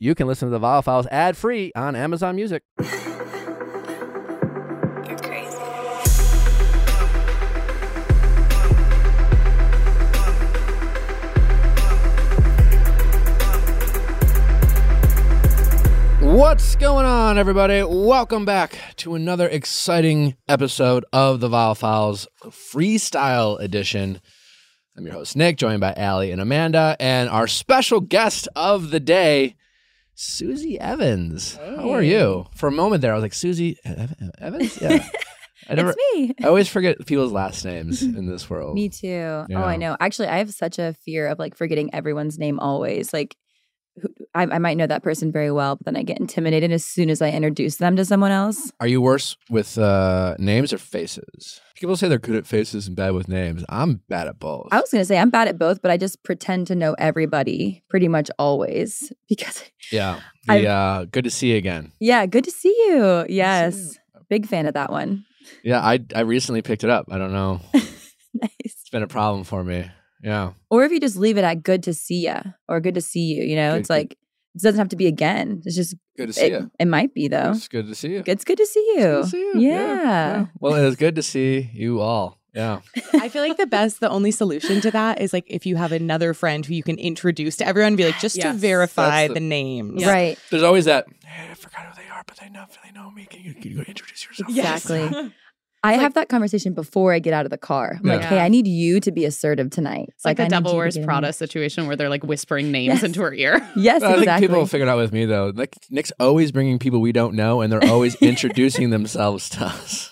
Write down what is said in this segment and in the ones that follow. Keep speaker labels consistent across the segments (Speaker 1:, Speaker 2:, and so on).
Speaker 1: you can listen to the Viall Files ad free on Amazon Music. What's going on, everybody? Welcome back to another exciting episode of the Viall Files Freestyle Edition. I'm your host, Nick, joined by Allie and Amanda, and our special guest of the day, Susie Evans. How are you? For a moment there, I was like, Susie Evans? Yeah. I never.
Speaker 2: it's me.
Speaker 1: I always forget people's last names in this world.
Speaker 2: Me too. Oh, I know. Actually, I have such a fear of like forgetting everyone's name always. Like, who, I, I might know that person very well, but then I get intimidated as soon as I introduce them to someone else.
Speaker 1: Are you worse with uh, names or faces? People say they're good at faces and bad with names. I'm bad at both.
Speaker 2: I was going to say I'm bad at both, but I just pretend to know everybody pretty much always because,
Speaker 1: yeah. The, uh, good to see you again.
Speaker 2: yeah, good to see you.
Speaker 1: To see
Speaker 2: Yes. Big fan of that one.
Speaker 1: Yeah, I I recently picked it up. I don't know.
Speaker 2: nice.
Speaker 1: It's been a problem for me. Yeah.
Speaker 2: Or if you just leave it at good to see ya or good to see you, you know,
Speaker 1: Good-
Speaker 2: it's like, it doesn't have to be again. It's just,
Speaker 1: Good to see
Speaker 2: it,
Speaker 1: you.
Speaker 2: it might be though.
Speaker 1: It's good to see you.
Speaker 2: It's good to see you.
Speaker 1: It's good to see you.
Speaker 2: Yeah.
Speaker 1: Well, it is good to see you all. Yeah.
Speaker 3: I feel like the best, the only solution to that is like if you have another friend who you can introduce to everyone, and be like, just to verify the,
Speaker 1: the-
Speaker 3: names.
Speaker 2: Right.
Speaker 1: There's always that. Hey, I forgot who they are, but they know they know me. Can you, can you introduce yourself?
Speaker 2: Exactly. I have that conversation before I get out of the car. I'm like, hey, I need you to be assertive tonight.
Speaker 4: It's like,
Speaker 2: I
Speaker 4: the
Speaker 2: need
Speaker 4: Devil Wears Prada
Speaker 2: there.
Speaker 4: situation where they're like whispering names
Speaker 2: Yes.
Speaker 4: into her ear.
Speaker 2: Yes,
Speaker 1: I think
Speaker 2: exactly.
Speaker 1: people figured out with me though. Like Nick's always bringing people we don't know, and they're always introducing themselves to us.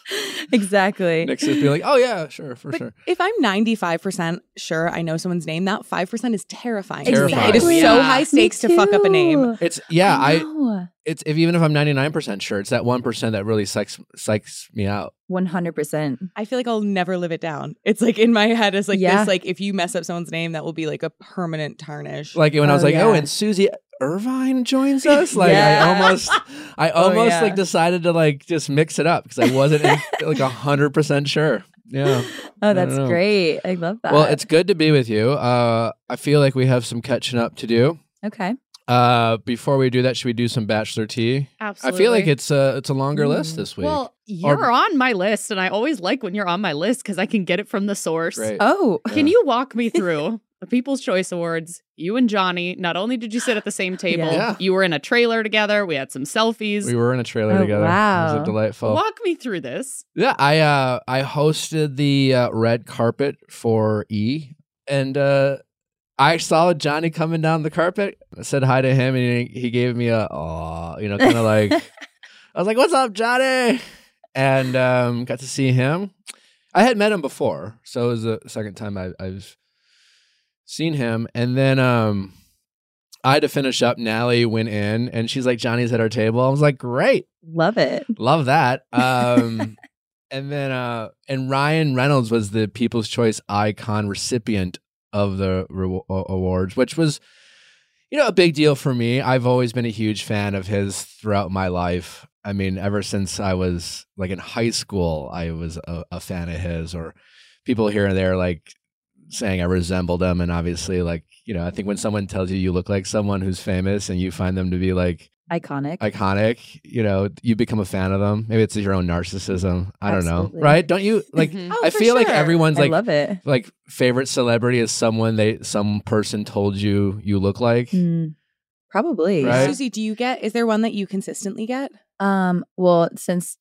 Speaker 2: exactly.
Speaker 1: Nick's just being like, "Oh yeah, sure, for
Speaker 3: But
Speaker 1: sure."
Speaker 3: if I'm 95% sure I know someone's name, that 5% is terrifying. to me.
Speaker 1: Terrifying.
Speaker 3: It is so
Speaker 4: Yeah.
Speaker 3: high stakes to fuck up a name.
Speaker 1: It's yeah. I
Speaker 2: know.
Speaker 1: It's if even if I'm 99 percent sure, it's that one percent that really psychs psychs me out.
Speaker 2: 100%.
Speaker 3: I feel like I'll never live it down. It's like in my head, it's like
Speaker 2: Yeah.
Speaker 3: this, like if you mess up someone's name, that will be like a permanent tarnish.
Speaker 1: Like when I was
Speaker 2: Oh,
Speaker 1: like, "Oh, and Susie Irvine joins us." Like
Speaker 2: Yeah.
Speaker 1: I almost, I
Speaker 2: Oh,
Speaker 1: almost
Speaker 2: yeah.
Speaker 1: like decided to like just mix it up because I wasn't in, like hundred percent sure. Yeah.
Speaker 2: Oh, that's
Speaker 1: don't
Speaker 2: great. I love that.
Speaker 1: Well, it's good to be with you. Uh, I feel like we have some catching up to do.
Speaker 2: okay.
Speaker 1: Uh, before we do that, should we do some bachelor tea?
Speaker 4: Absolutely.
Speaker 1: I feel like it's a it's a longer list
Speaker 2: Mm.
Speaker 1: this week.
Speaker 4: Well, you're on my list, and I always like when you're on my list because I can get it from the source.
Speaker 1: Great.
Speaker 2: Oh,
Speaker 4: Can
Speaker 1: Yeah.
Speaker 4: you walk me through the People's Choice Awards? You and Johnny, not only did you sit at the same table,
Speaker 1: Yeah.
Speaker 4: you were in a trailer together. We had some selfies.
Speaker 1: we were in a trailer
Speaker 2: Oh,
Speaker 1: together. It
Speaker 2: wow.
Speaker 1: was delightful.
Speaker 4: Walk me through this.
Speaker 1: Yeah, I uh I hosted the uh, red carpet for E, and uh I saw Johnny coming down the carpet. I said hi to him, and he, he gave me a aw, you know, kind of like I was like, "What's up, Johnny?" And um, got to see him. I had met him before, so it was the second time I, I've seen him. And then um, I had to finish up. Natalie went in, and she's like, "Johnny's at our table." I was like, "Great."
Speaker 2: love it.
Speaker 1: Love that. Um, and then uh, and Ryan Reynolds was the People's Choice Icon recipient of the rewa- a- awards, which was you know a big deal for me. I've always been a huge fan of his throughout my life. I mean, ever since I was like in high school, I was a, a fan of his. Or people here and there like saying I resembled him, and obviously, like you know, I think when someone tells you you look like someone who's famous and you find them to be like
Speaker 2: Iconic.
Speaker 1: iconic, you know, you become a fan of them. Maybe it's your own narcissism. I don't
Speaker 2: Absolutely.
Speaker 1: know. Right? Don't you like
Speaker 4: Mhm.
Speaker 3: Oh,
Speaker 1: I
Speaker 3: for
Speaker 1: feel like
Speaker 3: sure.
Speaker 1: everyone's
Speaker 2: I
Speaker 1: like
Speaker 2: love it.
Speaker 1: like favorite celebrity is someone they some person told you you look like.
Speaker 2: Hmm. probably.
Speaker 1: Right?
Speaker 3: Susie, do you get, is there one that you consistently get?
Speaker 2: Um, well, since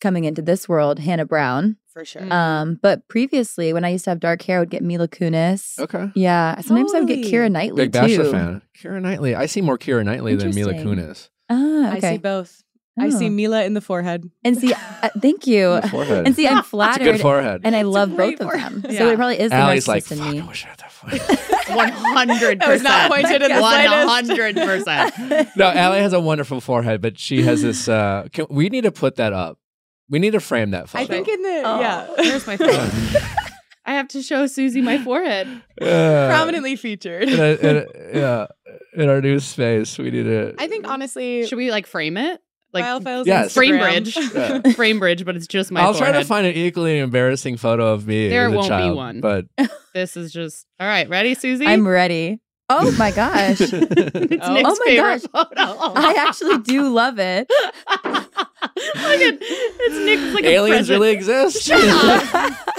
Speaker 2: coming into this world, Hannah Brown.
Speaker 3: For sure.
Speaker 4: Mm.
Speaker 2: Um, but previously when I used to have dark hair, I would get Mila Kunis.
Speaker 1: Okay.
Speaker 2: Yeah. Sometimes I would get
Speaker 3: Totally.
Speaker 2: Keira Knightley
Speaker 1: Big Bachelor
Speaker 2: too.
Speaker 1: fan. Keira Knightley. I see more Keira Knightley than Mila
Speaker 2: Interesting.
Speaker 1: Kunis.
Speaker 2: Ah,
Speaker 3: I
Speaker 2: okay.
Speaker 3: see both. I see
Speaker 2: Oh.
Speaker 3: Mila in the forehead.
Speaker 2: And see, uh, thank you.
Speaker 1: Forehead.
Speaker 2: And see, I'm
Speaker 1: It's a
Speaker 2: flattered.
Speaker 1: good forehead.
Speaker 2: and I
Speaker 3: It's a
Speaker 2: love
Speaker 3: great
Speaker 2: both of them.
Speaker 3: forehead.
Speaker 2: So
Speaker 4: Yeah.
Speaker 2: it probably is the
Speaker 1: Allie's like,
Speaker 2: in
Speaker 1: fuck,
Speaker 2: me.
Speaker 1: I wish I had that forehead.
Speaker 4: One hundred
Speaker 3: That was not pointed in the
Speaker 4: One hundred percent.
Speaker 1: no, Allie has a wonderful forehead, but she has this uh can, we need to put that up. We need to frame that photo.
Speaker 3: I think in the,
Speaker 2: Oh.
Speaker 3: yeah.
Speaker 4: Where's my phone? I have to show Susie my forehead.
Speaker 1: Uh,
Speaker 3: Prominently featured.
Speaker 1: in, a, in a- yeah, in our new space, we need to.
Speaker 3: I think honestly,
Speaker 4: Should we like frame it? Like
Speaker 3: Viall Files
Speaker 1: Yes.
Speaker 4: frame bridge,
Speaker 1: Yeah.
Speaker 4: frame bridge, but it's just my.
Speaker 1: I'll try to find an equally embarrassing photo of me.
Speaker 4: There
Speaker 1: as a
Speaker 4: won't be
Speaker 1: child,
Speaker 4: one.
Speaker 1: but
Speaker 4: This is just all right. Ready, Susie?
Speaker 2: I'm ready. Oh my gosh.
Speaker 4: It's
Speaker 3: Oh.
Speaker 4: Nick's
Speaker 2: Oh my
Speaker 4: favorite
Speaker 2: gosh.
Speaker 4: photo.
Speaker 2: I actually do love it.
Speaker 4: Look at it's Nick's like
Speaker 1: Aliens
Speaker 4: present.
Speaker 1: really exist.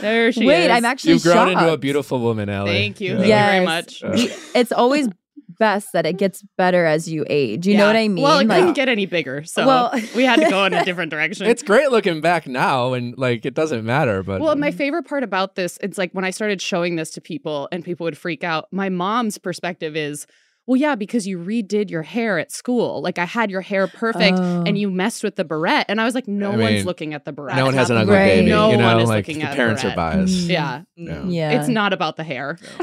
Speaker 4: There she is.
Speaker 2: Wait,
Speaker 4: is.
Speaker 2: I'm actually
Speaker 1: You've grown
Speaker 2: shocked.
Speaker 1: into a beautiful woman, Allie.
Speaker 4: Thank you.
Speaker 1: Yeah.
Speaker 4: Thank
Speaker 2: Yes.
Speaker 4: you very much.
Speaker 1: Uh,
Speaker 2: it's always best that it gets better as you age. You know what I mean?
Speaker 4: Well, it
Speaker 2: like,
Speaker 4: couldn't get any bigger, so
Speaker 2: Well-
Speaker 4: we had to go in a different direction.
Speaker 1: It's great looking back now, and like it doesn't matter. But
Speaker 4: Well, my favorite part about this, it's like when I started showing this to people and people would freak out. My mom's perspective is, well, yeah, because you redid your hair at school. Like I had your hair perfect
Speaker 2: Oh.
Speaker 4: and you messed with the barrette. And I was like, no
Speaker 1: I
Speaker 4: one's
Speaker 1: mean,
Speaker 4: looking at the barrette.
Speaker 1: no one has an ugly
Speaker 2: Right.
Speaker 1: baby.
Speaker 4: No
Speaker 1: you know,
Speaker 4: one is
Speaker 1: like
Speaker 4: looking
Speaker 1: the
Speaker 4: at
Speaker 1: parents are
Speaker 4: Barrette.
Speaker 1: biased.
Speaker 4: Yeah.
Speaker 1: Yeah.
Speaker 2: yeah.
Speaker 4: It's not about the hair.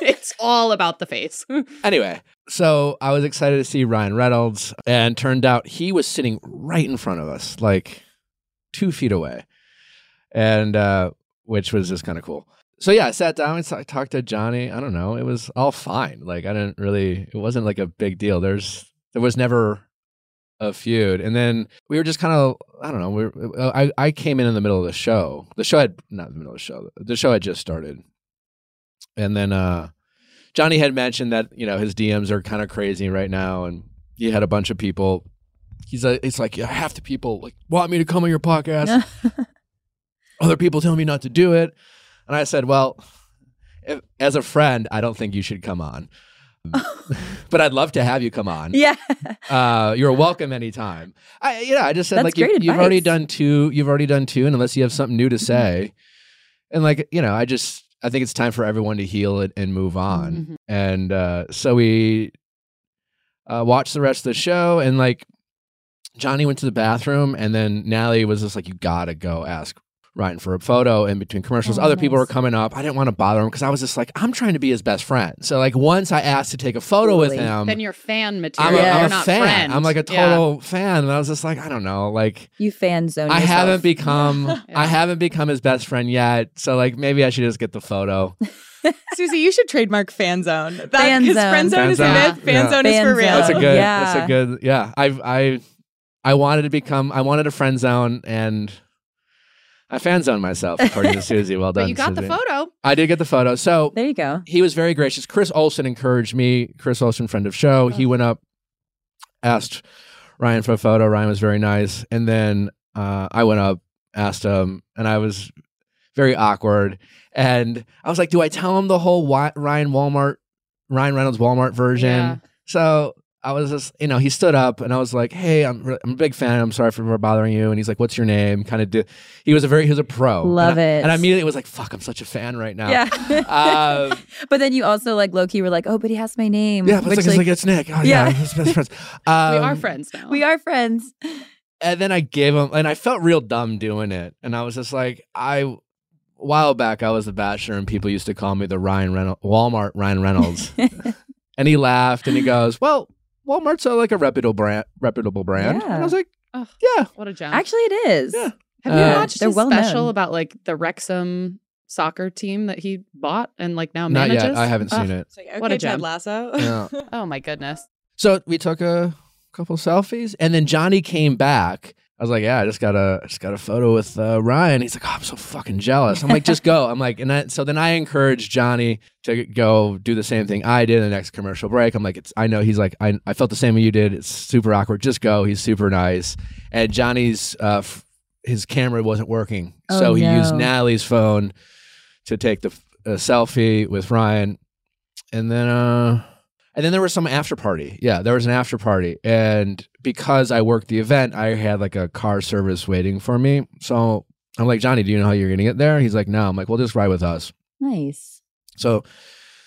Speaker 4: it's all about the face.
Speaker 1: Anyway, so I was excited to see Ryan Reynolds, and turned out he was sitting right in front of us, like two feet away, and uh, which was just kind of cool. So yeah, I sat down and I talked to Johnny. I don't know, it was all fine. Like I didn't really, it wasn't like a big deal. There's there was never a feud, and then we were just kind of I don't know. We were, uh, I I came in in the middle of the show. The show had not in the middle of the show. The show had just started, and then uh Johnny had mentioned that you know his DMs are kind of crazy right now, and he had a bunch of people. He's a, it's like yeah, half the people like want me to come on your podcast. Other people tell me not to do it, and I said, well, if, as a friend, I don't think you should come on. but I'd love to have you come on.
Speaker 2: yeah.
Speaker 1: Uh, you're welcome anytime. I, yeah, I just said
Speaker 2: That's
Speaker 1: like you, you've already done two. You've already done two, and unless you have something new to say, and like you know, I just I think it's time for everyone to heal it and move on.
Speaker 4: Mhm.
Speaker 1: And uh, so we uh, watched the rest of the show, and like Johnny went to the bathroom, and then Natalie was just like, "You gotta go ask." Ryan for a photo in between commercials.
Speaker 2: Oh,
Speaker 1: Other people were coming up. I didn't want to bother him because I was just like, I'm trying to be his best friend. So like once I asked to take a photo with him,
Speaker 4: then you're fan
Speaker 1: I'm
Speaker 4: material.
Speaker 1: a,
Speaker 2: Yeah.
Speaker 1: I'm
Speaker 4: You're
Speaker 1: a
Speaker 4: not
Speaker 1: fan.
Speaker 4: friend.
Speaker 1: I'm like a
Speaker 4: Yeah.
Speaker 1: total fan, and I was just like, I don't know, like
Speaker 2: You fan zone.
Speaker 1: I
Speaker 2: yourself.
Speaker 1: haven't become, I haven't become his best friend yet. So like maybe I should just get the photo.
Speaker 3: Susie, you should trademark fan zone. That,
Speaker 2: Fan
Speaker 3: 'cause
Speaker 2: zone.
Speaker 3: friend zone
Speaker 1: Fan
Speaker 3: is
Speaker 1: zone.
Speaker 3: a myth. Fan
Speaker 1: Yeah.
Speaker 3: zone is for real.
Speaker 2: zone.
Speaker 1: That's a good. That's
Speaker 2: Yeah.
Speaker 1: a good. Yeah, I I I wanted to become. I wanted a friend zone, and I fan zoned myself. According to Susie, well done.
Speaker 4: But you got the photo.
Speaker 1: I did get the photo. So
Speaker 2: There you go.
Speaker 1: he was very gracious. Chris Olsen encouraged me. Chris Olsen, friend of show, he went up, asked Ryan for a photo. Ryan was very nice, and then uh, I went up, asked him, and I was very awkward. And I was like, "Do I tell him the whole Ryan Walmart, Ryan Reynolds Walmart version?"
Speaker 4: Yeah.
Speaker 1: So I was just, you know, he stood up, and I was like, "Hey, I'm re- I'm a big fan. I'm sorry for bothering you." And he's like, "What's your name?" Kind of do. He was a very he was a pro.
Speaker 2: Love
Speaker 1: and I,
Speaker 2: it.
Speaker 1: And I immediately was like, "Fuck, I'm such a fan right now."
Speaker 2: Yeah.
Speaker 1: Um,
Speaker 2: but then you also like low key were like, oh, but he has my name.
Speaker 1: Yeah, but it's
Speaker 2: which,
Speaker 1: like, it's like it's Nick. Oh, yeah,
Speaker 2: Yeah.
Speaker 1: his best friends.
Speaker 4: we
Speaker 1: Um,
Speaker 4: are friends now.
Speaker 2: we are friends.
Speaker 1: And then I gave him, and I felt real dumb doing it. And I was just like, I, a while back, I was a bachelor, and people used to call me the Ryan Reynolds, Walmart Ryan Reynolds. and he laughed, and he goes, "Well, Walmart's a, like a reputable brand, reputable brand." And I was like,
Speaker 4: Ugh.
Speaker 1: "Yeah,
Speaker 4: What a gem.
Speaker 2: Actually, it is.
Speaker 1: Yeah.
Speaker 4: Have you
Speaker 1: Uh,
Speaker 4: watched
Speaker 2: they're
Speaker 4: his
Speaker 2: well
Speaker 4: special
Speaker 2: known.
Speaker 4: about like the Wrexham soccer team that he bought and like now
Speaker 1: not
Speaker 4: manages?
Speaker 1: yet. I haven't
Speaker 4: Ugh.
Speaker 1: seen it."
Speaker 3: Like, okay,
Speaker 4: What a
Speaker 3: Ted
Speaker 4: gem.
Speaker 3: Lasso.
Speaker 1: Yeah.
Speaker 4: Oh my goodness.
Speaker 1: So we took a couple selfies, and then Johnny came back. I was like, "Yeah, I just got a just got a photo with uh, Ryan." He's like, "Oh, I'm so fucking jealous." I'm like, "Just go." I'm like, and I, so then I encouraged Johnny to go do the same thing I did in the next commercial break. I'm like, "It's I know." He's like, "I I felt the same way you did. It's super awkward. Just go." He's super nice, and Johnny's uh, f- his camera wasn't working,
Speaker 2: Oh,
Speaker 1: so he used
Speaker 2: no.
Speaker 1: Natalie's phone to take the selfie with Ryan, and then uh. And then there was some after party. Yeah, there was an after party. And because I worked the event, I had like a car service waiting for me. So I'm like, Johnny, do you know how you're going to get there? He's like, no. I'm like, well, just ride with us.
Speaker 2: Nice.
Speaker 1: So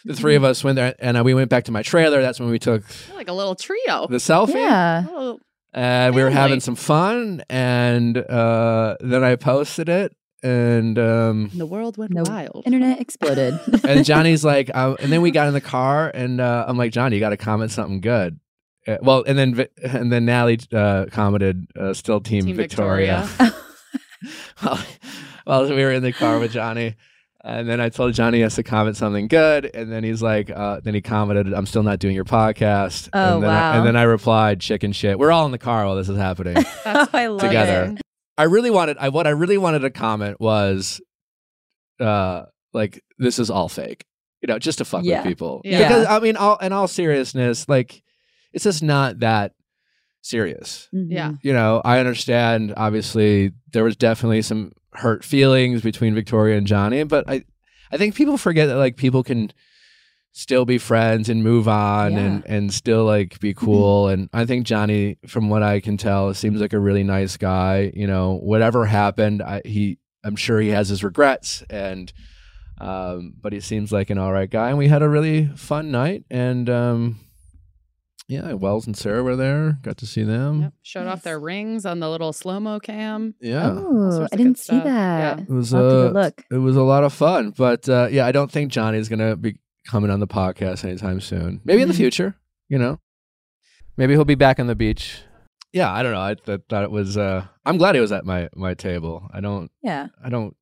Speaker 1: the three of us went there and uh, we went back to my trailer. That's when we took
Speaker 4: like a little trio.
Speaker 1: the selfie.
Speaker 2: Yeah.
Speaker 4: Oh,
Speaker 1: And we were having some fun. And uh, then I posted it. And um,
Speaker 4: the world went
Speaker 2: No.
Speaker 4: wild.
Speaker 2: Internet exploded.
Speaker 1: and Johnny's like, uh, and then we got in the car, and uh, I'm like, Johnny, you got to comment something good. Uh, well, and then Vi- and then Natalie uh, commented, uh, "Still Team,
Speaker 4: Team
Speaker 1: Victoria."
Speaker 4: Victoria.
Speaker 1: while, while we were in the car with Johnny, and then I told Johnny he has to comment something good, and then he's like, uh, then he commented, "I'm still not doing your podcast."
Speaker 2: Oh,
Speaker 1: and then I,
Speaker 2: wow.
Speaker 1: and then I replied, "Chicken shit." We're all in the car while this is happening.
Speaker 4: That's
Speaker 2: I love
Speaker 1: Together.
Speaker 2: it.
Speaker 1: I really wanted, I what I really wanted to comment was, uh, like this is all fake. you know, just to fuck
Speaker 2: Yeah.
Speaker 1: with people.
Speaker 4: Yeah.
Speaker 1: Because I mean, all in all seriousness, like it's just not that serious.
Speaker 4: Yeah.
Speaker 2: Mhm.
Speaker 1: You know, I understand. Obviously, there was definitely some hurt feelings between Victoria and Johnny, but I, I think people forget that like people can still be friends and move on
Speaker 2: Yeah.
Speaker 1: and and still like be cool. And I think Johnny, from what I can tell, seems like a really nice guy. You know, whatever happened, I, he, I'm sure he has his regrets and. Um, but he seems like an all right guy, and we had a really fun night. And um, yeah, Wells and Sarah were there. Got to see them.
Speaker 4: Yep. Showed off their rings on the little slow mo cam.
Speaker 1: Yeah,
Speaker 2: Oh, I didn't see
Speaker 4: stuff.
Speaker 2: that.
Speaker 4: Yeah.
Speaker 1: it was
Speaker 2: I'll have to
Speaker 1: uh,
Speaker 2: go look.
Speaker 1: it was a lot of fun. But uh, yeah, I don't think Johnny's gonna be coming on the podcast anytime soon. Maybe in the
Speaker 2: Mhm.
Speaker 1: future, you know. Maybe he'll be back on the beach. Yeah, I don't know. I th- thought it was. Uh, I'm glad he was at my my table. I don't.
Speaker 2: Yeah.
Speaker 1: I don't.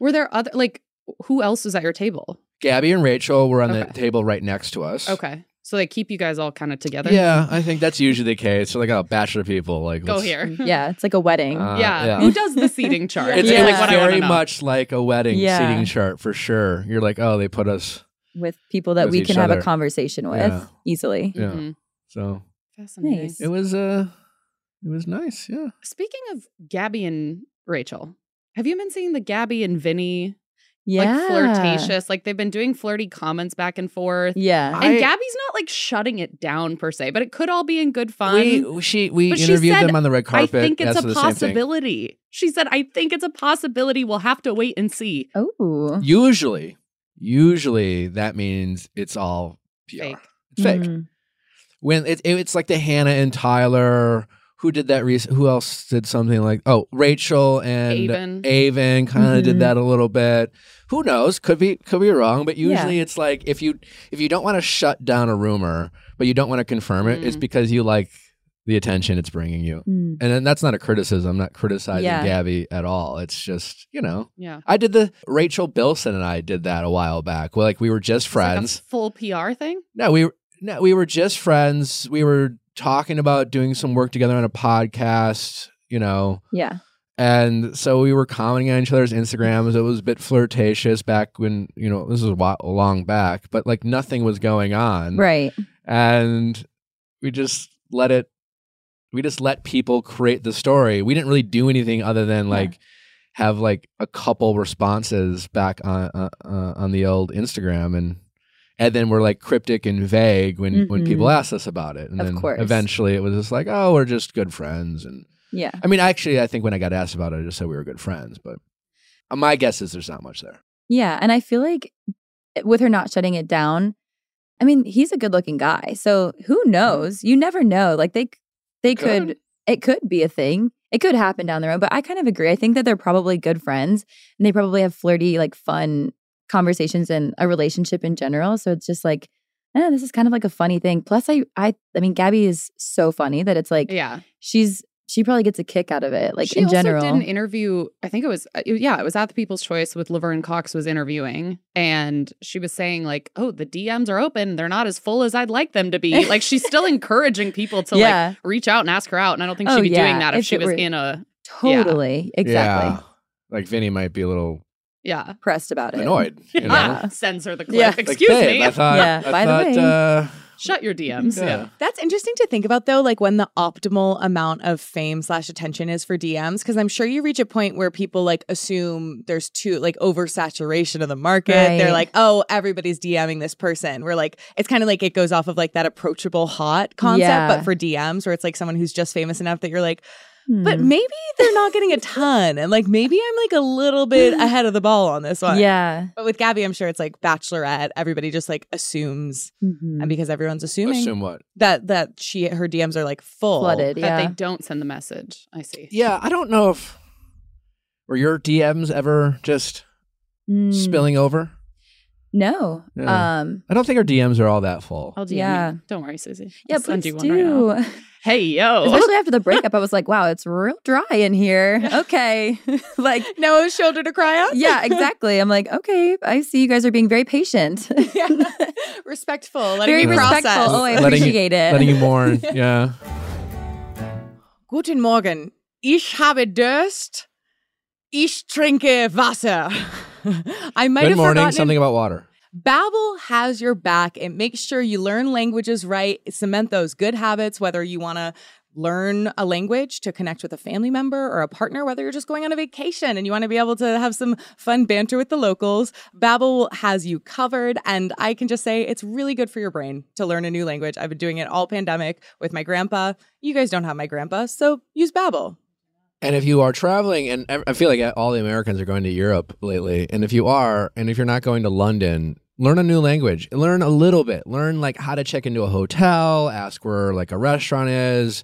Speaker 4: Were there other like who else was at your table?
Speaker 1: Gabby and Rachel were on the table right next to us.
Speaker 4: Okay. So they keep you guys all kind of together.
Speaker 1: Yeah, I think that's usually the case. So like, oh, bachelor people, like
Speaker 4: Go here.
Speaker 2: Yeah. It's like a wedding.
Speaker 1: Uh,
Speaker 4: yeah.
Speaker 1: yeah.
Speaker 4: Who does the seating chart?
Speaker 1: It's,
Speaker 2: Yeah.
Speaker 4: like
Speaker 1: it's
Speaker 4: what I want
Speaker 1: very
Speaker 4: know.
Speaker 1: much like a wedding
Speaker 2: Yeah.
Speaker 1: seating chart for sure. You're like, oh, they put us.
Speaker 2: With people that
Speaker 1: with
Speaker 2: we
Speaker 1: each
Speaker 2: can have
Speaker 1: other.
Speaker 2: a conversation with
Speaker 1: Yeah.
Speaker 2: easily.
Speaker 1: Yeah.
Speaker 4: Mhm.
Speaker 1: So
Speaker 4: Fascinating.
Speaker 2: Nice.
Speaker 1: it was uh it was nice. Yeah.
Speaker 4: Speaking of Gabby and Rachel, have you been seeing the Gabby and Vinny
Speaker 2: Yeah.
Speaker 4: like flirtatious? Like they've been doing flirty comments back and forth.
Speaker 2: Yeah.
Speaker 1: I-
Speaker 4: and Gabby's not like shutting it down per se, but it could all be in good fun.
Speaker 1: we she we
Speaker 4: But she
Speaker 1: interviewed
Speaker 4: said,
Speaker 1: them on the red carpet.
Speaker 4: I think it's
Speaker 1: That's
Speaker 4: a
Speaker 1: the same thing.
Speaker 4: possibility. She said, I think it's a possibility. We'll have to wait and see.
Speaker 2: oh.
Speaker 1: Usually, usually that means it's all PR.
Speaker 4: Fake.
Speaker 1: It's fake.
Speaker 2: Mm.
Speaker 1: When it, it's like the Hannah and Tyler. Who did that? Who else did something like? Oh, Rachel and
Speaker 4: Aven.
Speaker 1: Aven kind of
Speaker 2: Mhm.
Speaker 1: did that a little bit. Who knows? Could be could be wrong, but
Speaker 2: Yeah.
Speaker 1: usually it's like if you if you don't want to shut down a rumor, but you don't want to confirm it, it's
Speaker 4: Mhm.
Speaker 1: because you like the attention it's bringing you.
Speaker 2: Mm.
Speaker 1: And then that's not a criticism. I'm not criticizing
Speaker 2: Yeah.
Speaker 1: Gabby at all. It's just you know
Speaker 4: Yeah.
Speaker 1: I did the Rachel Bilson and I did that a while back. Well, like we were just
Speaker 4: It's like a
Speaker 1: friends.
Speaker 4: full PR thing.
Speaker 1: no, we were no, we were just friends. We were talking about doing some work together on a podcast. You know,
Speaker 2: Yeah.
Speaker 1: and so we were commenting on each other's Instagrams. It was a bit flirtatious back when, you know, this was a while, long back, but like nothing was going on.
Speaker 2: Right.
Speaker 1: And we just let it, we just let people create the story. We didn't really do anything other than
Speaker 2: Yeah.
Speaker 1: like have like a couple responses back on, uh, uh, on the old Instagram. And, and then we're like cryptic and vague when, when
Speaker 2: Mhm.
Speaker 1: people asked us about it. And
Speaker 2: Of
Speaker 1: then
Speaker 2: course.
Speaker 1: eventually it was just like, oh, we're just good friends. And,
Speaker 2: Yeah.
Speaker 1: I mean, actually, I think when I got asked about it, I just said we were good friends. But uh, my guess is there's not much there.
Speaker 2: Yeah. And I feel like eh, with her not shutting it down, I mean, he's a good looking guy. So who knows? You never know. Like they they could,
Speaker 1: Could.
Speaker 2: it could be a thing. It could happen down the road. But I kind of agree. I think that they're probably good friends and they probably have flirty, like fun conversations and a relationship in general. So it's just like, eh, this is kind of like a funny thing. Plus, I I I mean, Gabby is so funny that it's like
Speaker 4: Yeah.
Speaker 2: she's she probably gets a kick out of it. Like
Speaker 4: she
Speaker 2: in
Speaker 4: also
Speaker 2: general.
Speaker 4: did an interview. I think it was, uh, yeah, it was at the People's Choice with Laverne Cox was interviewing, and she was saying like, "Oh, the DMs are open. They're not as full as I'd like them to be." like she's still encouraging people to
Speaker 2: yeah.
Speaker 4: like reach out and ask her out, and I don't think
Speaker 2: Oh,
Speaker 4: she'd be
Speaker 2: yeah,
Speaker 4: doing that if,
Speaker 2: if
Speaker 4: she was
Speaker 2: were-
Speaker 4: in a
Speaker 2: Totally. Exactly.
Speaker 1: Yeah. Like Vinny might be a little
Speaker 4: yeah.
Speaker 2: Pressed about it.
Speaker 1: annoyed. You know?
Speaker 4: Ah, sends the clip.
Speaker 2: Yeah.
Speaker 1: Like,
Speaker 4: Excuse
Speaker 1: babe,
Speaker 4: me.
Speaker 1: I thought,
Speaker 2: Yeah,
Speaker 1: I
Speaker 2: by the way.
Speaker 1: uh,
Speaker 4: Shut your DMs.
Speaker 1: Yeah.
Speaker 4: Yeah.
Speaker 3: That's interesting to think about though, like when the optimal amount of fame slash attention is for DMs. Cause I'm sure you reach a point where people like assume there's too like oversaturation of the market. They're like, oh, everybody's DMing this person. We're like, it's kind of like it goes off of like that approachable hot concept,
Speaker 2: Yeah.
Speaker 3: but for DMs where it's like someone who's just famous enough that you're like, but
Speaker 2: Hmm.
Speaker 3: maybe they're not getting a ton. And like maybe I'm like a little bit ahead of the ball on this one.
Speaker 2: yeah.
Speaker 3: But with Gabby, I'm sure it's like bachelorette. Everybody just like assumes,
Speaker 2: Mhm.
Speaker 3: and because everyone's assuming
Speaker 1: assume what?
Speaker 3: that that she her DMs are like full.
Speaker 2: Flooded.
Speaker 4: That
Speaker 2: Yeah.
Speaker 4: they don't send the message. I see.
Speaker 1: Yeah, I don't know if were your DMs ever just
Speaker 2: Mm,
Speaker 1: spilling over.
Speaker 2: No.
Speaker 1: Yeah.
Speaker 2: Um.
Speaker 1: I don't think our DMs are all that full.
Speaker 4: I'll DM
Speaker 2: Yeah.
Speaker 4: you. Don't worry, Susie.
Speaker 2: Yeah,
Speaker 4: I'll send
Speaker 2: please
Speaker 4: you one right now.
Speaker 2: do.
Speaker 4: Hey yo.
Speaker 2: Especially after the breakup, I was like, "Wow, it's real dry in here." Okay, like,
Speaker 3: No shoulder to cry on.
Speaker 2: yeah, exactly. I'm like, okay, I see you guys are being very patient,
Speaker 3: yeah. Respectful. Letting
Speaker 2: very
Speaker 3: you process.
Speaker 2: respectful. Oh, I
Speaker 1: Letting you-
Speaker 2: appreciate it.
Speaker 1: Letting you mourn. Yeah.
Speaker 3: Guten Morgen. Ich habe Durst. Ich trinke Wasser. I might
Speaker 1: Good
Speaker 3: have
Speaker 1: morning.
Speaker 3: forgotten
Speaker 1: Something about water.
Speaker 3: Babbel has your back. It makes sure you learn languages right, cement those good habits, whether you want to learn a language to connect with a family member or a partner, whether you're just going on a vacation and you want to be able to have some fun banter with the locals. Babbel has you covered, and I can just say it's really good for your brain to learn a new language. I've been doing it all pandemic with my grandpa. You guys don't have my grandpa, so use Babbel.
Speaker 1: And if you are traveling, and I feel like all the Americans are going to Europe lately, and if you are, and if you're not going to London, learn a new language. Learn a little bit. Learn like how to check into a hotel, ask where like a restaurant is,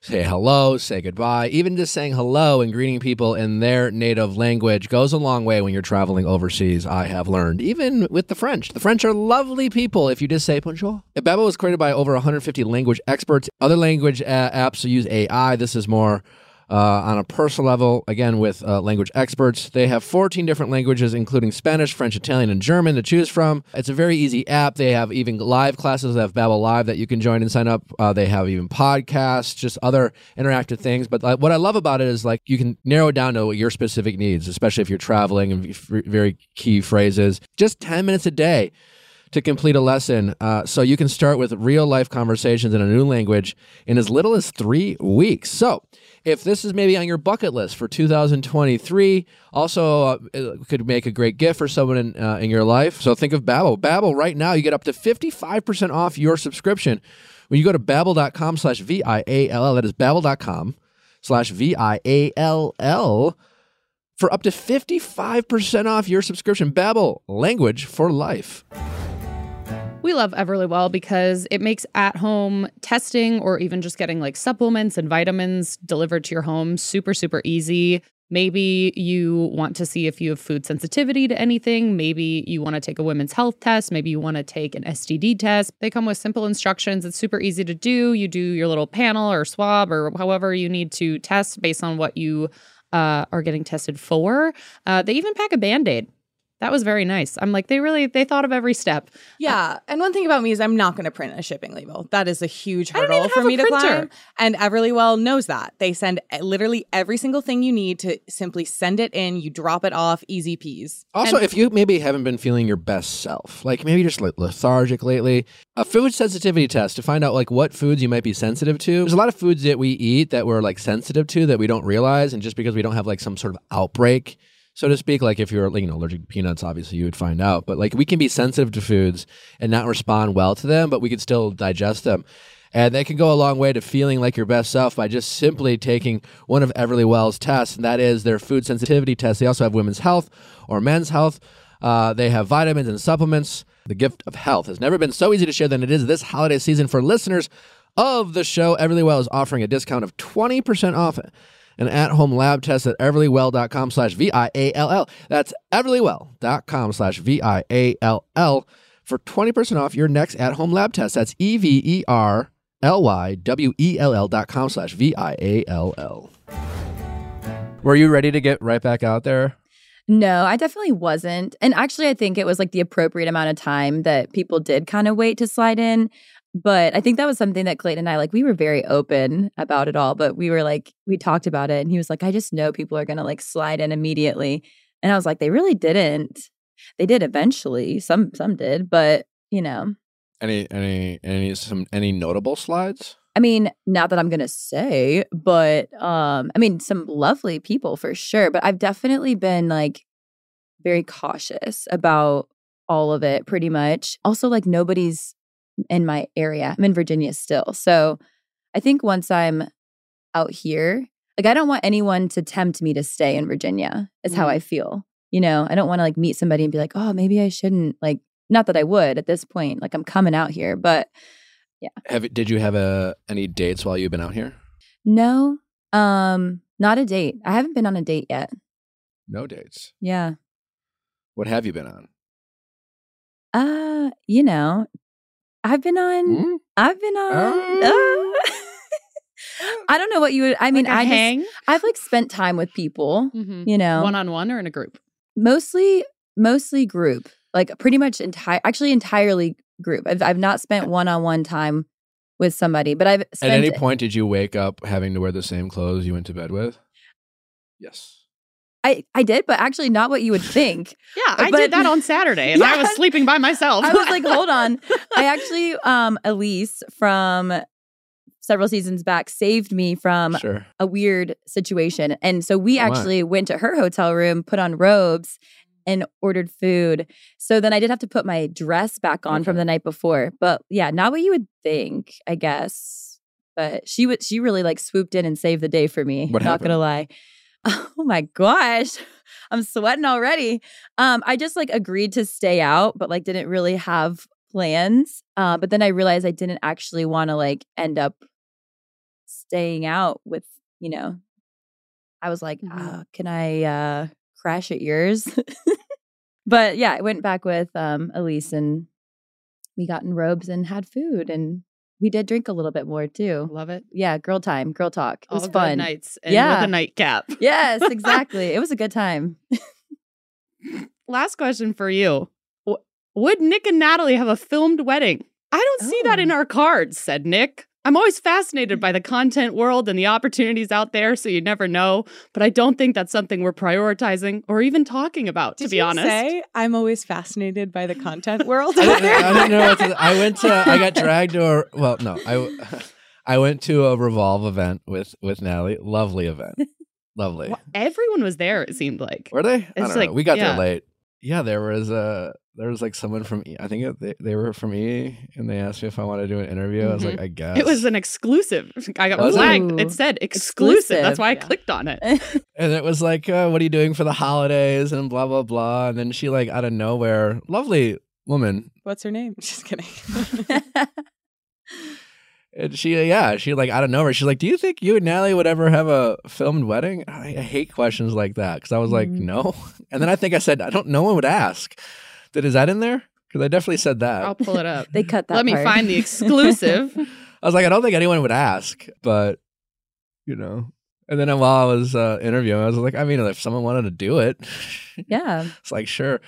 Speaker 1: say hello, say goodbye. Even just saying hello and greeting people in their native language goes a long way when you're traveling overseas. I have learned, even with the French. The French are lovely people if you just say bonjour. Babbel was created by over 150 language experts. Other language uh, apps use AI. This is more uh, on a personal level, again, with uh, language experts. They have 14 different languages, including Spanish, French, Italian, and German to choose from. It's a very easy app. They have even live classes. They have Babbel Live that you can join and sign up. Uh, they have even podcasts, just other interactive things. But what I love about it is like you can narrow it down to your specific needs, especially if you're traveling and very key phrases. Just 10 minutes a day to complete a lesson. Uh, so you can start with real life conversations in a new language in as little as three weeks. So if this is maybe on your bucket list for 2023, also uh, could make a great gift for someone in, uh, in your life. So think of Babbel. Babbel right now you get up to 55% off your subscription when you go to babbel.com slash V-I-A-L-L. That is babbel.com slash V-I-A-L-L for up to 55% off your subscription. Babbel, language for life.
Speaker 4: We love Everlywell because it makes at home testing or even just getting like supplements and vitamins delivered to your home super, super easy. Maybe you want to see if you have food sensitivity to anything. Maybe you want to take a women's health test. Maybe you want to take an STD test. They come with simple instructions. It's super easy to do. You do your little panel or swab or however you need to test based on what you uh, are getting tested for. Uh, they even pack a band aid that was very nice. I'm like, they really they thought of every step.
Speaker 3: Yeah. And one thing about me is I'm not going to print a shipping label. That is a huge hurdle for me to climb. And Everlywell knows that. They send literally every single thing you need to simply send it in, you drop it off, easy peas.
Speaker 1: Also, and- if you maybe haven't been feeling your best self, like maybe just like lethargic lately, a food sensitivity test to find out like what foods you might be sensitive to. There's a lot of foods that we eat that we're like sensitive to that we don't realize and just because we don't have like some sort of outbreak so to speak. Like if you're you know allergic to peanuts, obviously you would find out. But like we can be sensitive to foods and not respond well to them, but we can still digest them. And that can go a long way to feeling like your best self by just simply taking one of Everlywell's tests, and that is their food sensitivity test. They also have women's health or men's health. Uh, they have vitamins and supplements. The gift of health has never been so easy to share than it is this holiday season for listeners of the show. Everlywell is offering a discount of 20% off an at-home lab test at everlywell.com slash V-I-A-L-L. That's everlywell.com slash V-I-A-L-L for 20% off your next at-home lab test. That's E-V-E-R-L-Y-W-E-L-L dot com slash V-I-A-L-L. Were you ready to get right back out there?
Speaker 2: No, I definitely wasn't. And actually, I think it was like the appropriate amount of time that people did kind of wait to slide in. But I think that was something that Clayton and I like we were very open about it all, but we were like we talked about it and he was like I just know people are going to like slide in immediately. And I was like they really didn't. They did eventually. Some some did, but you know.
Speaker 1: Any any any some any notable slides?
Speaker 2: I mean, not that I'm going to say, but um I mean some lovely people for sure, but I've definitely been like very cautious about all of it pretty much. Also like nobody's in my area. I'm in Virginia still. So I think once I'm out here, like I don't want anyone to tempt me to stay in Virginia, is mm. how I feel. You know, I don't want to like meet somebody and be like, oh, maybe I shouldn't. Like, not that I would at this point. Like, I'm coming out here, but yeah.
Speaker 1: Have did you have a any dates while you've been out here?
Speaker 2: No, um, not a date. I haven't been on a date yet.
Speaker 1: No dates.
Speaker 2: Yeah.
Speaker 1: What have you been on?
Speaker 2: Uh, you know, I've been on. Mm? I've been on. Uh, I don't know what you would. I mean,
Speaker 4: like I hang.
Speaker 2: Just, I've like spent time with people. Mm-hmm. You know,
Speaker 4: one on one or in a group.
Speaker 2: Mostly, mostly group. Like pretty much entire. Actually, entirely group. I've I've not spent one on one time with somebody, but I've.
Speaker 1: At any point, did you wake up having to wear the same clothes you went to bed with? Yes.
Speaker 2: I I did, but actually not what you would think.
Speaker 4: Yeah, I
Speaker 2: But-
Speaker 4: did that on Saturday and I was sleeping by myself.
Speaker 2: I was like, hold on. I actually, um, Elise from several seasons back saved me from
Speaker 1: Sure.
Speaker 2: a weird situation. And so we
Speaker 1: my.
Speaker 2: actually went to her hotel room, put on robes, and ordered food. So then I did have to put my dress back on from the night before. But yeah, not what you would think, I guess. But she would she really like swooped in and saved the day for me.
Speaker 1: What
Speaker 2: not gonna lie. Oh my gosh. I'm sweating already. Um, I just like agreed to stay out, but like didn't really have plans. Uh, but then I realized I didn't actually want to like end up staying out with, you know, I was like,
Speaker 4: Mhm.
Speaker 2: uh, can I uh crash at yours? but yeah, I went back with um Elise and we got in robes and had food and we did drink a little bit more too.
Speaker 4: Love it.
Speaker 2: Yeah, girl time, girl talk. It
Speaker 4: All
Speaker 2: was
Speaker 4: good
Speaker 2: fun.
Speaker 4: nights and
Speaker 2: Yeah.
Speaker 4: with a nightcap.
Speaker 2: Yes, exactly. it was a good time.
Speaker 4: Last question for you. Would Nick and Natalie have a filmed wedding? I don't see that in
Speaker 2: Oh.
Speaker 4: our cards, said Nick. I'm always fascinated by the content world and the opportunities out there, so you never know. But I don't think that's something we're prioritizing or even talking about,
Speaker 3: Did
Speaker 4: to be
Speaker 3: you
Speaker 4: honest.
Speaker 3: say I'm always fascinated by the content world?
Speaker 1: I didn't, I didn't know. What to, I went to. I got dragged to a. Well, no, I. I went to a Revolve event with with Natalie. Lovely event. Lovely.
Speaker 4: Well, everyone was there, it seemed like.
Speaker 1: Were they? I
Speaker 4: It's
Speaker 1: don't
Speaker 4: like-
Speaker 1: know. We got
Speaker 4: yeah.
Speaker 1: there late. Yeah, there was uh there was like someone from E. I think it, they, they were from E, and they asked me if I wanted to do an interview. I was like, I guess
Speaker 4: It was an exclusive. I got
Speaker 1: Was it?
Speaker 4: flagged.
Speaker 2: Ooh.
Speaker 4: It said exclusive. That's
Speaker 2: Exclusive.
Speaker 4: why I clicked on it.
Speaker 1: and it was like, uh, what are you doing for the holidays and blah blah blah. And then she like out of nowhere, lovely woman,
Speaker 3: What's her name? Just kidding.
Speaker 1: and she yeah she like out of nowhere, she's like, do you think you and Natalie would ever have a filmed wedding? I, I hate questions like that because I was like,
Speaker 2: Mhm.
Speaker 1: no. And then I think I said, I don't. No one would ask. Did is that in there? Because I definitely said that.
Speaker 4: I'll pull it up.
Speaker 2: they cut that.
Speaker 4: Let me find the exclusive.
Speaker 1: I was like, I don't think anyone would ask, but you know. And then while I was uh, interviewing, I was like, I mean, if someone wanted to do it,
Speaker 2: yeah.
Speaker 1: it's like sure.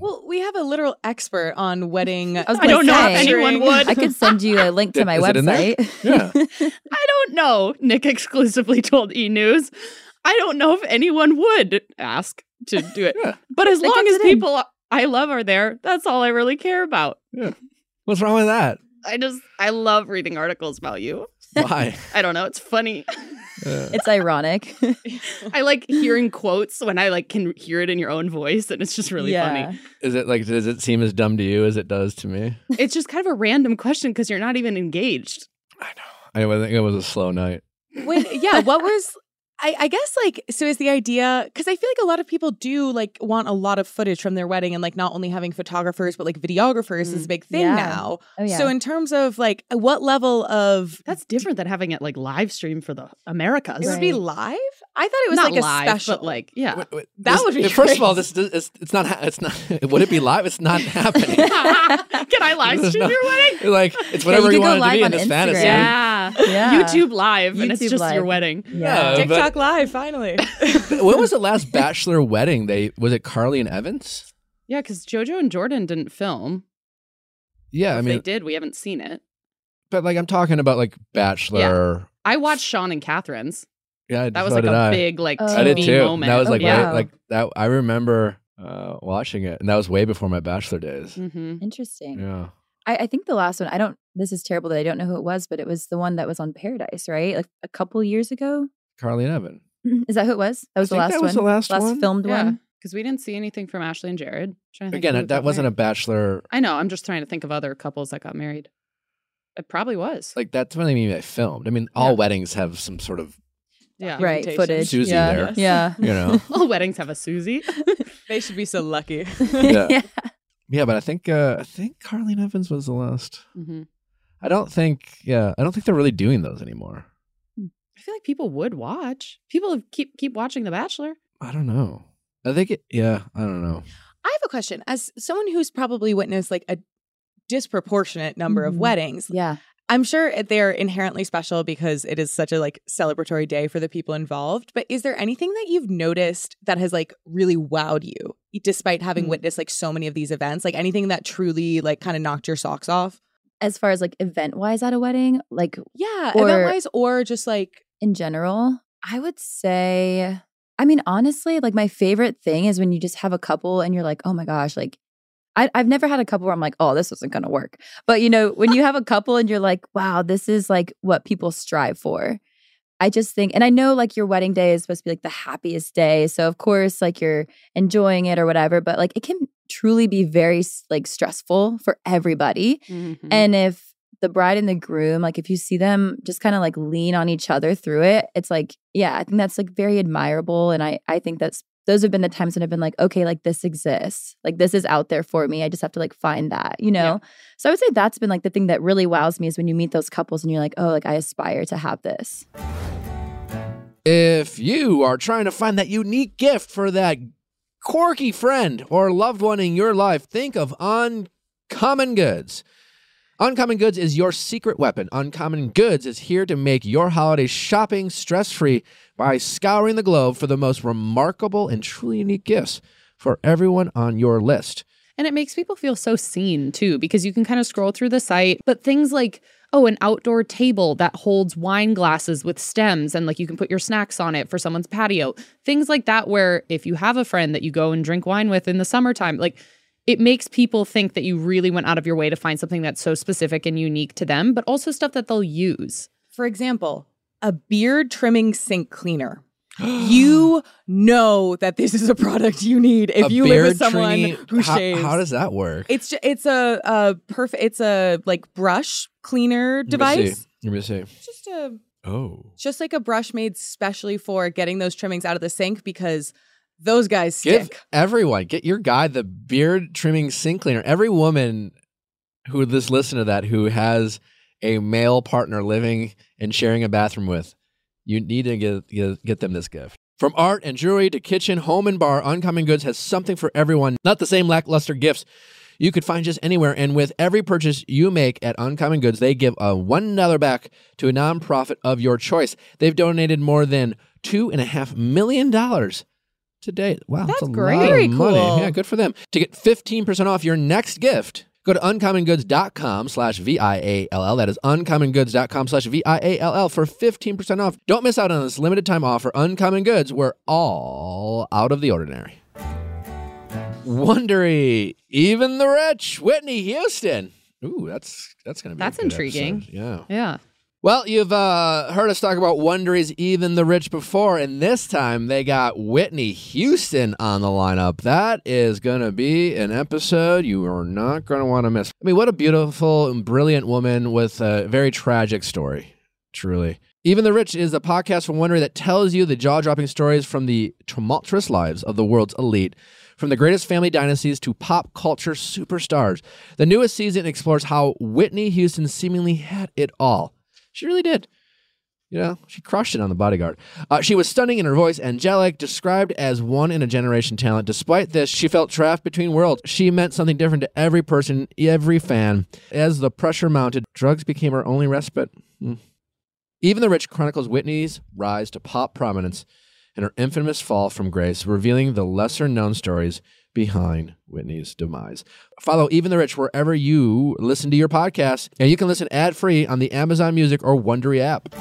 Speaker 3: well, we have a literal expert on wedding.
Speaker 2: I was
Speaker 4: I don't know if anyone would.
Speaker 2: I could send you a link to my
Speaker 1: Is it in there?
Speaker 2: website.
Speaker 1: Yeah.
Speaker 4: I don't know. Nick exclusively told E News. I don't know if anyone would ask to do it.
Speaker 1: Yeah.
Speaker 4: But as
Speaker 2: They
Speaker 4: long as
Speaker 2: it in.
Speaker 4: people I love her there, that's all I really care about. Yeah.
Speaker 1: What's wrong with that?
Speaker 4: I just I love reading articles about you.
Speaker 1: Why?
Speaker 4: I don't know, it's funny.
Speaker 1: Uh,
Speaker 2: it's ironic.
Speaker 4: I like hearing quotes when I like can hear it in your own voice and it's just really
Speaker 2: yeah.
Speaker 4: funny.
Speaker 1: is it like does it seem as dumb to you as it does to me?
Speaker 4: It's just kind of a random question because you're not even engaged.
Speaker 1: I know. I think it was a slow night.
Speaker 3: when yeah what was I, I guess like so is the idea because I feel like a lot of people do like want a lot of footage from their wedding and like not only having photographers but like videographers is a mm, big thing
Speaker 2: Yeah.
Speaker 3: now.
Speaker 2: Oh yeah.
Speaker 3: So in terms of like what level of
Speaker 4: That's different than having it like live stream for the Americas.
Speaker 3: it would be live? I thought it was
Speaker 4: not
Speaker 3: like a
Speaker 4: live,
Speaker 3: special.
Speaker 4: but like yeah.
Speaker 1: Wait, wait,
Speaker 3: That
Speaker 1: this-
Speaker 3: would be
Speaker 1: First of all, this this- it's, it's not. ha- It's not. Would it be live? It's not happening.
Speaker 4: Can I live stream
Speaker 1: no-
Speaker 4: your wedding?
Speaker 1: like it's
Speaker 2: Yeah,
Speaker 1: whatever
Speaker 2: you
Speaker 1: you,
Speaker 2: go
Speaker 1: want to be
Speaker 2: live
Speaker 1: in
Speaker 2: on
Speaker 1: this
Speaker 2: Instagram.
Speaker 1: fantasy.
Speaker 4: Yeah.
Speaker 2: Yeah.
Speaker 4: YouTube live and it's
Speaker 2: YouTube
Speaker 4: just your
Speaker 2: Live.
Speaker 4: wedding.
Speaker 2: yeah.
Speaker 1: but-
Speaker 3: TikTok live finally.
Speaker 1: when was the last bachelor wedding? They was it Carly and Evan's?
Speaker 4: Yeah, because JoJo and Jordan didn't film.
Speaker 1: Yeah, I mean,
Speaker 4: they did, we haven't seen it.
Speaker 1: but like I'm talking about like bachelor.
Speaker 4: I watched Sean and Catherine's.
Speaker 1: Yeah,
Speaker 4: That was like
Speaker 1: did
Speaker 4: a
Speaker 1: I.
Speaker 4: big like
Speaker 2: Oh.
Speaker 4: TV
Speaker 1: I did too.
Speaker 4: moment.
Speaker 1: That was like
Speaker 2: Oh,
Speaker 1: way, like that. I remember uh, watching it, and that was way before my bachelor days.
Speaker 4: hmm
Speaker 2: Interesting.
Speaker 1: Yeah,
Speaker 2: I, I think the last one, I don't, this is terrible that I don't know who it was, but it was the one that was on Paradise, right? Like a couple years ago.
Speaker 1: Carly and Evan.
Speaker 2: Is that who it was? That was the
Speaker 1: think
Speaker 2: last
Speaker 1: that was
Speaker 2: one.
Speaker 1: the last one.
Speaker 2: filmed
Speaker 4: Yeah,
Speaker 2: one.
Speaker 4: because we didn't see anything from Ashley and Jared. Trying to
Speaker 1: Again,
Speaker 4: who
Speaker 1: that, that wasn't a bachelor.
Speaker 4: I know. I'm just trying to think of other couples that got married. It probably was.
Speaker 1: Like that's what I mean. by filmed. I mean, all
Speaker 4: Yeah.
Speaker 1: weddings have some sort of
Speaker 4: yeah.
Speaker 2: Right. Footage.
Speaker 1: Susie
Speaker 2: yeah.
Speaker 1: there.
Speaker 2: Yeah.
Speaker 1: you know.
Speaker 4: All weddings have a Susie.
Speaker 3: they should be so lucky.
Speaker 1: Yeah. yeah, but I think uh, I think Carly and Evan's was the last.
Speaker 4: hmm
Speaker 1: I don't think. Yeah, I don't think they're really doing those anymore.
Speaker 4: I feel like people would watch. People have keep keep watching The Bachelor.
Speaker 1: I don't know. I think it. Yeah, I don't know.
Speaker 3: I have a question. As someone who's probably witnessed like a disproportionate number of
Speaker 2: Mhm.
Speaker 3: weddings,
Speaker 2: Yeah.
Speaker 3: I'm sure they're inherently special because it is such a like celebratory day for the people involved. But is there anything that you've noticed that has like really wowed you, despite having
Speaker 2: Hmm.
Speaker 3: witnessed like so many of these events? Like anything that truly like kind of knocked your socks off?
Speaker 2: As far as like event wise at a wedding, like
Speaker 3: Yeah,
Speaker 2: Or-
Speaker 3: event wise, or just like
Speaker 2: in general, I would say I mean, honestly, like my favorite thing is when you just have a couple and you're like, oh my gosh, like I, I've never had a couple where I'm like, oh, this isn't going to work. But you know, when you have a couple and you're like, wow, this is like what people strive for. I just think, and I know like your wedding day is supposed to be like the happiest day. So of course, like you're enjoying it or whatever, but like it can truly be very like stressful for everybody.
Speaker 4: Mhm.
Speaker 2: And if the bride and the groom, like if you see them just kind of like lean on each other through it, it's like, yeah, I think that's like very admirable. And I, I think that's, those have been the times when I've been like, okay, like this exists. Like this is out there for me. I just have to like find that, you know? So I would say that's been like the thing that really wows me is when you meet those couples and you're like, oh, like I aspire to have this.
Speaker 1: If you are trying to find that unique gift for that quirky friend or loved one in your life, think of Uncommon Goods. Uncommon Goods is your secret weapon. Uncommon Goods is here to make your holiday shopping stress free by scouring the globe for the most remarkable and truly unique gifts for everyone on your list.
Speaker 4: And it makes people feel so seen too, because you can kind of scroll through the site, but things like, oh, an outdoor table that holds wine glasses with stems and like you can put your snacks on it for someone's patio. Things like that, where if you have a friend that you go and drink wine with in the summertime, like it makes people think that you really went out of your way to find something that's so specific and unique to them, but also stuff that they'll use.
Speaker 3: For example, a beard trimming sink cleaner. you know that this is a product you need if
Speaker 1: A
Speaker 3: you live with someone
Speaker 1: tree-
Speaker 3: who
Speaker 1: how,
Speaker 3: shaves.
Speaker 1: How does that work?
Speaker 3: it's ju- it's a, a perfect it's a like brush cleaner
Speaker 1: Let me
Speaker 3: device.
Speaker 1: see. Let me see.
Speaker 3: Just a
Speaker 1: Oh.
Speaker 3: just like a brush made specially for getting those trimmings out of the sink because those guys stick.
Speaker 1: Give everyone, get your guy the beard trimming sink cleaner. Every woman who this listen to that who has a male partner living and sharing a bathroom with, you need to get, get get them this gift. From art and jewelry to kitchen, home and bar, Uncommon Goods has something for everyone. Not the same lackluster gifts you could find just anywhere. And with every purchase you make at Uncommon Goods, they give a one dollar back to a nonprofit of your choice. They've donated more than two and a half million dollars to date. Wow, that's,
Speaker 3: That's great. Very cool.
Speaker 1: Yeah, good for them. To get 15% off your next gift, go to uncommongoods.com slash V-I-A-L-L. That is uncommongoods.com slash V-I-A-L-L for 15% off. Don't miss out on this limited time offer. Uncommon Goods, we're all out of the ordinary. Wondery, even the rich, Whitney Houston. Ooh, that's that's gonna be a
Speaker 4: That's intriguing.
Speaker 1: episode. Yeah.
Speaker 4: Yeah.
Speaker 1: Well, you've uh, heard us talk about Wondery's Even the Rich before, and this time they got Whitney Houston on the lineup. That is going to be an episode you are not going to want to miss. I mean, what a beautiful and brilliant woman with a very tragic story, truly. Even the Rich is a podcast from Wondery that tells you the jaw dropping stories from the tumultuous lives of the world's elite. From the greatest family dynasties to pop culture superstars, the newest season explores how Whitney Houston seemingly had it all. She really did. You know, she crushed it on The Bodyguard. Uh, she was stunning in her voice, angelic, described as one in a generation talent. Despite this, she felt trapped between worlds. She meant something different to every person, every fan. As the pressure mounted, drugs became her only respite. Hmm. Even the Rich chronicles Whitney's rise to pop prominence and her infamous fall from grace, revealing the lesser known stories behind Whitney's demise. Follow Even the Rich wherever you listen to your podcast, and you can listen ad free on the Amazon Music or Wondery app.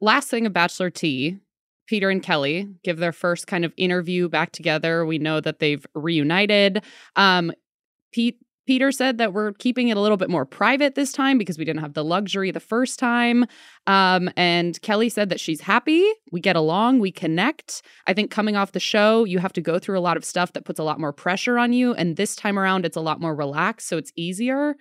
Speaker 4: last thing of Bachelor Tea, Peter and Kelley give their first kind of interview back together. We know that they've reunited. Um, Pete Peter said that we're keeping it a little bit more private this time because we didn't have the luxury the first time. Um, and Kelley said that she's happy. We get along, we connect. I think coming off the show, you have to go through a lot of stuff that puts a lot more pressure on you. And this time around, it's a lot more relaxed, so it's easier.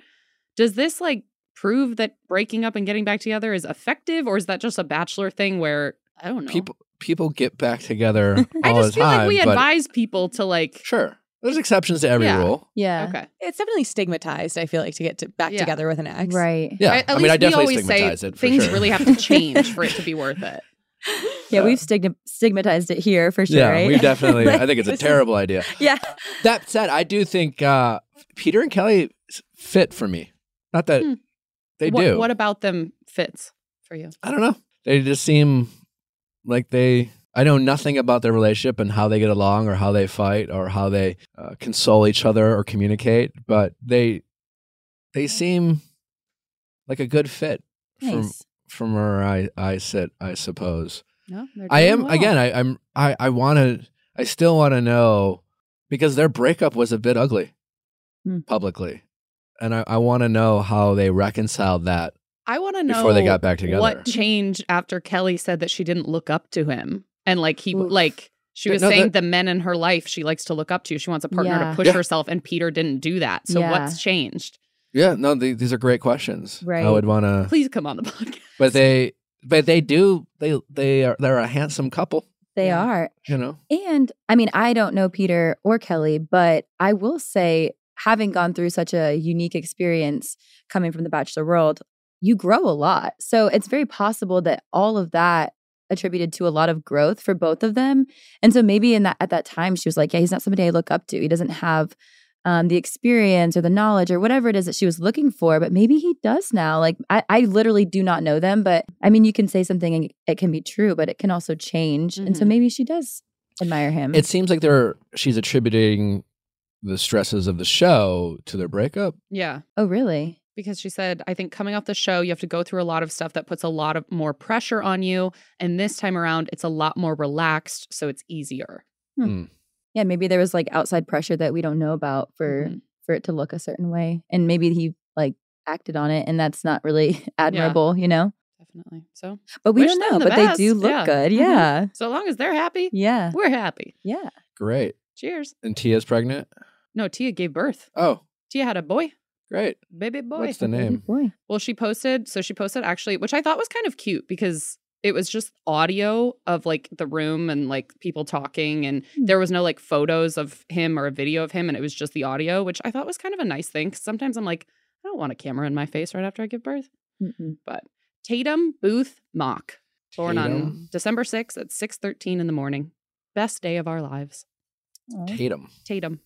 Speaker 4: Does this like prove that breaking up and getting back together is effective, or is that just a bachelor thing where I don't know?
Speaker 1: People people get back together
Speaker 4: I just
Speaker 1: the
Speaker 4: feel
Speaker 1: time.
Speaker 4: like we advise people to like.
Speaker 1: sure, there's exceptions to every
Speaker 4: Yeah.
Speaker 1: rule.
Speaker 2: Yeah.
Speaker 4: Okay.
Speaker 3: It's definitely stigmatized, I feel like, to get to back
Speaker 4: Yeah.
Speaker 3: together with an ex.
Speaker 2: Right.
Speaker 1: Yeah,
Speaker 4: I, at
Speaker 1: I
Speaker 4: least
Speaker 1: mean, I
Speaker 4: we
Speaker 1: definitely
Speaker 4: always say
Speaker 1: stigmatize it. For
Speaker 4: things
Speaker 1: sure.
Speaker 4: really have to change for it to be worth it.
Speaker 2: Yeah, we've stigma- stigmatized it here for sure,
Speaker 1: yeah,
Speaker 2: right?
Speaker 1: we definitely. I think it's a
Speaker 2: this is-
Speaker 1: terrible idea.
Speaker 2: Yeah.
Speaker 1: That said, I do think uh, Peter and Kelley fit for me. Not that
Speaker 4: Hmm.
Speaker 1: they
Speaker 4: what,
Speaker 1: do.
Speaker 4: What about them fits for you?
Speaker 1: I don't know. They just seem like they. I know nothing about their relationship and how they get along or how they fight or how they uh, console each other or communicate, but they they seem like a good fit from
Speaker 2: Nice.
Speaker 1: from where I I sit. I suppose.
Speaker 4: No, they're
Speaker 1: I am
Speaker 4: well.
Speaker 1: again. I, I'm. I. I want to. I still want to know because their breakup was a bit ugly
Speaker 2: Hmm.
Speaker 1: publicly, and I, I want to know how they reconciled that.
Speaker 4: I want to know
Speaker 1: before they got back together.
Speaker 4: What changed after Kelley said that she didn't look up to him, and like he
Speaker 2: Oof.
Speaker 4: like she was
Speaker 1: no,
Speaker 4: saying
Speaker 1: that-
Speaker 4: the men in her life she likes to look up to. She wants a partner
Speaker 2: Yeah.
Speaker 4: to push
Speaker 1: Yeah.
Speaker 4: herself, and Peter didn't do that. So
Speaker 2: Yeah.
Speaker 4: what's changed?
Speaker 1: Yeah. No. The, these are great questions.
Speaker 2: Right, I
Speaker 1: would want to.
Speaker 4: Please come on the podcast.
Speaker 1: But they. But they do. They. They are. They're a handsome couple.
Speaker 2: They
Speaker 4: Yeah.
Speaker 2: are.
Speaker 1: You know.
Speaker 2: And I mean, I don't know Peter or Kelley, but I will say, having gone through such a unique experience coming from the Bachelor world, you grow a lot. So it's very possible that all of that attributed to a lot of growth for both of them. And so maybe in that at that time she was like, yeah, he's not somebody I look up to. He doesn't have um, the experience or the knowledge or whatever it is that she was looking for, but maybe he does now. Like I, I literally do not know them, but I mean, you can say something and it can be true, but it can also change. And so
Speaker 4: Mhm.
Speaker 2: maybe she does admire him.
Speaker 1: It seems like they're. She's attributing the stresses of the show to their breakup.
Speaker 4: Yeah.
Speaker 2: oh, really?
Speaker 4: Because she said, I think coming off the show, you have to go through a lot of stuff that puts a lot of more pressure on you. And this time around, it's a lot more relaxed. So it's easier.
Speaker 2: Yeah, maybe there was like outside pressure that we don't know about for
Speaker 4: Mhm.
Speaker 2: for it to look a certain way, and maybe he like acted on it, and that's not really admirable, you know.
Speaker 4: Definitely. So,
Speaker 2: But we don't know.
Speaker 4: the
Speaker 2: But they do look
Speaker 4: yeah.
Speaker 2: good.
Speaker 4: Mhm.
Speaker 2: Yeah,
Speaker 4: so long as they're happy,
Speaker 2: yeah,
Speaker 4: we're happy.
Speaker 2: yeah.
Speaker 1: Great.
Speaker 4: Cheers.
Speaker 1: And Tia's pregnant.
Speaker 4: No, Tia gave birth.
Speaker 1: Oh,
Speaker 4: Tia had a boy,
Speaker 1: great.
Speaker 4: baby boy.
Speaker 1: What's the
Speaker 2: Baby
Speaker 1: name?
Speaker 2: Boy.
Speaker 4: Well, she posted, so she posted actually, which I thought was kind of cute because it was just audio of like the room and like people talking, and
Speaker 2: Hmm.
Speaker 4: there was no like photos of him or a video of him, and it was just the audio, which I thought was kind of a nice thing. 'cause sometimes I'm like, I don't want a camera in my face right after I give birth.
Speaker 2: Mm-mm.
Speaker 4: But Tatum Booth Mock, born on December 6th at 6:13 in the morning. Best day of our lives.
Speaker 2: Aw.
Speaker 1: Tatum.
Speaker 4: Tatum.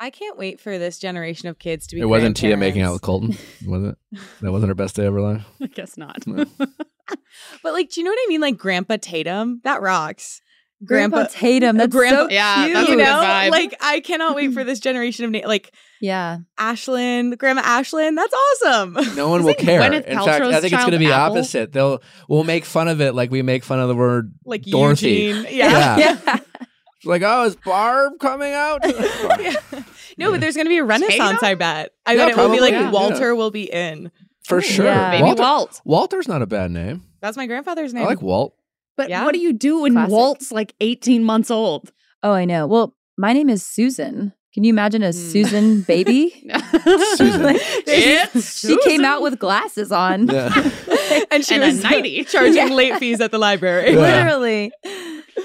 Speaker 3: I can't wait for this generation of kids to be.
Speaker 1: It wasn't Tia making out with. Colton, was it? That wasn't her best day of her life.
Speaker 4: I guess not.
Speaker 1: No.
Speaker 3: But like, do you know what I mean? Like Grandpa Tatum, that rocks.
Speaker 2: Grandpa, Tatum. That's
Speaker 3: Grandpa-
Speaker 2: so
Speaker 4: Yeah,
Speaker 2: cute.
Speaker 4: that's a
Speaker 3: you know,
Speaker 4: vibe.
Speaker 3: like I cannot wait for this generation of na- like
Speaker 2: yeah.
Speaker 3: Ashlyn, Grandma Ashlyn. That's awesome.
Speaker 1: No one will care.
Speaker 4: Gwyneth
Speaker 1: In fact, I think it's going to be
Speaker 4: Apple-
Speaker 1: opposite. They'll we'll make fun of it like we make fun of the word
Speaker 3: like
Speaker 1: Dorothy.
Speaker 3: Eugene. Yeah.
Speaker 1: Yeah.
Speaker 2: Yeah.
Speaker 1: Like, oh, is Barb coming out?
Speaker 3: Yeah. No, but there's going to be a renaissance. I bet. I
Speaker 1: Yeah,
Speaker 3: bet it will be like
Speaker 4: yeah.
Speaker 3: Walter will be in.
Speaker 1: For sure.
Speaker 2: Yeah.
Speaker 4: Maybe
Speaker 1: Walter-
Speaker 4: Walt.
Speaker 1: Walter's not a bad name.
Speaker 3: That's my grandfather's name.
Speaker 1: I like Walt.
Speaker 4: But
Speaker 3: Yeah.
Speaker 4: what do you do when
Speaker 2: Classic.
Speaker 4: Walt's like 18 months old?
Speaker 2: Oh, I know. Well, my name is Susan. Can you imagine a
Speaker 4: Hmm.
Speaker 2: Susan baby?
Speaker 1: Susan.
Speaker 2: Like,
Speaker 4: It's
Speaker 2: she came out with glasses on.
Speaker 1: Yeah.
Speaker 3: and she
Speaker 4: And a
Speaker 3: was
Speaker 4: nighty.
Speaker 3: charging
Speaker 2: Yeah.
Speaker 3: late fees at the library.
Speaker 1: Yeah.
Speaker 2: Literally.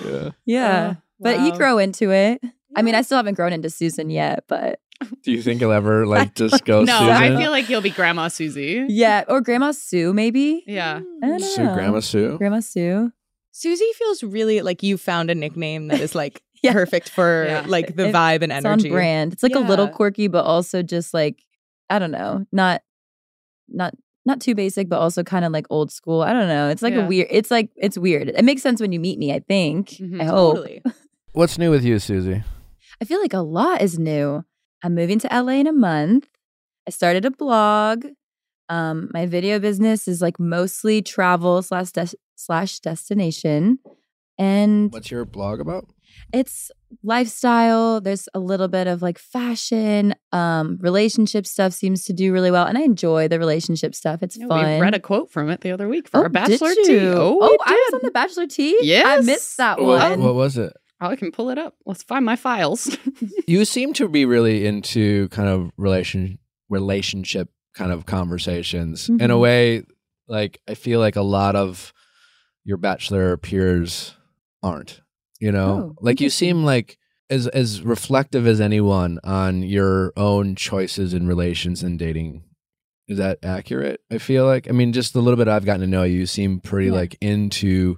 Speaker 1: yeah.
Speaker 2: Yeah.
Speaker 3: Oh,
Speaker 2: But you grow into it. I mean, I still haven't grown into Susan yet, but
Speaker 1: Do you think you'll ever like just go
Speaker 4: no,
Speaker 1: Susan?
Speaker 4: I feel like you'll be Grandma Susie.
Speaker 2: yeah, or Grandma Sue, maybe.
Speaker 4: Yeah.
Speaker 2: I don't
Speaker 1: Sue. Grandma Sue.
Speaker 2: Grandma Sue.
Speaker 3: Susie feels really like you found a nickname that is like
Speaker 2: Yeah.
Speaker 3: perfect for
Speaker 4: Yeah.
Speaker 3: like the
Speaker 2: It-
Speaker 3: vibe and
Speaker 2: It's
Speaker 3: energy.
Speaker 2: on brand. It's like a little quirky, but also just like I don't know, not not not too basic, but also kind of like old school. I don't know. It's like
Speaker 4: Yeah.
Speaker 2: a weird. It's like it's weird. It makes sense when you meet me. I think.
Speaker 4: Mhm.
Speaker 2: I hope.
Speaker 3: Totally.
Speaker 1: What's new with you, Susie?
Speaker 2: I feel like a lot is new. I'm moving to LA in a month. I started a blog. Um, my video business is like mostly travel slash des- slash destination, and
Speaker 1: What's your blog about?
Speaker 2: it's lifestyle. There's a little bit of like fashion, um, relationship stuff seems to do really well, and I enjoy the relationship stuff. It's
Speaker 4: Yeah,
Speaker 2: fun.
Speaker 4: We read a quote from it the other week for
Speaker 2: Oh,
Speaker 4: our Bachelor
Speaker 2: you?
Speaker 4: Tea. Oh, we
Speaker 2: I was on the Bachelor Tea. I missed that
Speaker 1: What,
Speaker 2: one.
Speaker 1: what was it?
Speaker 4: Oh, I can pull it up. Let's find my files.
Speaker 1: You seem to be really into kind of relation relationship kind of conversations in a
Speaker 2: Mhm.
Speaker 1: way. Like I feel like a lot of your bachelor peers aren't. You know,
Speaker 2: Oh,
Speaker 1: like you seem like as as reflective as anyone on your own choices in relations and dating. Is that accurate? I feel like. I mean, just the little bit I've gotten to know you, you seem pretty
Speaker 2: Yeah.
Speaker 1: like into,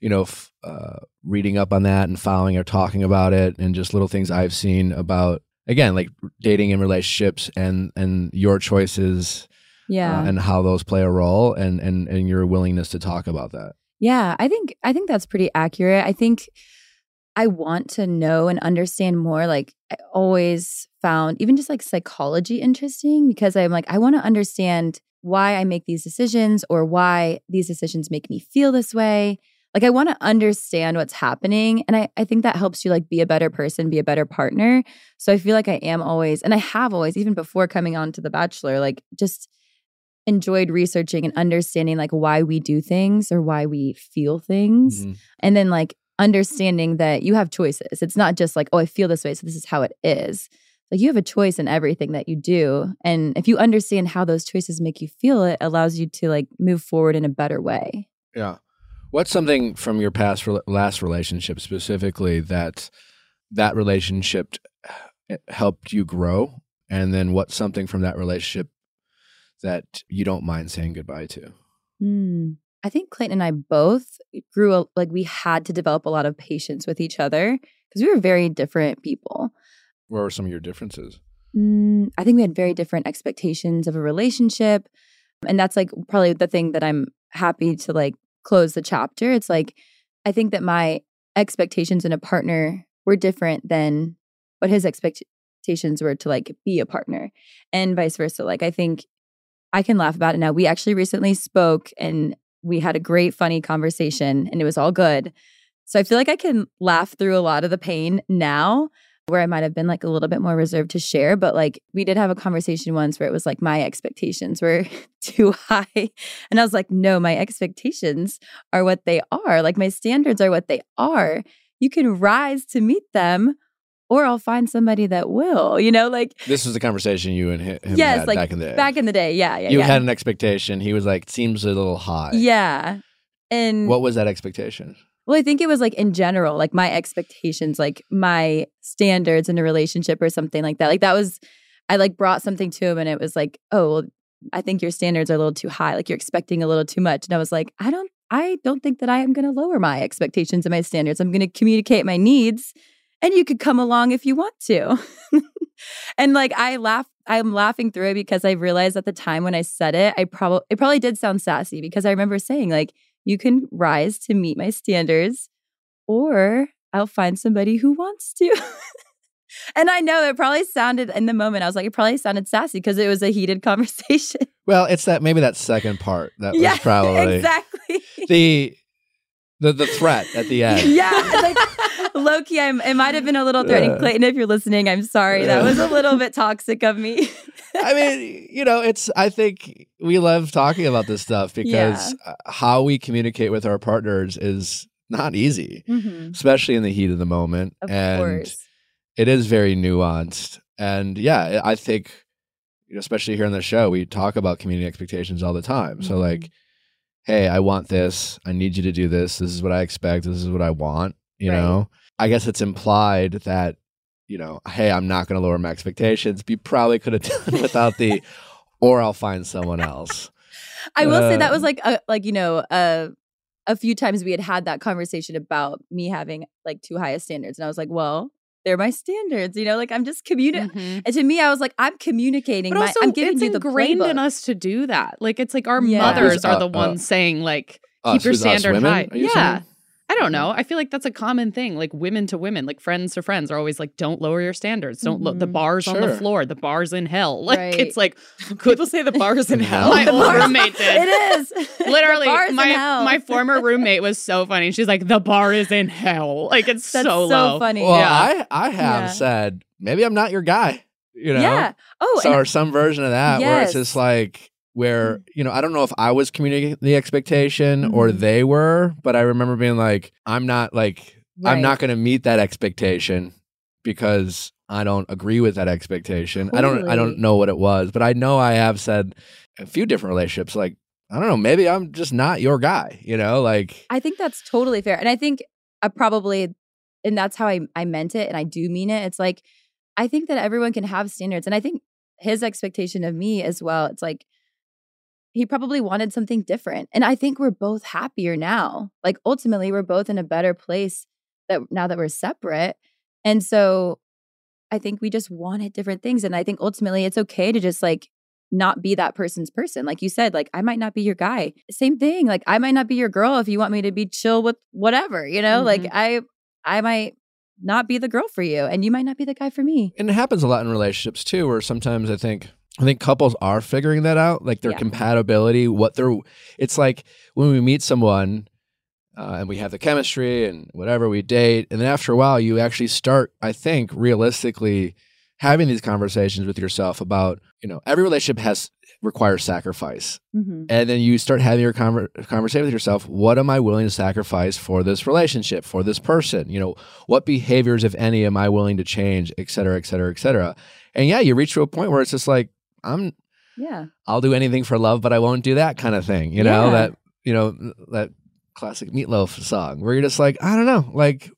Speaker 1: you know, f- uh, reading up on that and following or talking about it, and just little things I've seen about again, like dating and relationships and and your choices
Speaker 2: yeah.
Speaker 1: uh, and how those play a role, and and and your willingness to talk about that.
Speaker 2: Yeah, I think I think that's pretty accurate. I think I want to know and understand more. Like I always found even just like psychology interesting because I'm like I want to understand why I make these decisions or why these decisions make me feel this way. Like I want to understand what's happening. And I, I think that helps you like be a better person, be a better partner. So I feel like I am always, and I have always, even before coming on to The Bachelor, like just enjoyed researching and understanding like why we do things or why we feel things.
Speaker 1: Mhm.
Speaker 2: And then like understanding that you have choices. It's not just like, oh, I feel this way, so this is how it is. Like you have a choice in everything that you do. And if you understand how those choices make you feel, it allows you to like move forward in a better way.
Speaker 1: Yeah. What's something from your past last relationship specifically that that relationship eh, helped you grow, and then what's something from that relationship that you don't mind saying goodbye to?
Speaker 2: Hmm. I think Clayton and I both grew a, like we had to develop a lot of patience with each other because we were very different people.
Speaker 1: What were some of your differences?
Speaker 2: Mm, I think we had very different expectations of a relationship. And that's like probably the thing that I'm happy to like close the chapter. It's like, I think that my expectations in a partner were different than what his expectations were to like be a partner and vice versa. Like, I think I can laugh about it now. We actually recently spoke and we had a great, funny conversation and it was all good. So I feel like I can laugh through a lot of the pain now where I might have been like a little bit more reserved to share. But like we did have a conversation once where it was like my expectations were too high. And I was like, no, my expectations are what they are. Like my standards are what they are. You can rise to meet them. Or I'll find somebody that will, you know, like
Speaker 1: This was the conversation you and him
Speaker 2: yes,
Speaker 1: had
Speaker 2: like
Speaker 1: back in the day.
Speaker 2: back in the day, yeah, yeah,
Speaker 1: you
Speaker 2: yeah,
Speaker 1: had an expectation. He was like, "Seems a little high."
Speaker 2: yeah. And
Speaker 1: What was that expectation?
Speaker 2: Well, I think it was like in general, like my expectations, like my standards in a relationship or something like that. Like that was, I like brought something to him and it was like, oh, well, I think your standards are a little too high. Like you're expecting a little too much. And I was like, I don't, I don't think that I am going to lower my expectations and my standards. I'm going to communicate my needs and you could come along if you want to. and like I laugh, I'm laughing through it because I realized at the time when I said it, I probably, it probably did sound sassy because I remember saying like, you can rise to meet my standards or I'll find somebody who wants to. and I know it probably sounded in the moment, I was like, it probably sounded sassy because it was a heated conversation.
Speaker 1: Well, it's that maybe that second part that
Speaker 2: yeah,
Speaker 1: was probably
Speaker 2: exactly.
Speaker 1: the the the threat at the end.
Speaker 2: yeah, like low key, I'm, it might have been a little threatening. Clayton, if you're listening, I'm sorry. That was a little bit toxic of me.
Speaker 1: I mean, you know, it's. I think we love talking about this stuff because uh, how we communicate with our partners is not easy,
Speaker 2: Mhm,
Speaker 1: especially in the heat of the moment.
Speaker 2: Of
Speaker 1: and
Speaker 2: course.
Speaker 1: it is very nuanced. And yeah, I think, you know, especially here on the show, we talk about community expectations all the time. So
Speaker 2: Mhm.
Speaker 1: like, hey, I want this. I need you to do this. This is what I expect. This is what I want. You
Speaker 2: Right.
Speaker 1: know, I guess it's implied that, you know, hey, I'm not going to lower my expectations. You probably could have done without the, or I'll find someone else.
Speaker 2: I will say that
Speaker 1: Uh,
Speaker 2: was like a like you know a a few times we had had that conversation about me having like too high of standards, and I was like, well, they're my standards, you know, like I'm just communicating.
Speaker 4: Mhm.
Speaker 2: And to me, I was like, I'm communicating.
Speaker 4: But
Speaker 2: my, I'm giving
Speaker 4: it's
Speaker 2: you the
Speaker 4: ingrained in us to do that. Like it's like our
Speaker 2: Yeah.
Speaker 4: mothers
Speaker 1: Who's,
Speaker 4: are
Speaker 1: uh,
Speaker 4: the
Speaker 1: uh,
Speaker 4: ones saying like
Speaker 1: Us,
Speaker 4: keep your
Speaker 1: who's us,
Speaker 4: standard high.
Speaker 1: are you
Speaker 4: Yeah.
Speaker 1: saying?
Speaker 4: I don't know. I feel like that's a common thing. Like women to women, like friends to friends are always like, don't lower your standards. Don't look the
Speaker 2: Mhm.
Speaker 4: bars on the floor. The bars in hell. Like
Speaker 2: Right.
Speaker 4: it's like could
Speaker 3: People say the bars in hell.
Speaker 4: My old roommate did.
Speaker 2: It is
Speaker 4: Literally,
Speaker 2: The bar's in
Speaker 4: my
Speaker 2: hell.
Speaker 4: my former roommate was so funny. She's like, the bar is in hell. Like it's
Speaker 2: That's
Speaker 4: so
Speaker 2: so,
Speaker 4: low.
Speaker 2: funny.
Speaker 1: Well,
Speaker 4: Yeah.
Speaker 1: I I have
Speaker 2: Yeah.
Speaker 1: said maybe I'm not your guy. You know,
Speaker 2: Yeah. Oh,
Speaker 1: so
Speaker 2: and
Speaker 1: or some version of that where it's just like where you know I don't know if I was communicating the expectation or
Speaker 2: Mhm.
Speaker 1: they were, but I remember being like, I'm not like I'm not going to meet that expectation because I don't agree with that expectation. I don't I don't know what it was, but I know I have said a few different relationships like I don't know, maybe I'm just not your guy, you know, like
Speaker 2: I think that's totally fair. And I think I probably, and that's how I, I meant it. And I do mean it. It's like, I think that everyone can have standards. And I think his expectation of me as well, it's like, he probably wanted something different. And I think we're both happier now. Like ultimately, we're both in a better place that now that we're separate. And so I think we just wanted different things. And I think ultimately it's okay to just like not be that person's person. Like you said, like I might not be your guy. Same thing. Like I might not be your girl if you want me to be chill with whatever, you know? Like
Speaker 4: Mhm.
Speaker 2: I I might not be the girl for you and you might not be the guy for me.
Speaker 1: and it happens a lot in relationships too where sometimes i think i think couples are figuring that out like their
Speaker 2: Yeah.
Speaker 1: compatibility what they're it's like when we meet someone uh, and we have the chemistry and whatever we date, and then after a while, you actually start, I think, realistically having these conversations with yourself about you know every relationship has requires sacrifice
Speaker 2: Mhm.
Speaker 1: and then you start having your conver- conversation with yourself what am i willing to sacrifice for this relationship for this person you know what behaviors if any am i willing to change et cetera et cetera et cetera and yeah you reach to a point where it's just like i'm
Speaker 2: Yeah.
Speaker 1: i'll do anything for love but i won't do that kind of mm-hmm. thing you know
Speaker 2: Yeah.
Speaker 1: that you know that classic Meat Loaf song where you're just like i don't know like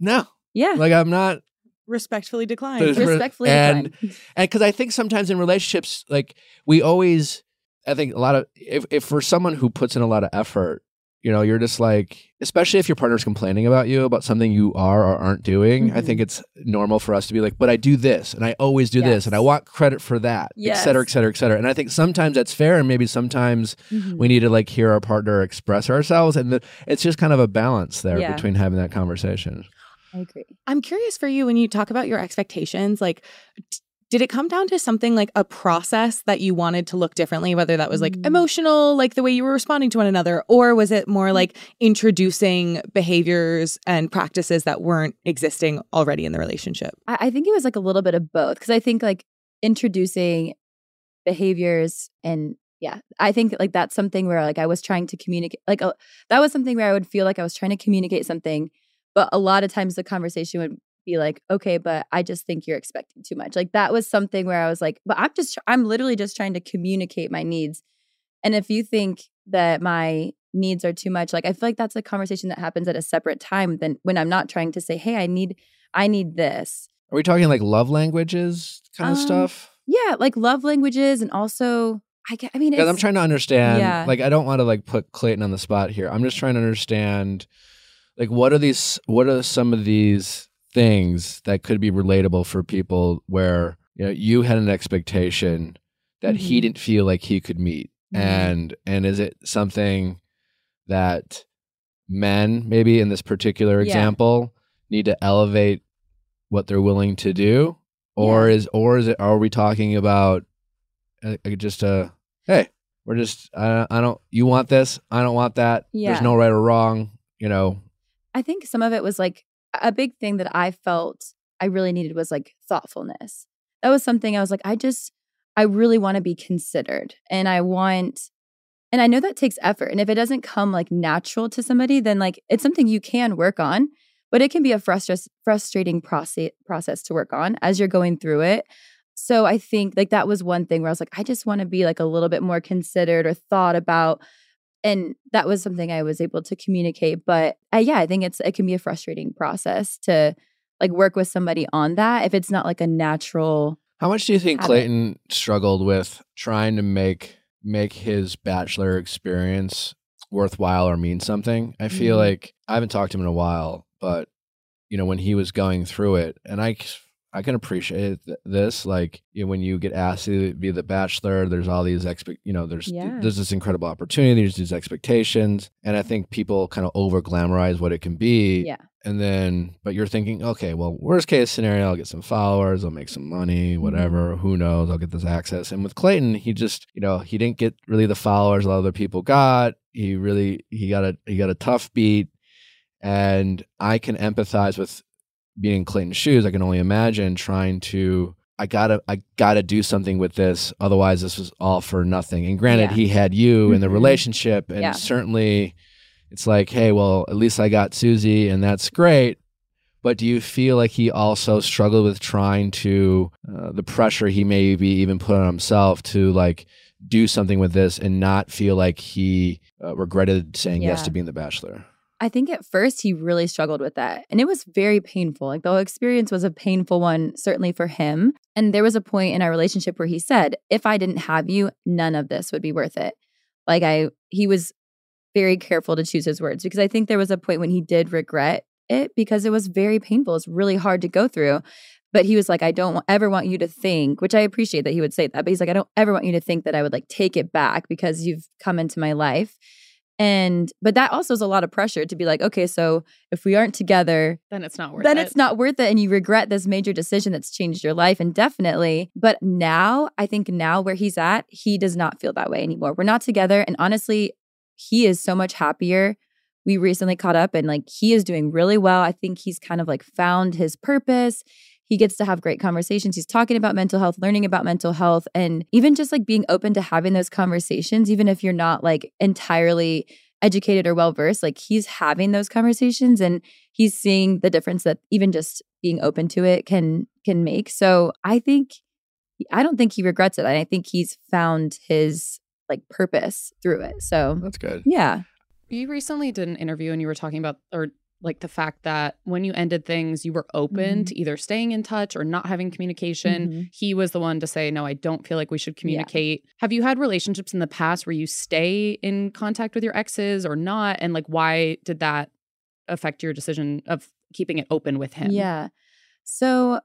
Speaker 1: no
Speaker 2: Yeah.
Speaker 1: like i'm not
Speaker 3: Respectfully declined.
Speaker 2: Respectfully
Speaker 1: and-
Speaker 2: declined.
Speaker 1: and because I think sometimes in relationships, like we always, I think a lot of if if for someone who puts in a lot of effort, you know, you're just like, especially if your partner's complaining about you about something you are or aren't doing. I
Speaker 2: Mhm.
Speaker 1: think it's normal for us to be like, but I do this and I always do this and I want credit for that, et cetera, et cetera, et cetera. And I think sometimes that's fair, and maybe sometimes
Speaker 2: Mhm.
Speaker 1: we need to like hear our partner express ourselves, and the, it's just kind of a balance there
Speaker 2: Yeah.
Speaker 1: between having that conversation.
Speaker 2: I agree.
Speaker 3: I'm curious for you when you talk about your expectations, like did it come down to something like a process that you wanted to look differently, whether that was like
Speaker 2: Mm.
Speaker 3: emotional, like the way you were responding to one another, or was it more like introducing behaviors and practices that weren't existing already in the relationship?
Speaker 2: I, I think it was like a little bit of both because I think like introducing behaviors and yeah, I think like that's something where like I was trying to communicate like uh, that was something where I would feel like I was trying to communicate something, but a lot of times the conversation would be like, okay, but I just think you're expecting too much. Like that was something where I was like, but I'm just I'm literally just trying to communicate my needs, and if you think that my needs are too much, like I feel like that's a conversation that happens at a separate time than when I'm not trying to say, hey, I need I need this.
Speaker 1: Are we talking like love languages kind of
Speaker 2: Um,
Speaker 1: stuff?
Speaker 2: Yeah, like love languages and also I get, I mean
Speaker 1: I'm trying to understand.
Speaker 2: yeah.
Speaker 1: Like, I don't want to like put Clayton on the spot here. I'm just trying to understand, like, what are these? What are some of these things that could be relatable for people where you know you had an expectation that he
Speaker 2: Mhm.
Speaker 1: didn't feel like he could meet,
Speaker 2: Mhm.
Speaker 1: and and is it something that men maybe in this particular
Speaker 2: Yeah.
Speaker 1: example need to elevate what they're willing to do, or
Speaker 2: Yeah.
Speaker 1: is or is it? Are we talking about uh, uh, just a hey, we're just I, I don't you want this, I don't want that.
Speaker 2: Yeah.
Speaker 1: There's no right or wrong, you know.
Speaker 2: I think some of it was like a big thing that I felt I really needed was like thoughtfulness. That was something I was like, I just, I really want to be considered. And I want, and I know that takes effort. And if it doesn't come like natural to somebody, then like it's something you can work on, but it can be a frustra- frustrating process process to work on as you're going through it. So I think like that was one thing where I was like, I just want to be like a little bit more considered or thought about and that was something I was able to communicate. But uh, yeah, I think it's it can be a frustrating process to like work with somebody on that if it's not like a natural.
Speaker 1: How much do you think
Speaker 2: Habit.
Speaker 1: Clayton struggled with trying to make make his bachelor experience worthwhile or mean something? I feel
Speaker 2: Mhm.
Speaker 1: like I haven't talked to him in a while, but you know when he was going through it, and I I can appreciate th- this. Like you know, when you get asked to be the bachelor, there's all these expect. You know, there's
Speaker 2: Yeah.
Speaker 1: there's this incredible opportunity. There's these expectations, and I think people kind of over glamorize what it can be.
Speaker 2: Yeah.
Speaker 1: And then, but you're thinking, okay, well, worst case scenario, I'll get some followers, I'll make some money, mm-hmm. whatever. Who knows? I'll get this access. And with Clayton, he just, you know, he didn't get really the followers a lot of other people got. He really, he got a, he got a tough beat. And I can empathize with being in Clayton's shoes. I can only imagine trying to. I gotta, I gotta do something with this. Otherwise, this was all for nothing. And granted,
Speaker 2: Yeah.
Speaker 1: he had you in the
Speaker 2: Mhm.
Speaker 1: relationship, and
Speaker 2: Yeah.
Speaker 1: certainly, it's like, hey, well, at least I got Susie, and that's great. But do you feel like he also struggled with trying to uh, the pressure he maybe even put on himself to like do something with this and not feel like he uh, regretted saying yes to being the bachelor?
Speaker 2: I think at first he really struggled with that. And it was very painful. Like the whole experience was a painful one, certainly for him. And there was a point in our relationship where he said, if I didn't have you, none of this would be worth it. Like I, he was very careful to choose his words because I think there was a point when he did regret it because it was very painful. It's really hard to go through. But he was like, I don't ever want you to think, which I appreciate that he would say that. But he's like, I don't ever want you to think that I would like take it back because you've come into my life. And, but that also is a lot of pressure to be like, okay, so if we aren't together,
Speaker 4: Then it's not worth
Speaker 2: then
Speaker 4: it.
Speaker 2: Then it's not worth it. And you regret this major decision that's changed your life indefinitely. But now, I think now where he's at, he does not feel that way anymore. We're not together. And honestly, he is so much happier we recently caught up and like he is doing really well. I think he's kind of like found his purpose. He gets to have great conversations. He's talking about mental health, learning about mental health, and even just like being open to having those conversations, even if you're not like entirely educated or well versed, like he's having those conversations and he's seeing the difference that even just being open to it can can make. So I think I don't think he regrets it. I think he's found his like purpose through it. So
Speaker 1: That's good.
Speaker 2: yeah.
Speaker 4: You recently did an interview and you were talking about, or like the fact that when you ended things, you were open
Speaker 2: Mhm.
Speaker 4: to either staying in touch or not having communication.
Speaker 2: Mhm.
Speaker 4: He was the one to say, No, I don't feel like we should communicate. Have you had relationships in the past where you stay in contact with your exes or not? And like, why did that affect your decision of keeping it open with him?
Speaker 2: Yeah. So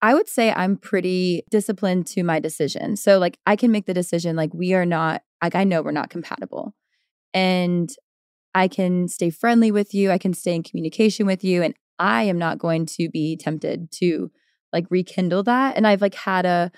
Speaker 2: I would say I'm pretty disciplined to my decision. So like I can make the decision like we are not like I know we're not compatible. And I can stay friendly with you, I can stay in communication with you and I am not going to be tempted to like rekindle that and I've like had a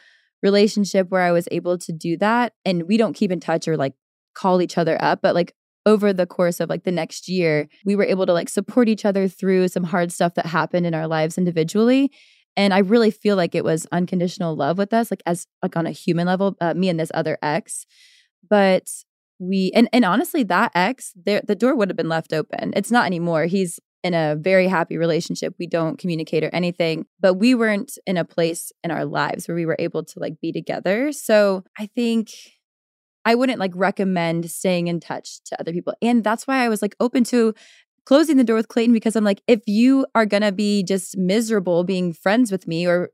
Speaker 2: relationship where I was able to do that and we don't keep in touch or like call each other up but like over the course of like the next year we were able to like support each other through some hard stuff that happened in our lives individually and i really feel like it was unconditional love with us like as like on a human level uh, me and this other ex but we and and honestly that ex there the door would have been left open. It's not anymore. He's in a very happy relationship. We don't communicate or anything but we weren't in a place in our lives where we were able to like be together. So i think I wouldn't like recommend staying in touch to other people. And that's why I was like open to closing the door with Clayton because I'm like, if you are gonna be just miserable being friends with me or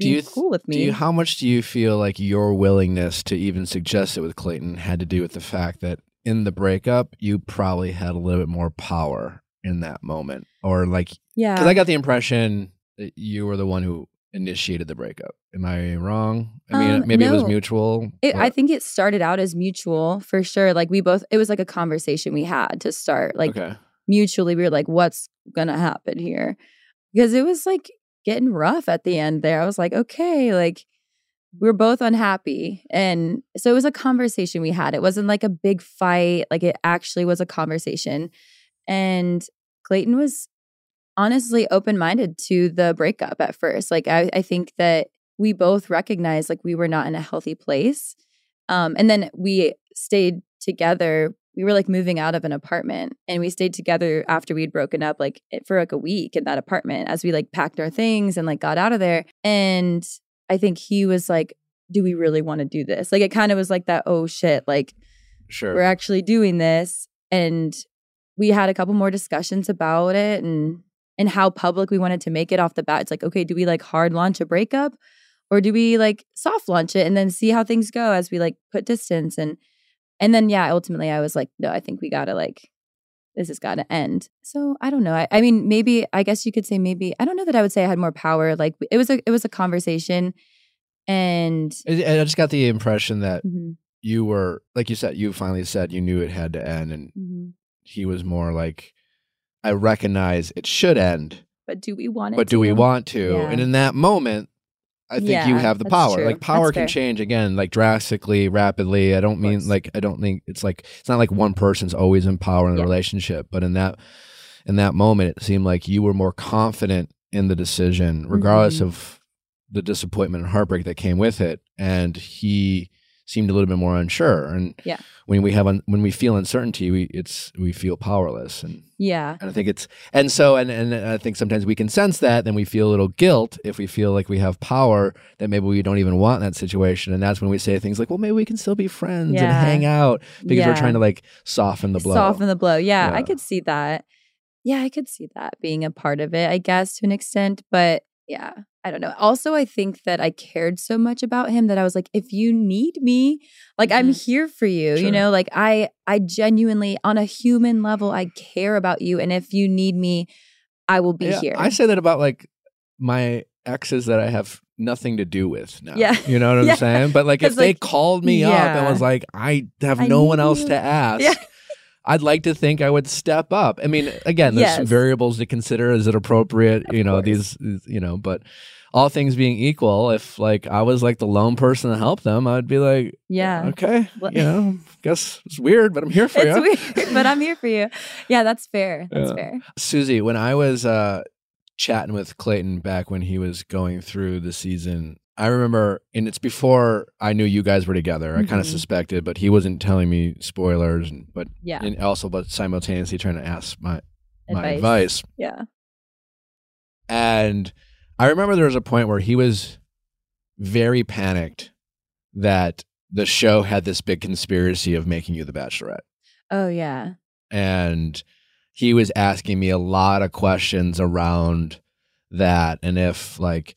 Speaker 2: being
Speaker 1: you th-
Speaker 2: cool with
Speaker 1: Do
Speaker 2: me,
Speaker 1: you, how much do you feel like your willingness to even suggest it with Clayton had to do with the fact that in the breakup you probably had a little bit more power in that moment, or like
Speaker 2: yeah,
Speaker 1: because I got the impression that you were the one who initiated the breakup. Am I wrong? I mean,
Speaker 2: Um,
Speaker 1: maybe it was mutual.
Speaker 2: It, I think it started out as mutual for sure. Like we both, it was like a conversation we had to start. Like
Speaker 1: okay.
Speaker 2: mutually, we were like, "What's gonna happen here?" Because it was like getting rough at the end. There, I was like, "Okay, like we're both unhappy," and so it was a conversation we had. It wasn't like a big fight. Like it actually was a conversation, and Clayton was honestly open minded to the breakup at first. Like I, I think that we both recognized like we were not in a healthy place. Um, and then we stayed together. We were like moving out of an apartment and we stayed together after we'd broken up like for like a week in that apartment as we like packed our things and like got out of there. And I think he was like, do we really want to do this? Like it kind of was like that, oh shit, like
Speaker 1: Sure.
Speaker 2: we're actually doing this and we had a couple more discussions about it and and how public we wanted to make it off the bat it's like okay do we like hard launch a breakup or do we like soft launch it and then see how things go as we like put distance and and then yeah ultimately i was like no i think we gotta like this has got to end so i don't know I, I mean maybe i guess you could say maybe i don't know that i would say i had more power like it was a it was a conversation and
Speaker 1: I just got the impression that
Speaker 2: Mhm,
Speaker 1: you were, like you said, you finally said you knew it had to end, and
Speaker 2: mhm.
Speaker 1: he was more like, I recognize it should end,
Speaker 2: but do we want it
Speaker 1: but do we
Speaker 2: to?
Speaker 1: want to?
Speaker 2: Yeah.
Speaker 1: And in that moment, I think you have the power.
Speaker 2: true.
Speaker 1: Like power
Speaker 2: That's
Speaker 1: can
Speaker 2: fair.
Speaker 1: change again, like drastically, rapidly. I don't mean like I don't think it's like it's not like one person's always in power in a
Speaker 2: Yeah.
Speaker 1: relationship, but in that in that moment, it seemed like you were more confident in the decision, regardless
Speaker 2: Mhm.
Speaker 1: of the disappointment and heartbreak that came with it. And he seemed a little bit more unsure. And
Speaker 2: Yeah.
Speaker 1: when we have un- when we feel uncertainty, we it's we feel powerless and
Speaker 2: yeah
Speaker 1: and I think it's and so and and I think sometimes we can sense that, then we feel a little guilt if we feel like we have power that maybe we don't even want in that situation, and that's when we say things like, "Well, maybe we can still be friends and hang out," because we're trying to like soften the blow.
Speaker 2: Soften the blow. Yeah, I could see that. Yeah, I could see that being a part of it, I guess, to an extent. But yeah, I don't know. Also, I think that I cared so much about him that I was like, if you need me, like I'm mm-hmm. here for you.
Speaker 1: Sure.
Speaker 2: You know, like I I genuinely on a human level, I care about you. And if you need me, I will be
Speaker 1: Yeah,
Speaker 2: here.
Speaker 1: I say that about like my exes that I have nothing to do with now.
Speaker 2: Yeah.
Speaker 1: you know what I'm
Speaker 2: Yeah.
Speaker 1: saying. But like if
Speaker 2: 'Cause,
Speaker 1: they called me up and was like, "I have
Speaker 2: I
Speaker 1: no one else
Speaker 2: you."
Speaker 1: to ask." I'd like to think I would step up. I mean, again, there's some
Speaker 2: Yes.
Speaker 1: variables to consider. Is it appropriate?
Speaker 2: Of
Speaker 1: you know, these, these- you know, but all things being equal, if like I was like the lone person to help them, I'd be like,
Speaker 2: Yeah.
Speaker 1: okay,
Speaker 2: Well-
Speaker 1: you know, guess it's weird, but I'm here for you.
Speaker 2: weird, but I'm here for you. Yeah, that's fair. That's
Speaker 1: Yeah.
Speaker 2: fair.
Speaker 1: Susie, when I was uh, chatting with Clayton back when he was going through the season, I remember, and it's before I knew you guys were together. I kind of
Speaker 2: mm-hmm.
Speaker 1: suspected, but he wasn't telling me spoilers, and but
Speaker 2: Yeah.
Speaker 1: and also, but simultaneously trying to ask my my
Speaker 2: Advice.
Speaker 1: advice.
Speaker 2: Yeah.
Speaker 1: And I remember there was a point where he was very panicked that the show had this big conspiracy of making you the Bachelorette.
Speaker 2: Oh yeah.
Speaker 1: and he was asking me a lot of questions around that and if like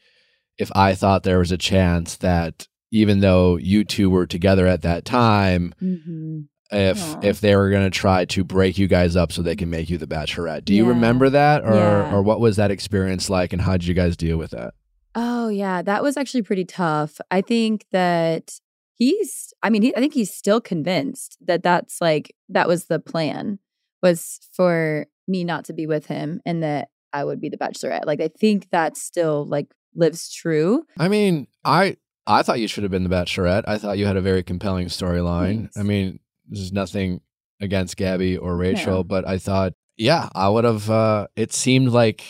Speaker 1: if i thought there was a chance that even though you two were together at that time
Speaker 2: hmm
Speaker 1: if
Speaker 2: Aw.
Speaker 1: if they were going to try to break you guys up so they can make you the bachelorette do you remember that or
Speaker 2: Yeah.
Speaker 1: or what was that experience like and how did you guys deal with that
Speaker 2: Oh yeah, that was actually pretty tough. I think that he's. I mean, he, I think he's still convinced that that's like that was the plan was for me not to be with him and that I would be the bachelorette. Like I think that's still like lives true.
Speaker 1: i mean i i thought you should have been the bachelorette i thought you had a very compelling storyline i mean this is nothing against gabby or rachel
Speaker 2: No.
Speaker 1: but i thought yeah i would have uh it seemed like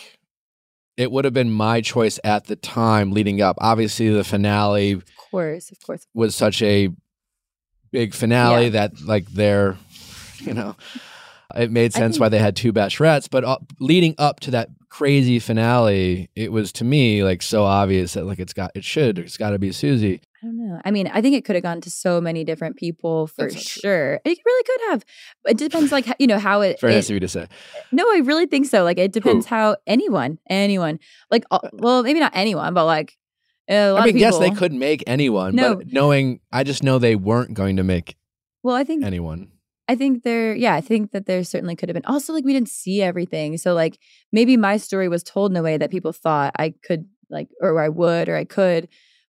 Speaker 1: it would have been my choice at the time leading up obviously the finale
Speaker 2: Of course, of course.
Speaker 1: was such a big finale
Speaker 2: Yeah.
Speaker 1: that like they're you know it made sense
Speaker 2: think-
Speaker 1: why they had two bachelorettes but uh, leading up to that crazy finale it was to me like so obvious that like it's got it should it's got to be susie
Speaker 2: I don't know. I mean, I think it could have gone to so many different people for
Speaker 1: not true.
Speaker 2: sure. It really could have. It depends, like you know how it.
Speaker 1: very
Speaker 2: it-
Speaker 1: nice of you to say
Speaker 2: No, I really think so. Like it depends
Speaker 1: Who?
Speaker 2: how anyone, anyone, like uh, well, maybe not anyone, but like a lot
Speaker 1: i mean yes they could make anyone
Speaker 2: No.
Speaker 1: but knowing i just know they weren't going to make
Speaker 2: Well, I think
Speaker 1: anyone
Speaker 2: I think there, yeah, I think that there certainly could have been. Also, like we didn't see everything, so like maybe my story was told in a way that people thought I could, like, or I would, or I could.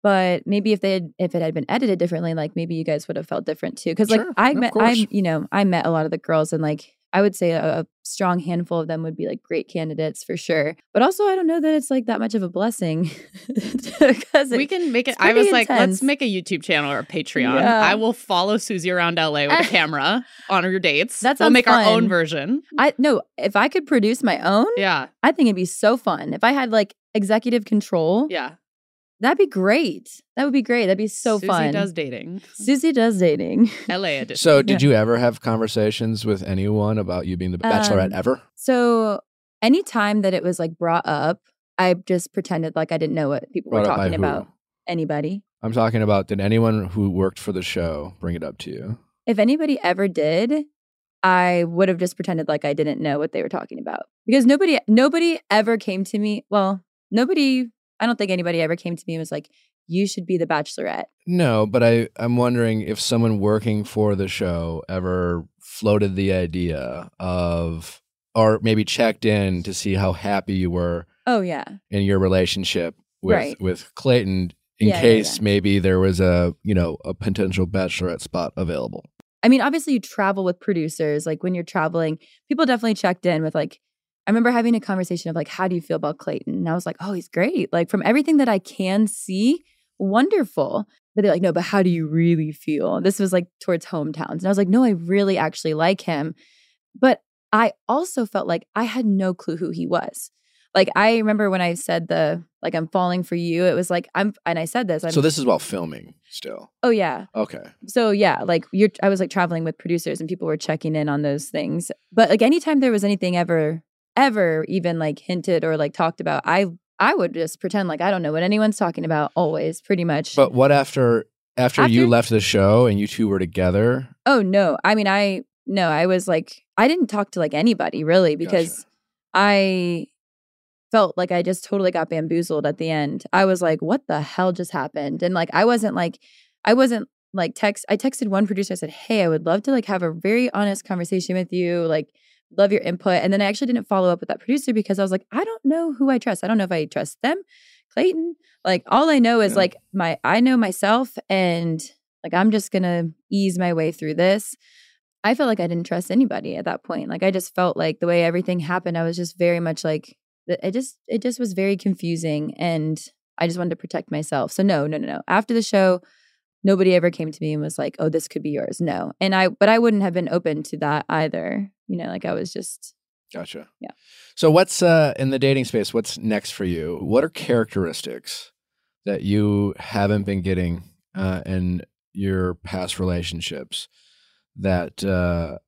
Speaker 2: But maybe if they had, if it had been edited differently, like maybe you guys would have felt different too. Because like
Speaker 1: Sure,
Speaker 2: I met. I you know I met a lot of the girls, and like I would say a, a strong handful of them would be like great candidates for sure. But also, I don't know that it's like that much of a blessing because
Speaker 4: we can make it. I was
Speaker 2: pretty
Speaker 4: like, let's make a YouTube channel or a Patreon.
Speaker 2: Yeah.
Speaker 4: I will follow Susie around LA with a camera on your dates.
Speaker 2: That
Speaker 4: we'll make our own version.
Speaker 2: I no, if I could produce my own,
Speaker 4: Yeah,
Speaker 2: I think it'd be so fun. If I had like executive control,
Speaker 4: yeah.
Speaker 2: That'd be great. That would be great. That'd be so
Speaker 4: Susie
Speaker 2: fun.
Speaker 4: Susie does dating.
Speaker 2: Susie does dating.
Speaker 4: LA edition.
Speaker 1: so did you ever have conversations with anyone about you being the bachelorette
Speaker 2: Um,
Speaker 1: ever
Speaker 2: So anytime that it was like brought up, I just pretended like I didn't know what people were
Speaker 1: Brought up by
Speaker 2: talking
Speaker 1: who?
Speaker 2: about. Anybody.
Speaker 1: i'm talking about did anyone who worked for the show bring it up to you
Speaker 2: If anybody ever did, I would have just pretended like I didn't know what they were talking about. Because nobody nobody ever came to me. Well, nobody I don't think anybody ever came to me and was like, you should be the bachelorette.
Speaker 1: No, but I, I'm wondering if someone working for the show ever floated the idea of, or maybe checked in to see how happy you were
Speaker 2: Oh yeah.
Speaker 1: in your relationship with
Speaker 2: Right.
Speaker 1: with Clayton, in
Speaker 2: Yeah, yeah,
Speaker 1: case
Speaker 2: yeah.
Speaker 1: maybe there was a you know a potential bachelorette spot available.
Speaker 2: I mean, obviously you travel with producers. Like when you're traveling, people definitely checked in with like, I remember having a conversation of like, how do you feel about Clayton? And I was like, oh, he's great. Like from everything that I can see, wonderful. But they're like, no, but how do you really feel? This was like towards hometowns. And I was like, no, I really actually like him. But I also felt like I had no clue who he was. Like I remember when I said the like I'm falling for you, it was like I'm and I said this. I'm
Speaker 1: so this is while filming still.
Speaker 2: oh yeah
Speaker 1: Okay.
Speaker 2: so yeah like you're i was like traveling with producers and people were checking in on those things but like anytime there was anything ever ever even like hinted or like talked about i i would just pretend like i don't know what anyone's talking about always pretty much
Speaker 1: But what after after, you left the show and you two were together?
Speaker 2: oh no i mean i no i was like i didn't talk to like anybody really because
Speaker 1: Gotcha.
Speaker 2: i felt like i just totally got bamboozled at the end i was like what the hell just happened and like i wasn't like i wasn't like text i texted one producer i said hey i would love to like have a very honest conversation with you like love your input and then i actually didn't follow up with that producer because i was like i don't know who i trust i don't know if i trust them clayton like all i know is
Speaker 1: Yeah.
Speaker 2: like my i know myself and like i'm just gonna ease my way through this i felt like i didn't trust anybody at that point like i just felt like the way everything happened i was just very much like it just it just was very confusing and I just wanted to protect myself. So no, no, no, no. After the show, nobody ever came to me and was like, "Oh, this could be yours." No. And I but I wouldn't have been open to that either. You know, like I was just
Speaker 1: Gotcha.
Speaker 2: Yeah.
Speaker 1: So what's uh in the dating space? What's next for you? What are characteristics that you haven't been getting uh, in your past relationships that uh,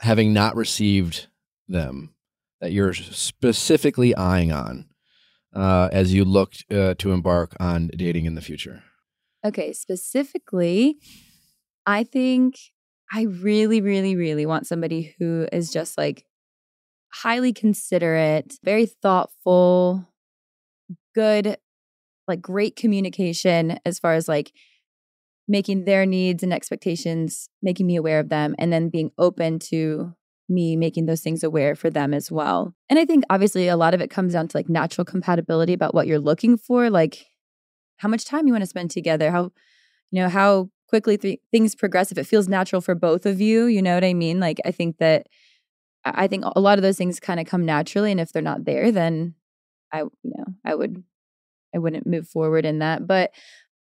Speaker 1: having not received them that you're specifically eyeing on uh, as you look uh, to embark on dating in the future?
Speaker 2: Okay, specifically, I think I really, really, really want somebody who is just like highly considerate, very thoughtful, good, like great communication as far as like making their needs and expectations, making me aware of them, and then being open to me making those things aware for them as well. And I think obviously a lot of it comes down to like natural compatibility about what you're looking for, like how much time you want to spend together, how you know how quickly th- things progress if it feels natural for both of you, you know what I mean? Like I think that I think a lot of those things kind of come naturally and if they're not there then I you know, I would I wouldn't move forward in that. But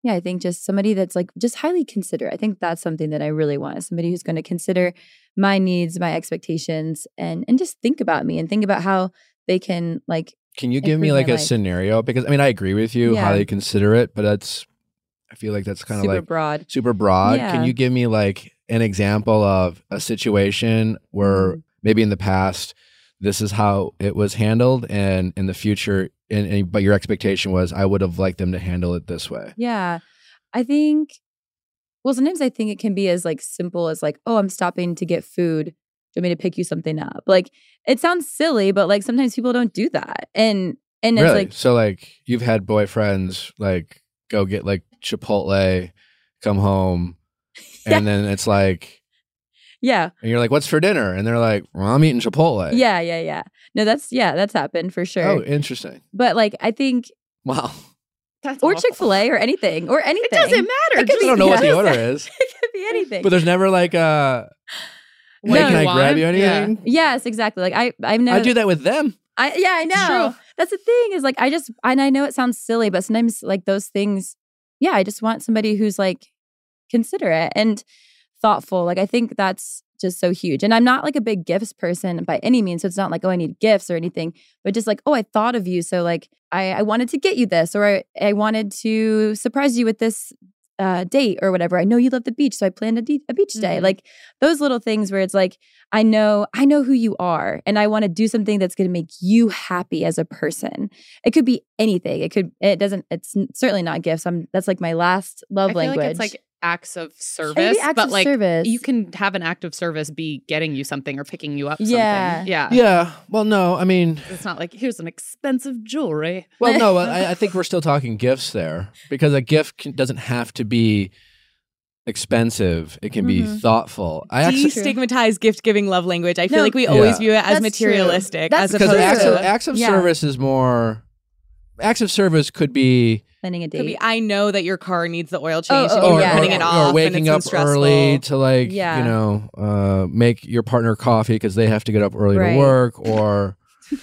Speaker 2: yeah, I think just somebody that's like just highly considerate. I think that's something that I really want. Somebody who's going to consider my needs, my expectations, and and just think about me and think about how they can like.
Speaker 1: Can you give me like a
Speaker 2: life.
Speaker 1: scenario? Because I mean, I agree with you,
Speaker 2: Yeah.
Speaker 1: highly considerate, but that's I feel like that's kind of like
Speaker 2: broad.
Speaker 1: super broad.
Speaker 2: Yeah.
Speaker 1: Can you give me like an example of a situation where
Speaker 2: Mhm.
Speaker 1: maybe in the past this is how it was handled, and in the future, and, and but your expectation was I would have liked them to handle it this way.
Speaker 2: Yeah. I think well, sometimes I think it can be as like simple as like, oh, I'm stopping to get food. Do you want me to pick you something up? Like it sounds silly, but like sometimes people don't do that. And and it's like
Speaker 1: so like you've had boyfriends like go get like Chipotle, come home,
Speaker 2: Yeah.
Speaker 1: and then it's like.
Speaker 2: yeah.
Speaker 1: And you're like, "What's for dinner?" And they're like, "Well, I'm eating Chipotle."
Speaker 2: Yeah, yeah, yeah. No, that's yeah, that's happened for oh, sure.
Speaker 1: Oh, interesting.
Speaker 2: But like I think
Speaker 1: Wow.
Speaker 4: That's
Speaker 2: or. Chick fil A or anything or anything.
Speaker 4: It doesn't matter.
Speaker 2: It could
Speaker 4: Just
Speaker 1: I don't know what the order is,
Speaker 2: it could be anything.
Speaker 1: but there's never like a.
Speaker 4: What
Speaker 1: Hey,
Speaker 2: No.
Speaker 1: can I
Speaker 4: you
Speaker 1: grab
Speaker 4: want?
Speaker 1: you
Speaker 4: Yeah.
Speaker 1: anything?
Speaker 2: yes, exactly. Like I, I've never.
Speaker 1: I do that with them.
Speaker 2: I yeah, I know.
Speaker 4: true.
Speaker 2: That's the thing is like I just and I know it sounds silly, but sometimes like those things, yeah, I just want somebody who's like considerate and thoughtful. Like I think that's just so huge. And I'm not like a big gifts person by any means. So it's not like, oh, I need gifts or anything, but just like, oh, I thought of you. So like I, I wanted to get you this, or I, I wanted to surprise you with this uh, date or whatever. I know you love the beach, so I planned a, de- a beach day.
Speaker 4: Mhm.
Speaker 2: Like those little things where it's like, I know, I know who you are, and I want to do something that's going to make you happy as a person. It could be anything. It could. It doesn't. It's certainly not gifts. I'm. That's like my last love language.
Speaker 4: like it's like acts of service,
Speaker 2: acts
Speaker 4: but
Speaker 2: of
Speaker 4: like
Speaker 2: service.
Speaker 4: you can have an act of service be getting you something or picking you up
Speaker 2: Yeah.
Speaker 4: something. Yeah.
Speaker 1: Yeah. Well, no. I mean,
Speaker 4: It's not like here's an expensive jewelry.
Speaker 1: well, no. I, I think we're still talking gifts there because a gift can, doesn't have to be expensive. It can be
Speaker 2: Mhm.
Speaker 1: thoughtful. I actually
Speaker 3: Destigmatize gift giving love language. I feel
Speaker 2: No,
Speaker 3: like we always view it as
Speaker 2: That's
Speaker 3: materialistic
Speaker 2: That's
Speaker 3: as
Speaker 1: because
Speaker 3: opposed
Speaker 1: acts
Speaker 2: true.
Speaker 1: of, acts of
Speaker 2: Yeah.
Speaker 1: service is more. Acts of service could be
Speaker 2: planning a date.
Speaker 3: could be I know that your car needs the oil
Speaker 2: Oh,
Speaker 3: change.
Speaker 2: oh,
Speaker 3: and
Speaker 2: oh,
Speaker 3: you're
Speaker 2: yeah,
Speaker 3: putting
Speaker 2: yeah.
Speaker 3: it
Speaker 1: or,
Speaker 3: off.
Speaker 1: or waking
Speaker 3: and
Speaker 1: up
Speaker 3: it's
Speaker 1: early to like
Speaker 2: Yeah.
Speaker 1: you know uh, make your partner coffee because they have to get up early
Speaker 2: Right.
Speaker 1: to work or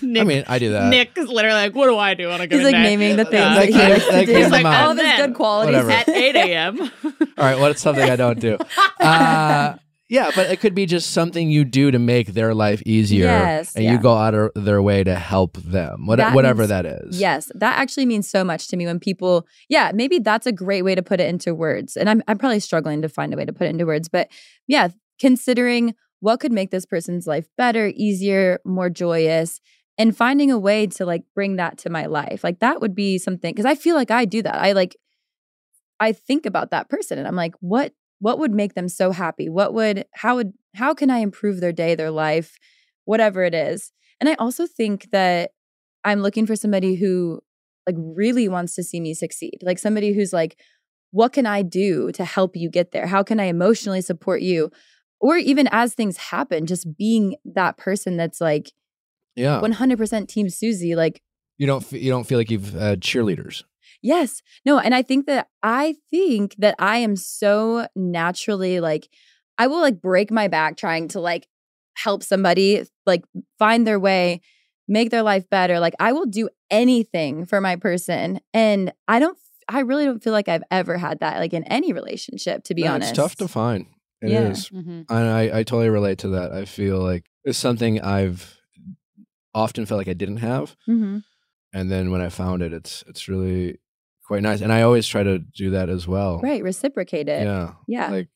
Speaker 4: Nick,
Speaker 1: I mean I do that.
Speaker 4: Nick is literally like, what do I do on a good
Speaker 2: He's like
Speaker 4: day?
Speaker 2: naming the things
Speaker 1: Yeah.
Speaker 2: that he
Speaker 1: That
Speaker 2: likes
Speaker 1: came-
Speaker 2: to do.
Speaker 4: He's like,
Speaker 2: all
Speaker 1: mind.
Speaker 2: of his good qualities.
Speaker 1: whatever.
Speaker 4: At 8 a.m.
Speaker 1: All right, what's something I don't do? Uh, yeah, but it could be just something you do to make their life easier,
Speaker 2: Yes,
Speaker 1: and
Speaker 2: yeah.
Speaker 1: you go out of their way to help them, what,
Speaker 2: That
Speaker 1: whatever
Speaker 2: means-
Speaker 1: that is.
Speaker 2: Yes, that actually means so much to me when people, yeah, maybe that's a great way to put it into words. And I'm, I'm probably struggling to find a way to put it into words, but yeah, considering what could make this person's life better, easier, more joyous, and finding a way to like bring that to my life. Like that would be something, because I feel like I do that. I like, I think about that person and I'm like, what, what would make them so happy? What would, how would, how can I improve their day, their life, whatever it is? And I also think that I'm looking for somebody who like really wants to see me succeed. Like somebody who's like, what can I do to help you get there? How can I emotionally support you? Or even as things happen, just being that person that's like
Speaker 1: yeah.
Speaker 2: 100% Team Susie. Like,
Speaker 1: you don't f- you don't feel like you've had cheerleaders.
Speaker 2: Yes, no. And I think that I think that I am so naturally like, I will like break my back trying to like help somebody like find their way make their life better. Like I will do anything for my person. And I don't I really don't feel like I've ever had that like in any relationship, to be
Speaker 1: No,
Speaker 2: honest.
Speaker 1: It's tough to find. It is,
Speaker 2: Yeah.
Speaker 4: Mhm.
Speaker 1: And I, I totally relate to that. I feel like it's something I've often felt like I didn't have.
Speaker 2: hmm
Speaker 1: And then when I found it, it's it's really quite nice. And I always try to do that as well.
Speaker 2: Right. Reciprocate it.
Speaker 1: Yeah.
Speaker 2: Yeah.
Speaker 1: Like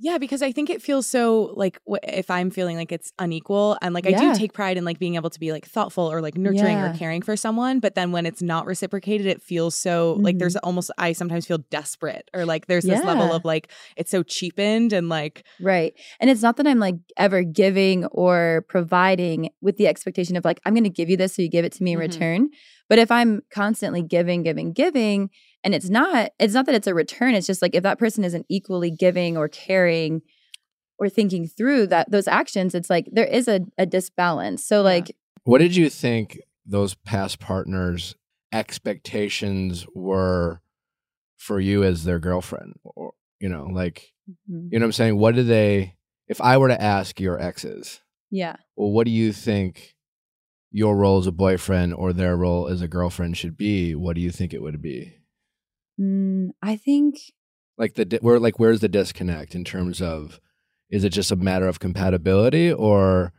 Speaker 3: Yeah, because I think it feels so like if I'm feeling like it's unequal and like I do take pride in like being able to be like thoughtful or like nurturing
Speaker 2: Yeah.
Speaker 3: or caring for someone, but then when it's not reciprocated, it feels so like
Speaker 2: Mhm.
Speaker 3: there's almost I sometimes feel desperate or like there's this level of like it's so cheapened and like
Speaker 2: Right. And it's not that I'm like ever giving or providing with the expectation of like, I'm going to give you this, so you give it to me in
Speaker 4: Mhm.
Speaker 2: return. But if I'm constantly giving, giving, giving, and it's not, it's not that it's a return. It's just like if that person isn't equally giving or caring or thinking through that those actions, it's like there is a, a disbalance. So
Speaker 4: Yeah.
Speaker 2: like,
Speaker 1: what did you think those past partners' expectations were for you as their girlfriend? Or you know, like
Speaker 2: mhm.
Speaker 1: you know what I'm saying? What do they if I were to ask your exes,
Speaker 2: yeah.
Speaker 1: well, what do you think your role as a boyfriend or their role as a girlfriend should be? What do you think it would be?
Speaker 2: Mm, I think
Speaker 1: Like the where like where's the disconnect in terms of is it just a matter of compatibility or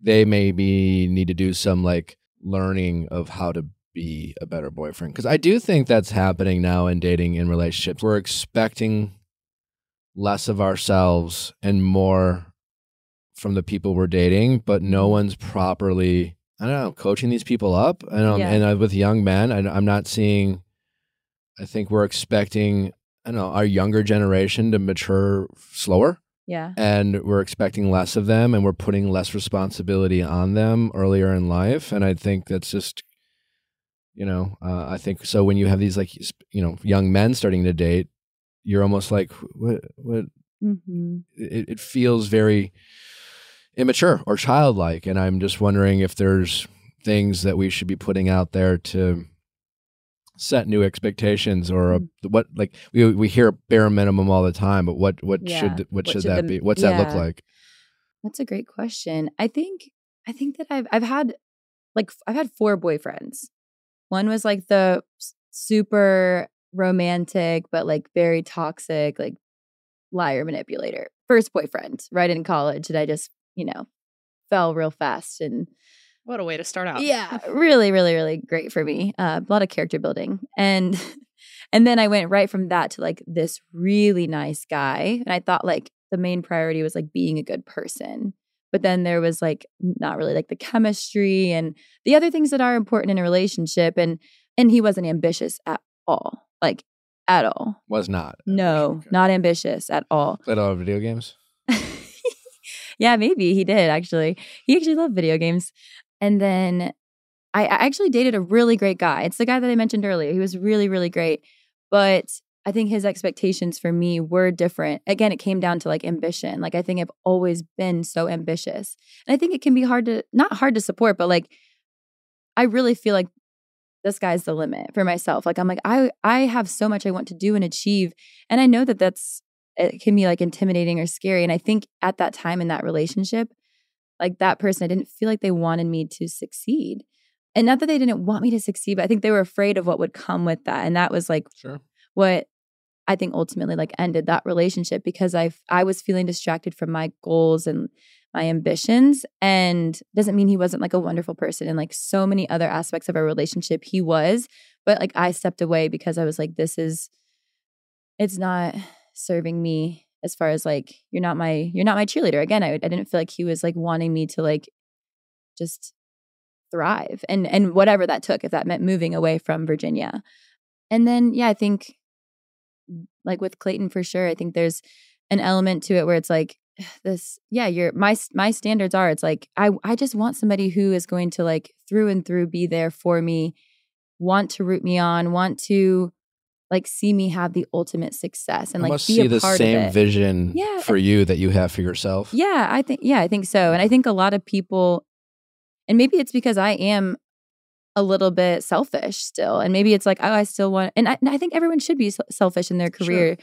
Speaker 1: they maybe need to do some like learning of how to be a better boyfriend? Because i do think that's happening now in dating and relationships. We're expecting less of ourselves and more from the people we're dating but no one's properly i don't know coaching these people up and, um,
Speaker 2: Yeah.
Speaker 1: and uh, with young men I, i'm not seeing i think we're expecting i don't know our younger generation to mature slower.
Speaker 2: Yeah.
Speaker 1: and we're expecting less of them and we're putting less responsibility on them earlier in life. And i think that's just you know uh, i think so when you have these like you know young men starting to date you're almost like what what?
Speaker 2: Hmm
Speaker 1: it, it feels very immature or childlike. And i'm just wondering if there's things that we should be putting out there to set new expectations or a, mm-hmm. what like we we hear bare minimum all the time but what what
Speaker 2: Yeah.
Speaker 1: should what,
Speaker 2: What
Speaker 1: should,
Speaker 2: should
Speaker 1: that
Speaker 2: the-
Speaker 1: be what's that look like
Speaker 2: That's a great question. I think I think that I've I've had like i've had four boyfriends. One was like the super romantic but like very toxic like liar manipulator. First boyfriend right in college that I just, you know, fell real fast and
Speaker 4: What a way to start out.
Speaker 2: yeah, really, really, really great for me. Uh, a lot of character building, and and then I went right from that to like this really nice guy, and I thought like the main priority was like being a good person, but then there was like not really like the chemistry and the other things that are important in a relationship, and and he wasn't ambitious at all, like at all.
Speaker 1: was not
Speaker 2: No,
Speaker 1: Okay.
Speaker 2: not ambitious at all.
Speaker 1: played a lot of video games
Speaker 2: yeah, maybe he did actually. He actually loved video games. And then I, I actually dated a really great guy. It's the guy that I mentioned earlier. He was really, really great. But I think his expectations for me were different. Again, it came down to like ambition. Like I think I've always been so ambitious. And I think it can be hard to not hard to support, but like I really feel like this guy's the limit for myself. Like I'm like I I have so much I want to do and achieve and I know that that's it can be like intimidating or scary and I think at that time in that relationship like that person I didn't feel like they wanted me to succeed. And not that they didn't want me to succeed, but I think they were afraid of what would come with that. And that was like
Speaker 1: sure.
Speaker 2: what I think ultimately like ended that relationship because I I was feeling distracted from my goals and my ambitions. And doesn't mean he wasn't like a wonderful person and like so many other aspects of our relationship. He was but like I stepped away because I was like this is it's not serving me as far as like you're not my you're not my cheerleader again I, I didn't feel like he was like wanting me to like just thrive and and whatever that took if that meant moving away from Virginia and then yeah I think like with Clayton for sure. I think there's an element to it where it's like this yeah, you're my my standards are it's like I I just want somebody who is going to like through and through be there for me, want to root me on, want to like see me have the ultimate success and
Speaker 1: I
Speaker 2: like
Speaker 1: see
Speaker 2: a
Speaker 1: the
Speaker 2: part of
Speaker 1: same vision
Speaker 2: Yeah.
Speaker 1: for you that you have for yourself
Speaker 2: Yeah, I think yeah, I think so. And I think a lot of people and maybe it's because I am a little bit selfish still. And maybe it's like, oh, I still want and I, and I think everyone should be selfish in their
Speaker 1: Sure.
Speaker 2: career.
Speaker 1: you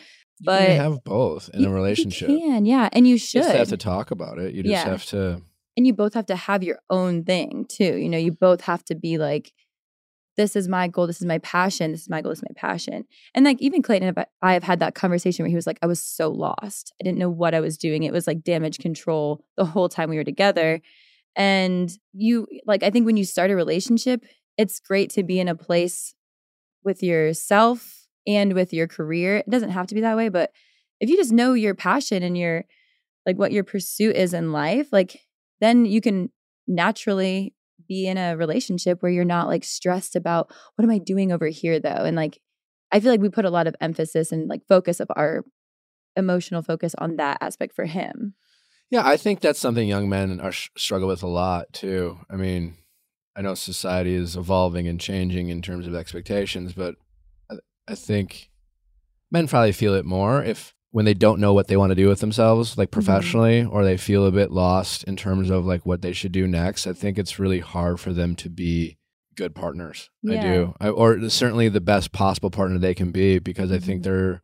Speaker 2: but
Speaker 1: can have both in
Speaker 2: You-
Speaker 1: a relationship
Speaker 2: You can, yeah. And you
Speaker 1: you
Speaker 2: should.
Speaker 1: just have to talk about it you just
Speaker 2: Yeah.
Speaker 1: have to
Speaker 2: and you both have to have your own thing too. You know, you both have to be like, this is my goal, this is my passion, this is my goal, this is my passion. And like even Clayton I have had that conversation where he was like, I was so lost. I didn't know what I was doing. It was like damage control the whole time we were together. And you like, I think when you start a relationship, it's great to be in a place with yourself and with your career. It doesn't have to be that way, but if you just know your passion and your like what your pursuit is in life, like then you can naturally be in a relationship where you're not like stressed about what am I doing over here though? And like I feel like we put a lot of emphasis and like focus of our emotional focus on that aspect for him.
Speaker 1: Yeah, I think that's something young men are struggle with a lot too. I mean, I know society is evolving and changing in terms of expectations, but I, I think men probably feel it more if when they don't know what they want to do with themselves like mm-hmm. professionally mm-hmm. or they feel a bit lost in terms of like what they should do next i think it's really hard for them to be good partners yeah. i do I, or certainly the best possible partner they can be because i think mm-hmm. there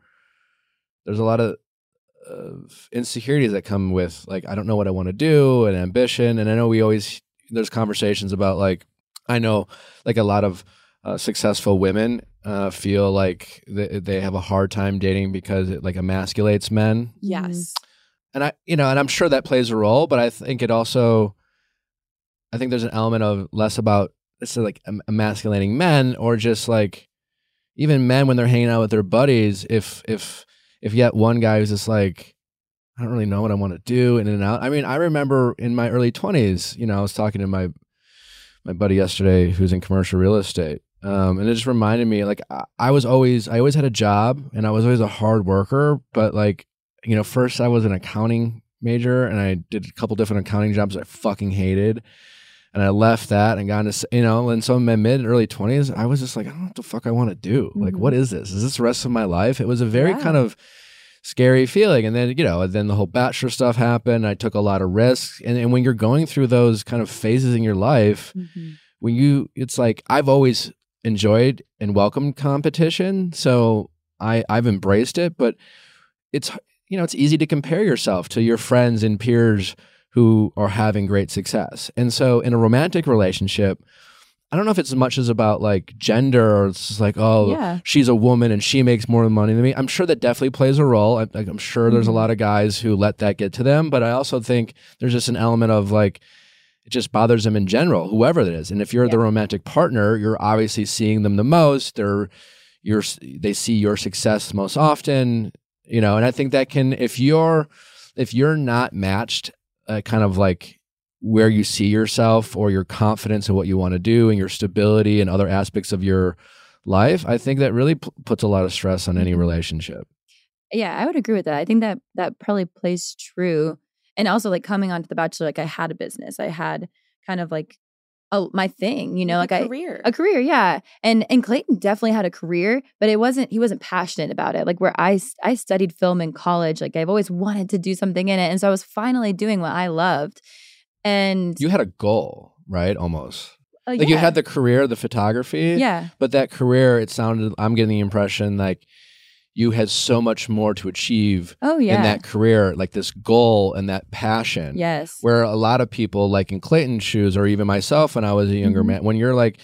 Speaker 1: there's a lot of of insecurities that come with like I don't know what I want to do and ambition and I know we always there's conversations about like I know like a lot of uh, successful women uh, feel like they, they have a hard time dating because it like emasculates men.
Speaker 3: Yes.
Speaker 1: And I, you know, and I'm sure that plays a role, but I think it also, I think there's an element of less about it's like emasculating men or just like even men when they're hanging out with their buddies. If if if yet one guy who's just like, I don't really know what I want to do in and out. I mean, I remember in my early 20s, you know, I was talking to my my buddy yesterday who's in commercial real estate um, and it just reminded me, like, I, I was always, I always had a job and I was always a hard worker. But, like, you know, first I was an accounting major and I did a couple different accounting jobs I fucking hated. And I left that and got into, you know, and so in my mid early 20s, I was just like, I don't know what the fuck I want to do. Mm-hmm. Like, what is this? Is this the rest of my life? It was a very yeah. kind of scary feeling. And then, you know, then the whole bachelor stuff happened. I took a lot of risks. And, and when you're going through those kind of phases in your life, mm-hmm. when you, it's like, I've always enjoyed and welcomed competition. So I, I've embraced it, but it's you know, it's easy to compare yourself to your friends and peers who are having great success. And so in a romantic relationship, I don't know if it's as much as about like gender or it's like, oh, yeah. she's a woman and she makes more money than me. I'm sure that definitely plays a role. I, am sure there's a mm-hmm. lot of guys who let that get to them, but I also think there's just an element of like, it just bothers them in general, whoever it is. And if you're yeah. the romantic partner, you're obviously seeing them the most. They're you're they see your success most often, you know. And I think that can if you're if you're not matched, uh, kind of like where you see yourself or your confidence in what you want to do and your stability and other aspects of your life, I think that really p- puts a lot of stress on any mm-hmm. relationship.
Speaker 2: Yeah, I would agree with that. I think that that probably plays true and also like coming onto the bachelor like i had a business i had kind of like a, my thing you know
Speaker 3: like,
Speaker 2: like
Speaker 3: a career
Speaker 2: I, a career. yeah and and clayton definitely had a career but it wasn't he wasn't passionate about it like where i i studied film in college like i've always wanted to do something in it and so i was finally doing what i loved and
Speaker 1: you had a goal right almost. Uh, like yeah. you had the career the photography
Speaker 2: yeah.
Speaker 1: but that career it sounded i'm getting the impression like you had so much more to achieve
Speaker 2: oh, yeah.
Speaker 1: in that career, like this goal and that passion.
Speaker 2: Yes.
Speaker 1: Where a lot of people, like in Clayton's shoes, or even myself when I was a younger mm-hmm. man, when you're like,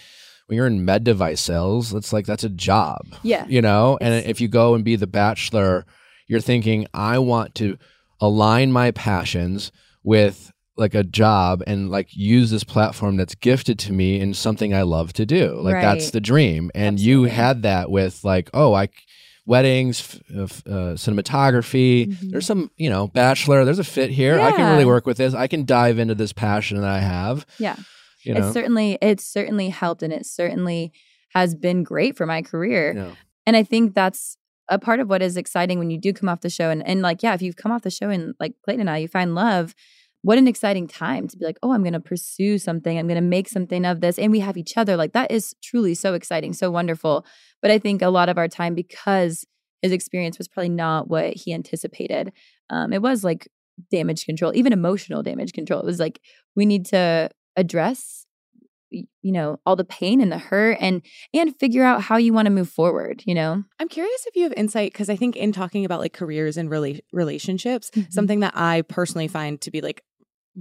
Speaker 1: when you're in med device sales, it's like that's a job.
Speaker 2: Yeah.
Speaker 1: You know? And if you go and be the bachelor, you're thinking, I want to align my passions with like a job and like use this platform that's gifted to me in something I love to do. Like right. that's the dream. And Absolutely. you had that with like, oh, I weddings, uh, uh, cinematography. Mm-hmm. There's some, you know, bachelor. There's a fit here. Yeah. I can really work with this. I can dive into this passion that I have.
Speaker 2: Yeah, you know? it's certainly it's certainly helped, and it certainly has been great for my career. Yeah. And I think that's a part of what is exciting when you do come off the show, and and like yeah, if you've come off the show and like Clayton and I, you find love what an exciting time to be like, oh, I'm going to pursue something. I'm going to make something of this. And we have each other. Like, that is truly so exciting, so wonderful. But I think a lot of our time, because his experience was probably not what he anticipated, um, it was like damage control, even emotional damage control. It was like, we need to address you know all the pain and the hurt and and figure out how you want to move forward you know
Speaker 3: i'm curious if you have insight because i think in talking about like careers and rela- relationships mm-hmm. something that i personally find to be like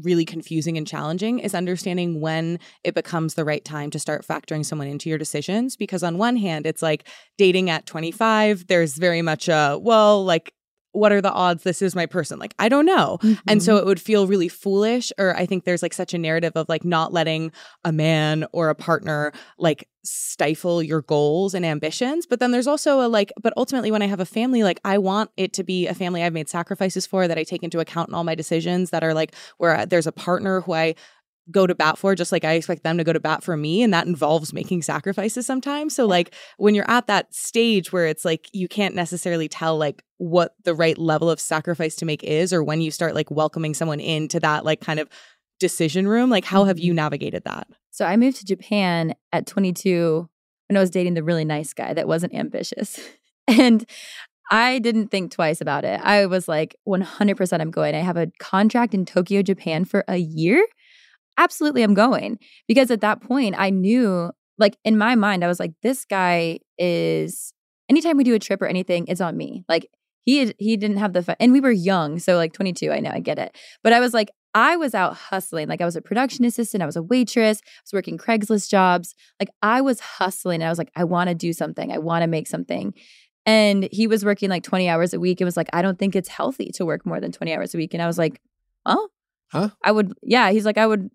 Speaker 3: really confusing and challenging is understanding when it becomes the right time to start factoring someone into your decisions. Because on one hand, it's like dating at 25, there's very much a, well, like, what are the odds this is my person? Like, I don't know. And so
Speaker 2: Mhm.
Speaker 3: it would feel really foolish. Or I think there's like such a narrative of like not letting a man or a partner like stifle your goals and ambitions. But then there's also a like, but ultimately, when I have a family, like I want it to be a family I've made sacrifices for that I take into account in all my decisions that are like where there's a partner who I go to bat for just like I expect them to go to bat for me and that involves making sacrifices sometimes. So like when you're at that stage where it's like you can't necessarily tell like what the right level of sacrifice to make is or when you start like welcoming someone into that like kind of decision room, like how have you mm-hmm. navigated that?
Speaker 2: So I moved to Japan at 22 when I was dating the really nice guy that wasn't ambitious. And I didn't think twice about it. I was like, 100% I'm going. I have a contract in Tokyo, Japan for a year. Absolutely, I'm going. Because at that point, I knew, like, in my mind, I was like, this guy is, anytime we do a trip or anything, it's on me. Like, he, had, he didn't have the, fi- and we were young. So, like, 22, I know, I get it. But I was like, I was out hustling. Like I was a production assistant, I was a waitress, I was working Craigslist jobs. Like I was hustling. I was like, I want to do something. I want to make something. And he was working like 20 hours a week. It was like, I don't think it's healthy to work more than 20 hours a week. And I was like, oh,
Speaker 1: Huh?
Speaker 2: I would, yeah. He's like, I would?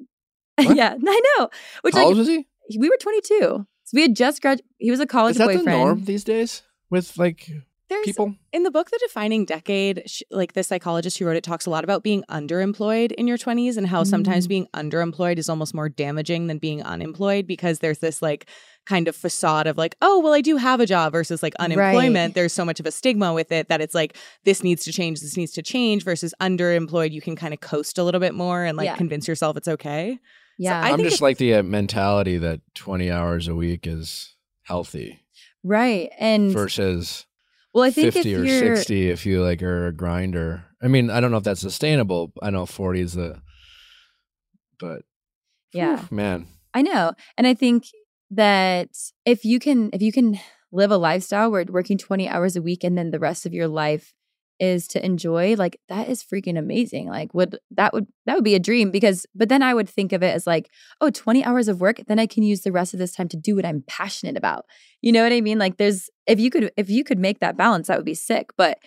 Speaker 2: Yeah, I know. Which
Speaker 1: How
Speaker 2: like,
Speaker 1: old was he?
Speaker 2: we were 22. So we had just graduated. He was a college
Speaker 1: Is that
Speaker 2: boyfriend.
Speaker 1: the norm these days with like
Speaker 3: There's
Speaker 1: people?
Speaker 3: in the book The Defining Decade, sh- like the psychologist who wrote it talks a lot about being underemployed in your 20s and how sometimes
Speaker 2: Mm.
Speaker 3: being underemployed is almost more damaging than being unemployed because there's this like kind of facade of like, oh, well, I do have a job versus like unemployment.
Speaker 2: Right.
Speaker 3: There's so much of a stigma with it that it's like this needs to change, this needs to change versus underemployed. You can kind of coast a little bit more and like
Speaker 2: Yeah.
Speaker 3: convince yourself it's okay.
Speaker 2: Yeah.
Speaker 3: I
Speaker 1: I'm just like the uh, mentality that 20 hours a week is healthy
Speaker 2: right. And
Speaker 1: versus
Speaker 2: well, I think
Speaker 1: 50
Speaker 2: if
Speaker 1: or
Speaker 2: you're,
Speaker 1: 60 if you like are a grinder. I mean, I don't know if that's sustainable. I know 40 is the, but
Speaker 2: yeah.
Speaker 1: whew, man,
Speaker 2: I know. And I think that if you can if you can live a lifestyle where working 20 hours a week and then the rest of your life is to enjoy, like that is freaking amazing. Like would that would that would be a dream because but then I would think of it as like, oh, 20 hours of work, then I can use the rest of this time to do what I'm passionate about. You know what I mean? Like there's if you could if you could make that balance, that would be sick. But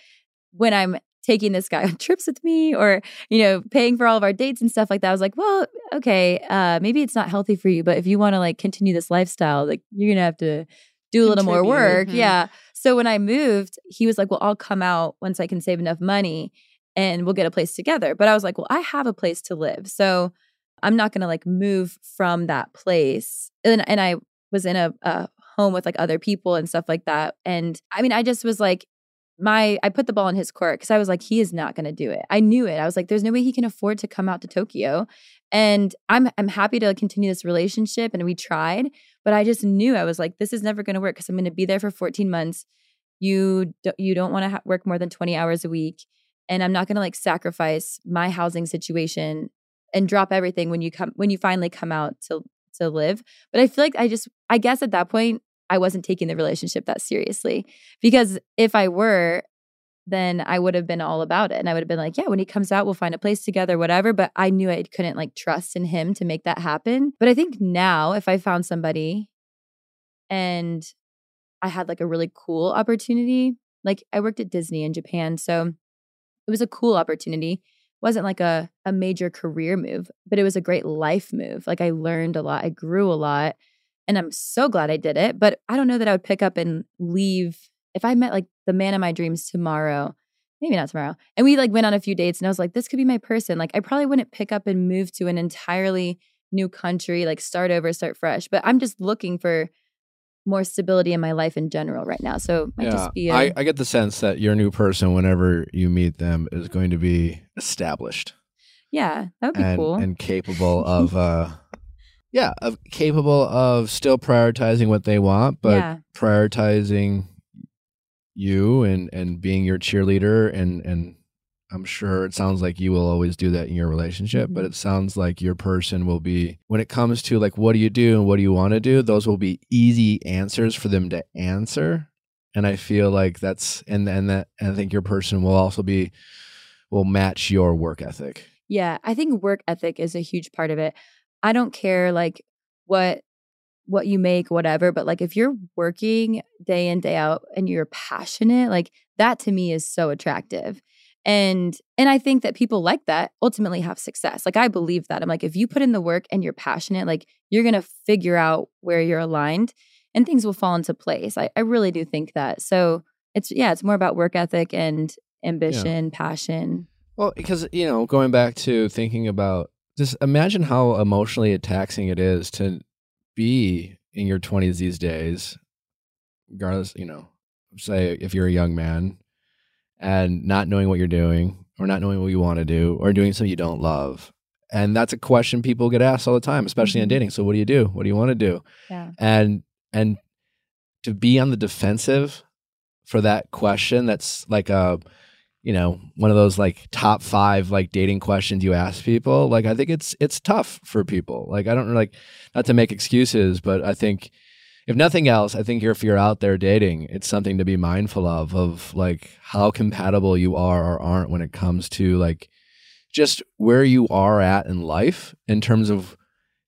Speaker 2: when I'm taking this guy on trips with me or you know paying for all of our dates and stuff like that i was like well okay uh maybe it's not healthy for you but if you want to like continue this lifestyle like you're gonna have to do a little more work.
Speaker 4: Mhm.
Speaker 2: yeah. So when i moved he was like well i'll come out once i can save enough money and we'll get a place together. But i was like well i have a place to live so i'm not gonna like move from that place. And, and i was in a, a home with like other people and stuff like that. And i mean i just was like my I put the ball in his court because I was like, he is not going to do it. I knew it. I was like, there's no way he can afford to come out to Tokyo, and I'm I'm happy to continue this relationship. And we tried, but I just knew I was like, this is never going to work because I'm going to be there for 14 months. You do, you don't want to ha- work more than 20 hours a week, and I'm not going to like sacrifice my housing situation and drop everything when you come when you finally come out to to live. But I feel like I just I guess at that point I wasn't taking the relationship that seriously because if I were, then I would have been all about it. And I would have been like, yeah, when he comes out, we'll find a place together, whatever. But I knew I couldn't like trust in him to make that happen. But I think now, if I found somebody and I had like a really cool opportunity, like I worked at Disney in Japan. So it was a cool opportunity. It wasn't like a, a major career move, but it was a great life move. Like I learned a lot, I grew a lot. And I'm so glad I did it. But I don't know that I would pick up and leave if I met like the man of my dreams tomorrow, maybe not tomorrow, and we like went on a few dates and I was like, this could be my person. Like, I probably wouldn't pick up and move to an entirely new country, like start over, start fresh. But I'm just looking for more stability in my life in general right now. So it might
Speaker 1: yeah,
Speaker 2: just be a,
Speaker 1: I, I get the sense that your new person, whenever you meet them, is going to be established
Speaker 2: yeah, that would be
Speaker 1: and,
Speaker 2: cool.
Speaker 1: and capable of, uh, yeah, of capable of still prioritizing what they want, but
Speaker 2: yeah,
Speaker 1: prioritizing you and and being your cheerleader and and I'm sure it sounds like you will always do that in your relationship, but
Speaker 2: Mhm.
Speaker 1: it sounds like your person will be when it comes to like what do you do and what do you want to do, those will be easy answers for them to answer. And I feel like that's and and that and I think your person will also be will match your work ethic.
Speaker 2: Yeah, I think work ethic is a huge part of it. I don't care like what what you make, whatever, but like if you're working day in day out and you're passionate, like that to me is so attractive. And and I think that people like that ultimately have success. Like I believe that. I'm like if you put in the work and you're passionate, like you're going to figure out where you're aligned and things will fall into place. I, I really do think that. So it's yeah, it's more about work ethic and ambition, passion.
Speaker 1: Well, because you know, going back to thinking about just imagine how emotionally taxing it is to be in your 20s these days, regardless, you know, say if you're a young man and not knowing what you're doing or not knowing what you want to do or doing something you don't love. And that's a question people get asked all the time, especially in
Speaker 2: Mhm.
Speaker 1: dating. So what do you do? What do you want to do?
Speaker 2: Yeah.
Speaker 1: and and to be on the defensive for that question that's like a you know one of those like top five like dating questions you ask people like i think it's it's tough for people. Like i don't like not to make excuses but i think if nothing else i think if you're out there dating it's something to be mindful of of like how compatible you are or aren't when it comes to like just where you are at in life in terms of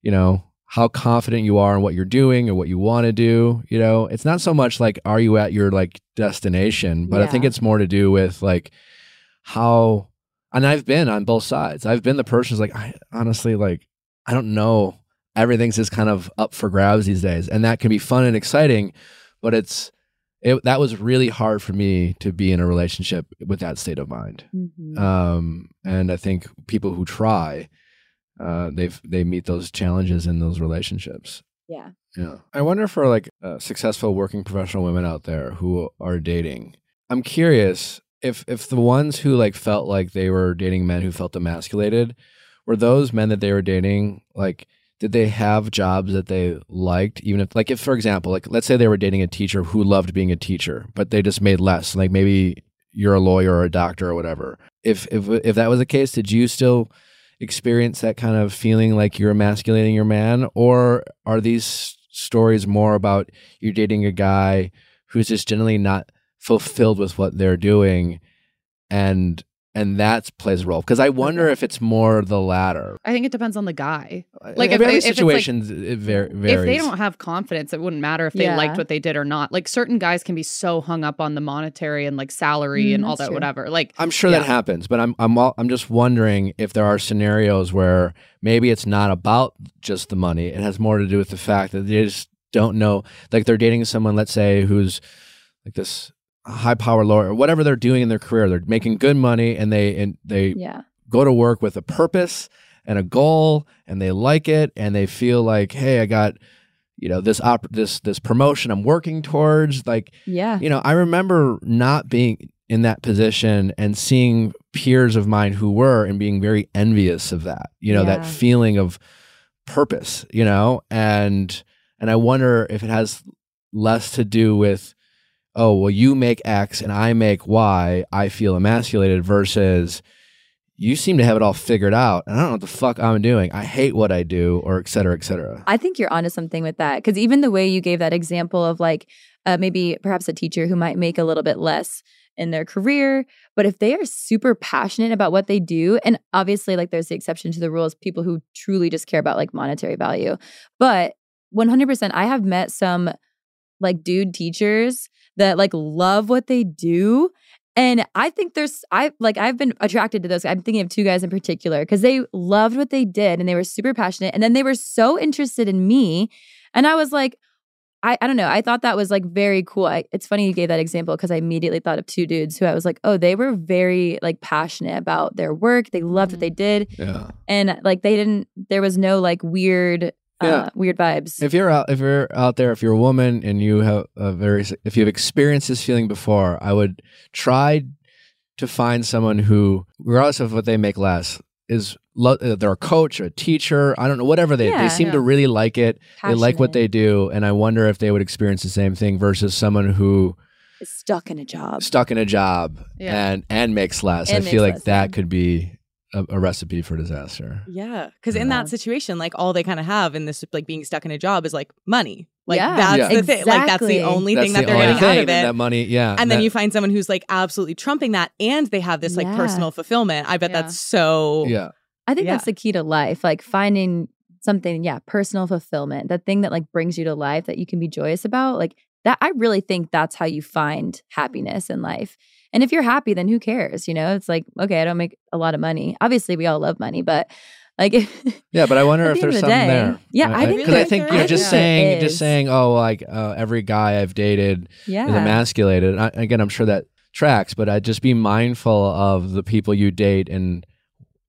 Speaker 1: you know how confident you are in what you're doing or what you want to do you know? It's not so much like are you at your like destination but i think it's more to do with like how and i've been on both sides. I've been the person who's like i honestly like i don't know. Everything's just kind of up for grabs these days and that can be fun and exciting but it's it, that was really hard for me to be in a relationship with that state of mind.
Speaker 2: Mhm.
Speaker 1: um, and I think people who try, uh, they've they meet those challenges in those relationships.
Speaker 2: yeah.
Speaker 1: Yeah, I wonder for like uh, successful working professional women out there who are dating. I'm curious if if the ones who like felt like they were dating men who felt emasculated were those men that they were dating like did they have jobs that they liked even if like if for example like let's say they were dating a teacher who loved being a teacher but they just made less like maybe you're a lawyer or a doctor or whatever if if if that was the case did you still experience that kind of feeling like you're emasculating your man? Or are these stories more about you're dating a guy who's just generally not fulfilled with what they're doing and and that plays a role because i wonder if it's more the latter
Speaker 4: I think it depends on the guy.
Speaker 1: like
Speaker 4: Like,
Speaker 1: if,
Speaker 4: if-
Speaker 1: every
Speaker 4: if like-
Speaker 1: it var- varies
Speaker 4: If they don't have confidence, it wouldn't matter if they
Speaker 2: Yeah.
Speaker 4: liked what they did or not. Like certain guys can be so hung up on the monetary and like salary
Speaker 2: Mm,
Speaker 4: and all that,
Speaker 2: true.
Speaker 4: whatever. Like
Speaker 1: I'm sure
Speaker 4: Yeah.
Speaker 1: that happens, but I'm I'm all, I'm just wondering if there are scenarios where maybe it's not about just the money. It has more to do with the fact that they just don't know. Like they're dating someone, let's say, who's like this high power lawyer or whatever they're doing in their career. They're making good money and they and they
Speaker 2: Yeah.
Speaker 1: go to work with a purpose and a goal and they like it and they feel like, hey, I got you know this op- this this promotion I'm working towards. Like
Speaker 2: Yeah.
Speaker 1: you know, I remember not being in that position and seeing peers of mine who were and being very envious of that, you know, that feeling of purpose, you know, and and I wonder if it has less to do with oh, well you make X and I make Y, I feel emasculated versus you seem to have it all figured out and I don't know what the fuck I'm doing. I hate what I do or et cetera, et cetera.
Speaker 2: I think you're onto something with that because even the way you gave that example of like uh, maybe perhaps a teacher who might make a little bit less in their career, but if they are super passionate about what they do, and obviously like there's the exception to the rules, people who truly just care about like monetary value, but 100%, I have met some like dude teachers that like love what they do. And I think there's I like I've been attracted to those. I'm thinking of two guys in particular because they loved what they did and they were super passionate. And then they were so interested in me. And I was like, I, I don't know. I thought that was like very cool. I, it's funny you gave that example because I immediately thought of two dudes who I was like, oh, they were very like passionate about their work. They loved what they mm-hmm. did.
Speaker 1: Yeah.
Speaker 2: And like they didn't there was no like weird
Speaker 1: Yeah.
Speaker 2: uh, weird vibes.
Speaker 1: If you're out, if you're out there, if you're a woman and you have a very, if you've experienced this feeling before, I would try to find someone who, regardless of what they make less, is lo- uh, they're a coach, or a teacher, I don't know, whatever they
Speaker 2: Yeah.
Speaker 1: they seem to really like it. They like what they do, and I wonder if they would experience the same thing versus someone who
Speaker 2: is stuck in a job.
Speaker 1: stuck in a job
Speaker 4: Yeah.
Speaker 1: and and makes less.
Speaker 2: And
Speaker 1: I feel like
Speaker 2: less,
Speaker 1: that
Speaker 2: yeah.
Speaker 1: could be a, a recipe for disaster.
Speaker 3: Yeah, because in that situation, like all they kind of have in this, like being stuck in a job, is like money. Like
Speaker 2: Yeah.
Speaker 3: that's
Speaker 1: Yeah.
Speaker 3: the thing. Like that's the only
Speaker 1: That's
Speaker 3: thing that
Speaker 1: the
Speaker 3: they're
Speaker 1: only
Speaker 3: getting
Speaker 1: thing,
Speaker 3: out of it.
Speaker 1: that money, yeah.
Speaker 3: and then
Speaker 1: that-
Speaker 3: you find someone who's like absolutely trumping that, and they have this like
Speaker 2: Yeah.
Speaker 3: personal fulfillment. I bet
Speaker 4: Yeah.
Speaker 3: that's so
Speaker 1: yeah.
Speaker 2: I think
Speaker 3: Yeah.
Speaker 2: that's the key to life, like finding something, yeah, personal fulfillment, that thing that like brings you to life that you can be joyous about. Like that, I really think that's how you find happiness in life. And if you're happy, then who cares? You know, it's like, okay, I don't make a lot of money. Obviously, we all love money, but like,
Speaker 1: Yeah, but I wonder if there's
Speaker 2: the
Speaker 1: something
Speaker 2: day,
Speaker 1: there.
Speaker 2: yeah, I
Speaker 3: think
Speaker 1: because I think you're just saying, just saying, oh, like uh, every guy I've dated
Speaker 2: yeah.
Speaker 1: is emasculated. I, again, I'm sure that tracks, but I'd just be mindful of the people you date, and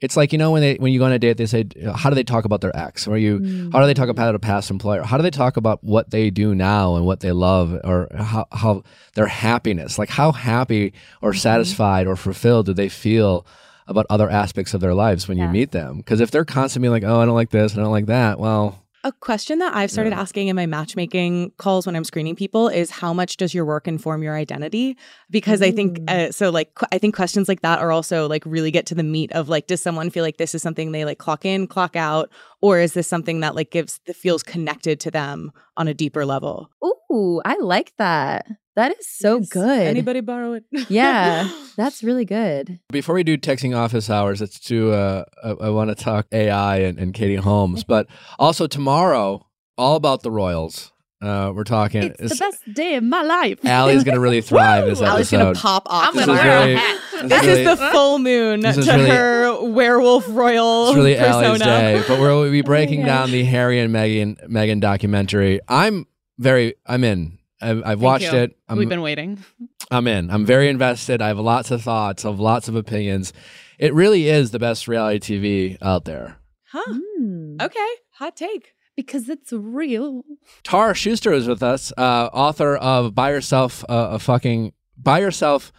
Speaker 1: it's like you know when they when you go on a date, they say, how do they talk about their ex, or you
Speaker 2: Mm.
Speaker 1: how do they talk about a past employer? How do they talk about what they do now and what they love, or how how their happiness, like how happy or
Speaker 2: Mm-hmm.
Speaker 1: satisfied or fulfilled do they feel? About other aspects of their lives when you meet them, because if they're constantly like, "Oh, I don't like this, I don't like that," well,
Speaker 3: A question that I've started
Speaker 1: Yeah.
Speaker 3: asking in my matchmaking calls when I'm screening people is how much does your work inform your identity? Because I think uh, so. Like qu- I think questions like that are also like really get to the meat of like, does someone feel like this is something they like clock in, clock out, or is this something that like gives that feels connected to them on a deeper level?
Speaker 2: Ooh, I like that. That is so
Speaker 3: Yes.
Speaker 2: good.
Speaker 3: Anybody borrow it?
Speaker 2: Yeah. That's really good.
Speaker 1: Before we do texting office hours, let's do. Uh, I, I want to talk AI and, and Katie Holmes, but also tomorrow, all about the Royals. Uh, we're talking.
Speaker 4: It's the best day of my life.
Speaker 1: Allie's gonna really thrive this episode.
Speaker 3: Allie's gonna pop off.
Speaker 4: I'm
Speaker 1: This
Speaker 4: gonna
Speaker 1: is
Speaker 4: wear
Speaker 1: really-
Speaker 4: a hat.
Speaker 1: this
Speaker 3: This
Speaker 1: really-
Speaker 3: is the full moon to
Speaker 1: really-
Speaker 3: her werewolf royal
Speaker 1: It's really
Speaker 3: persona.
Speaker 1: Allie's day, but we'll be breaking
Speaker 2: gosh.
Speaker 1: down the Harry and Meghan Meghan documentary. I'm very, I'm in. I've, I've watched
Speaker 4: you.
Speaker 1: it. I'm,
Speaker 4: We've been waiting.
Speaker 1: I'm in. I'm very invested. I have lots of thoughts, of lots of opinions. It really is the best reality TV out there.
Speaker 3: Huh.
Speaker 2: Mm.
Speaker 3: Okay. Hot take.
Speaker 4: Because it's real.
Speaker 1: Tara Schuster is with us, uh, author of Buy Yourself uh, a Fucking Buy Yourself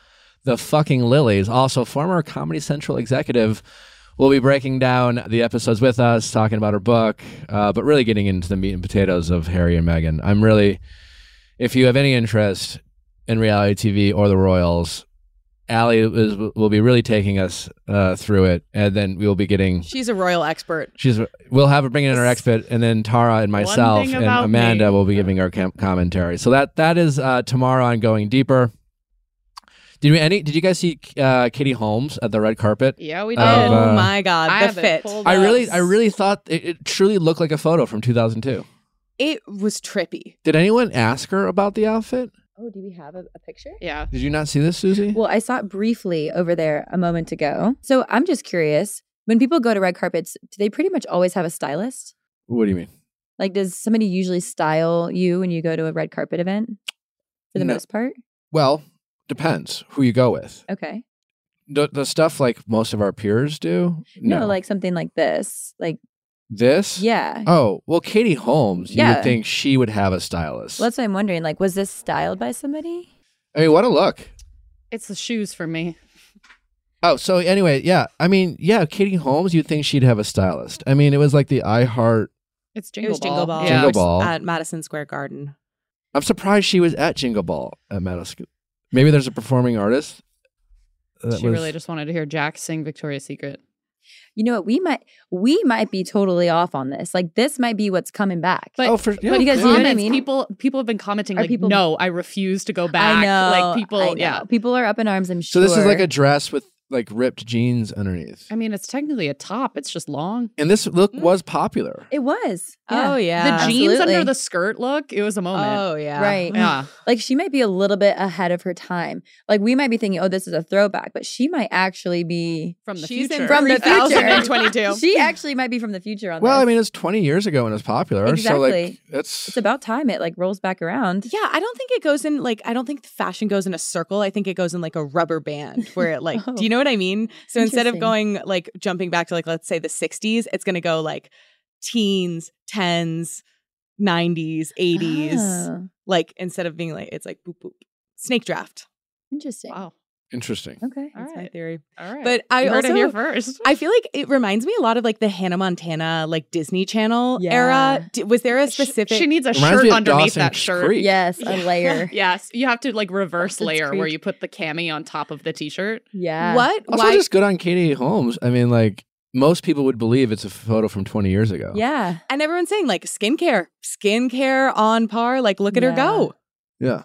Speaker 1: the Fucking Lilies, also former Comedy Central executive. Will be breaking down the episodes with us, talking about her book, uh, but really getting into the meat and potatoes of Harry and Meghan. I'm really, if you have any interest in reality TV or the Royals, Allie is, will be really taking us uh, through it, and then we will be getting
Speaker 3: She's a royal expert.
Speaker 1: She's we'll have her bringing in our expert, and then Tara and myself and Amanda
Speaker 4: me.
Speaker 1: will be giving our com- commentary. So that that is uh, tomorrow on Going Deeper. Did we any? Did you guys see uh, Katie Holmes at the red carpet?
Speaker 4: Yeah, we did.
Speaker 1: Of,
Speaker 3: oh
Speaker 1: uh,
Speaker 3: my god,
Speaker 4: I
Speaker 3: the
Speaker 4: have
Speaker 3: fit.
Speaker 1: I really, I really thought it, it truly looked like a photo from 2002.
Speaker 3: It was trippy.
Speaker 1: Did anyone ask her about the outfit?
Speaker 2: Oh, do we have a, a picture?
Speaker 4: Yeah.
Speaker 1: Did you not see this, Susie?
Speaker 2: Well, I saw it briefly over there a moment ago. So I'm just curious when people go to red carpets, do they pretty much always have a stylist?
Speaker 1: what do you mean?
Speaker 2: Like, does somebody usually style you when you go to a red carpet event for the
Speaker 1: No.
Speaker 2: most part?
Speaker 1: Well, depends who you go with.
Speaker 2: Okay.
Speaker 1: The, the stuff like most of our peers do.
Speaker 2: No. like something like this. Like,
Speaker 1: this.
Speaker 2: yeah.
Speaker 1: Oh well, Katie Holmes. You
Speaker 2: Yeah.
Speaker 1: would think she would have a stylist.
Speaker 2: Well, that's what I'm wondering. Like, was this styled by somebody?
Speaker 1: I mean, what a look.
Speaker 4: It's the shoes for me.
Speaker 1: Oh, so anyway, yeah. I mean, yeah, Katie Holmes, you'd think she'd have a stylist. I mean, it was like the iHeart.
Speaker 4: It's
Speaker 3: It
Speaker 4: Jingle
Speaker 3: was
Speaker 4: Ball.
Speaker 3: Jingle Ball.
Speaker 4: Yeah.
Speaker 1: Jingle Ball.
Speaker 3: at Madison Square Garden.
Speaker 1: I'm surprised she was at Jingle Ball at Madison. Maybe there's a performing artist.
Speaker 4: She
Speaker 1: was-
Speaker 4: really just wanted to hear Jax sing Victoria's Secret.
Speaker 2: You know what? We might we might be totally off on this. Like, this might be what's coming back.
Speaker 4: But
Speaker 1: Oh, for yeah,
Speaker 2: you guys
Speaker 1: yeah.
Speaker 2: know what I mean?
Speaker 4: people people have been commenting
Speaker 2: Are
Speaker 4: like,
Speaker 2: people-
Speaker 4: no, I refuse to go back.
Speaker 2: I know.
Speaker 4: Like people,
Speaker 2: I know.
Speaker 4: yeah.
Speaker 2: People are up in arms. I'm sure.
Speaker 1: So this is like a dress with like ripped jeans underneath.
Speaker 4: I mean, it's technically a top. It's just long.
Speaker 1: And this look
Speaker 3: Mm.
Speaker 1: was popular.
Speaker 2: It was.
Speaker 3: Oh yeah.
Speaker 4: the jeans
Speaker 2: absolutely.
Speaker 4: under the skirt look, it was a moment.
Speaker 3: Oh yeah.
Speaker 2: Right.
Speaker 4: Yeah.
Speaker 2: Like she might be a little bit ahead of her time. Like we might be thinking, oh, this is a throwback, but she might actually be.
Speaker 4: From the
Speaker 3: She's
Speaker 4: future.
Speaker 3: in
Speaker 2: From the future.
Speaker 3: 3022.
Speaker 2: She actually might be from the future on
Speaker 1: Well,
Speaker 2: this.
Speaker 1: I mean, it's 20 years ago when it's was popular. So like
Speaker 2: Exactly.
Speaker 1: it's
Speaker 2: it's about time it like rolls back around.
Speaker 3: Yeah, I don't think it goes in like I don't think fashion goes in a circle. I think it goes in like a rubber band where it like
Speaker 2: Oh.
Speaker 3: do you know what I mean? So instead of going like jumping back to like let's say the 60s, it's going to go like teens, 10s, 90s, 80s.
Speaker 2: Oh,
Speaker 3: Like instead of being like it's like boop boop. Snake draft.
Speaker 2: interesting.
Speaker 4: Wow.
Speaker 1: Interesting.
Speaker 2: Okay.
Speaker 4: All
Speaker 3: That's my theory.
Speaker 4: All right.
Speaker 3: But I
Speaker 4: you heard
Speaker 3: also
Speaker 4: it here first.
Speaker 3: I feel like it reminds me a lot of like the Hannah Montana like Disney Channel
Speaker 2: Yeah.
Speaker 3: era. D- Was there a specific
Speaker 4: She needs a
Speaker 1: Reminds
Speaker 4: shirt underneath
Speaker 1: Dawson's
Speaker 4: that shirt.
Speaker 1: Creek.
Speaker 2: Yes, a layer.
Speaker 4: Yes, you have to like reverse
Speaker 2: Dawson's
Speaker 4: layer where you put the cami on top of the t-shirt.
Speaker 2: Yeah.
Speaker 3: what?
Speaker 1: Also,
Speaker 3: Why
Speaker 1: just good on Katie Holmes. I mean, like most people would believe it's a photo from 20 years ago.
Speaker 2: Yeah.
Speaker 3: and everyone's saying like skincare, skincare on par. Like look at her go.
Speaker 1: Yeah.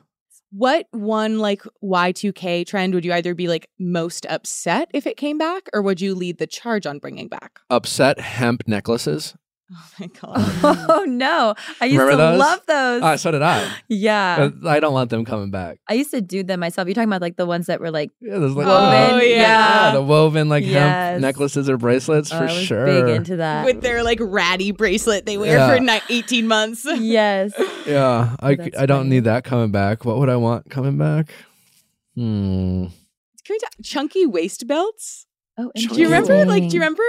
Speaker 3: What one like Y2K trend would you either be like most upset if it came back or would you lead the charge on bringing back?
Speaker 1: Upset hemp necklaces.
Speaker 3: Oh my god.
Speaker 2: Oh no, I used
Speaker 1: Remember
Speaker 2: to
Speaker 1: those?
Speaker 2: love those.
Speaker 1: Ah, so did I.
Speaker 2: yeah,
Speaker 1: But I don't want them coming back.
Speaker 2: I used to do them myself. You're talking about like the ones that were like
Speaker 1: Yeah, there's like
Speaker 2: woven.
Speaker 3: Oh, yeah.
Speaker 1: yeah, the woven like
Speaker 2: Yes.
Speaker 1: hemp necklaces or bracelets
Speaker 2: oh,
Speaker 1: for
Speaker 2: I was
Speaker 1: sure.
Speaker 2: big into that.
Speaker 3: With their like ratty bracelet they wear
Speaker 1: Yeah.
Speaker 3: for ni- 18 months.
Speaker 2: yes,
Speaker 1: yeah, I,
Speaker 2: That's
Speaker 1: I don't
Speaker 2: funny.
Speaker 1: need that coming back. What would I want coming back? Hmm.
Speaker 3: Can we talk- chunky waist belts?
Speaker 2: Oh,
Speaker 1: Do
Speaker 3: Do you remember like do you remember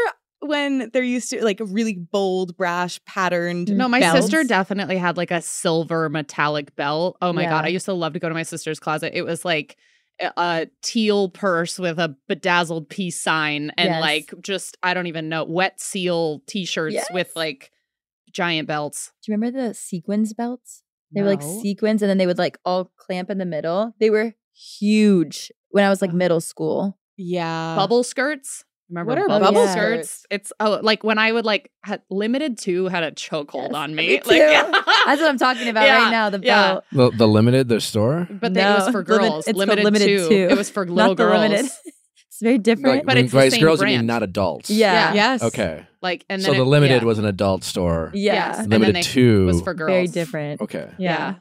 Speaker 3: when there used to like really bold brash patterned
Speaker 4: No, my
Speaker 3: belts?
Speaker 4: sister definitely had like a silver metallic belt. Oh my
Speaker 2: Yeah.
Speaker 4: god, I used to love to go to my sister's closet. It was like a, teal purse with a bedazzled peace sign and
Speaker 2: Yes.
Speaker 4: like just I don't even know wet seal t-shirts with like giant belts.
Speaker 2: Do you remember the sequins belts? They were like sequins, and then they would like all clamp in the middle. They were huge when I was like middle school.
Speaker 3: Yeah.
Speaker 4: bubble skirts. Remember
Speaker 3: What are
Speaker 4: bubble
Speaker 2: bubble
Speaker 4: skirts? It's oh like when I would like had Limited Too had a chokehold
Speaker 2: Yes,
Speaker 4: on
Speaker 2: me
Speaker 4: me.
Speaker 2: too.
Speaker 4: Like
Speaker 2: That's what I'm talking about
Speaker 4: Yeah,
Speaker 2: right now. The
Speaker 4: yeah.
Speaker 2: belt.
Speaker 1: The, the limited, the store.
Speaker 4: But they- it was for
Speaker 2: limit-
Speaker 4: girls.
Speaker 2: it's
Speaker 4: limited,
Speaker 2: Limited
Speaker 4: Too.
Speaker 2: two,
Speaker 4: It was for little
Speaker 2: not the
Speaker 4: girls.
Speaker 2: limited. it's very different.
Speaker 1: Like,
Speaker 4: But it's the same
Speaker 1: girls, you mean
Speaker 4: brand.
Speaker 1: not adults.
Speaker 2: yeah.
Speaker 3: Yes.
Speaker 1: Okay.
Speaker 4: Like and
Speaker 1: so
Speaker 4: then
Speaker 1: the
Speaker 4: it-
Speaker 1: limited
Speaker 4: yeah.
Speaker 1: was an adult store.
Speaker 2: Yeah.
Speaker 4: Yes. And
Speaker 1: Limited
Speaker 4: then they-
Speaker 1: two
Speaker 4: was for girls.
Speaker 2: Very different.
Speaker 1: Okay.
Speaker 2: Yeah.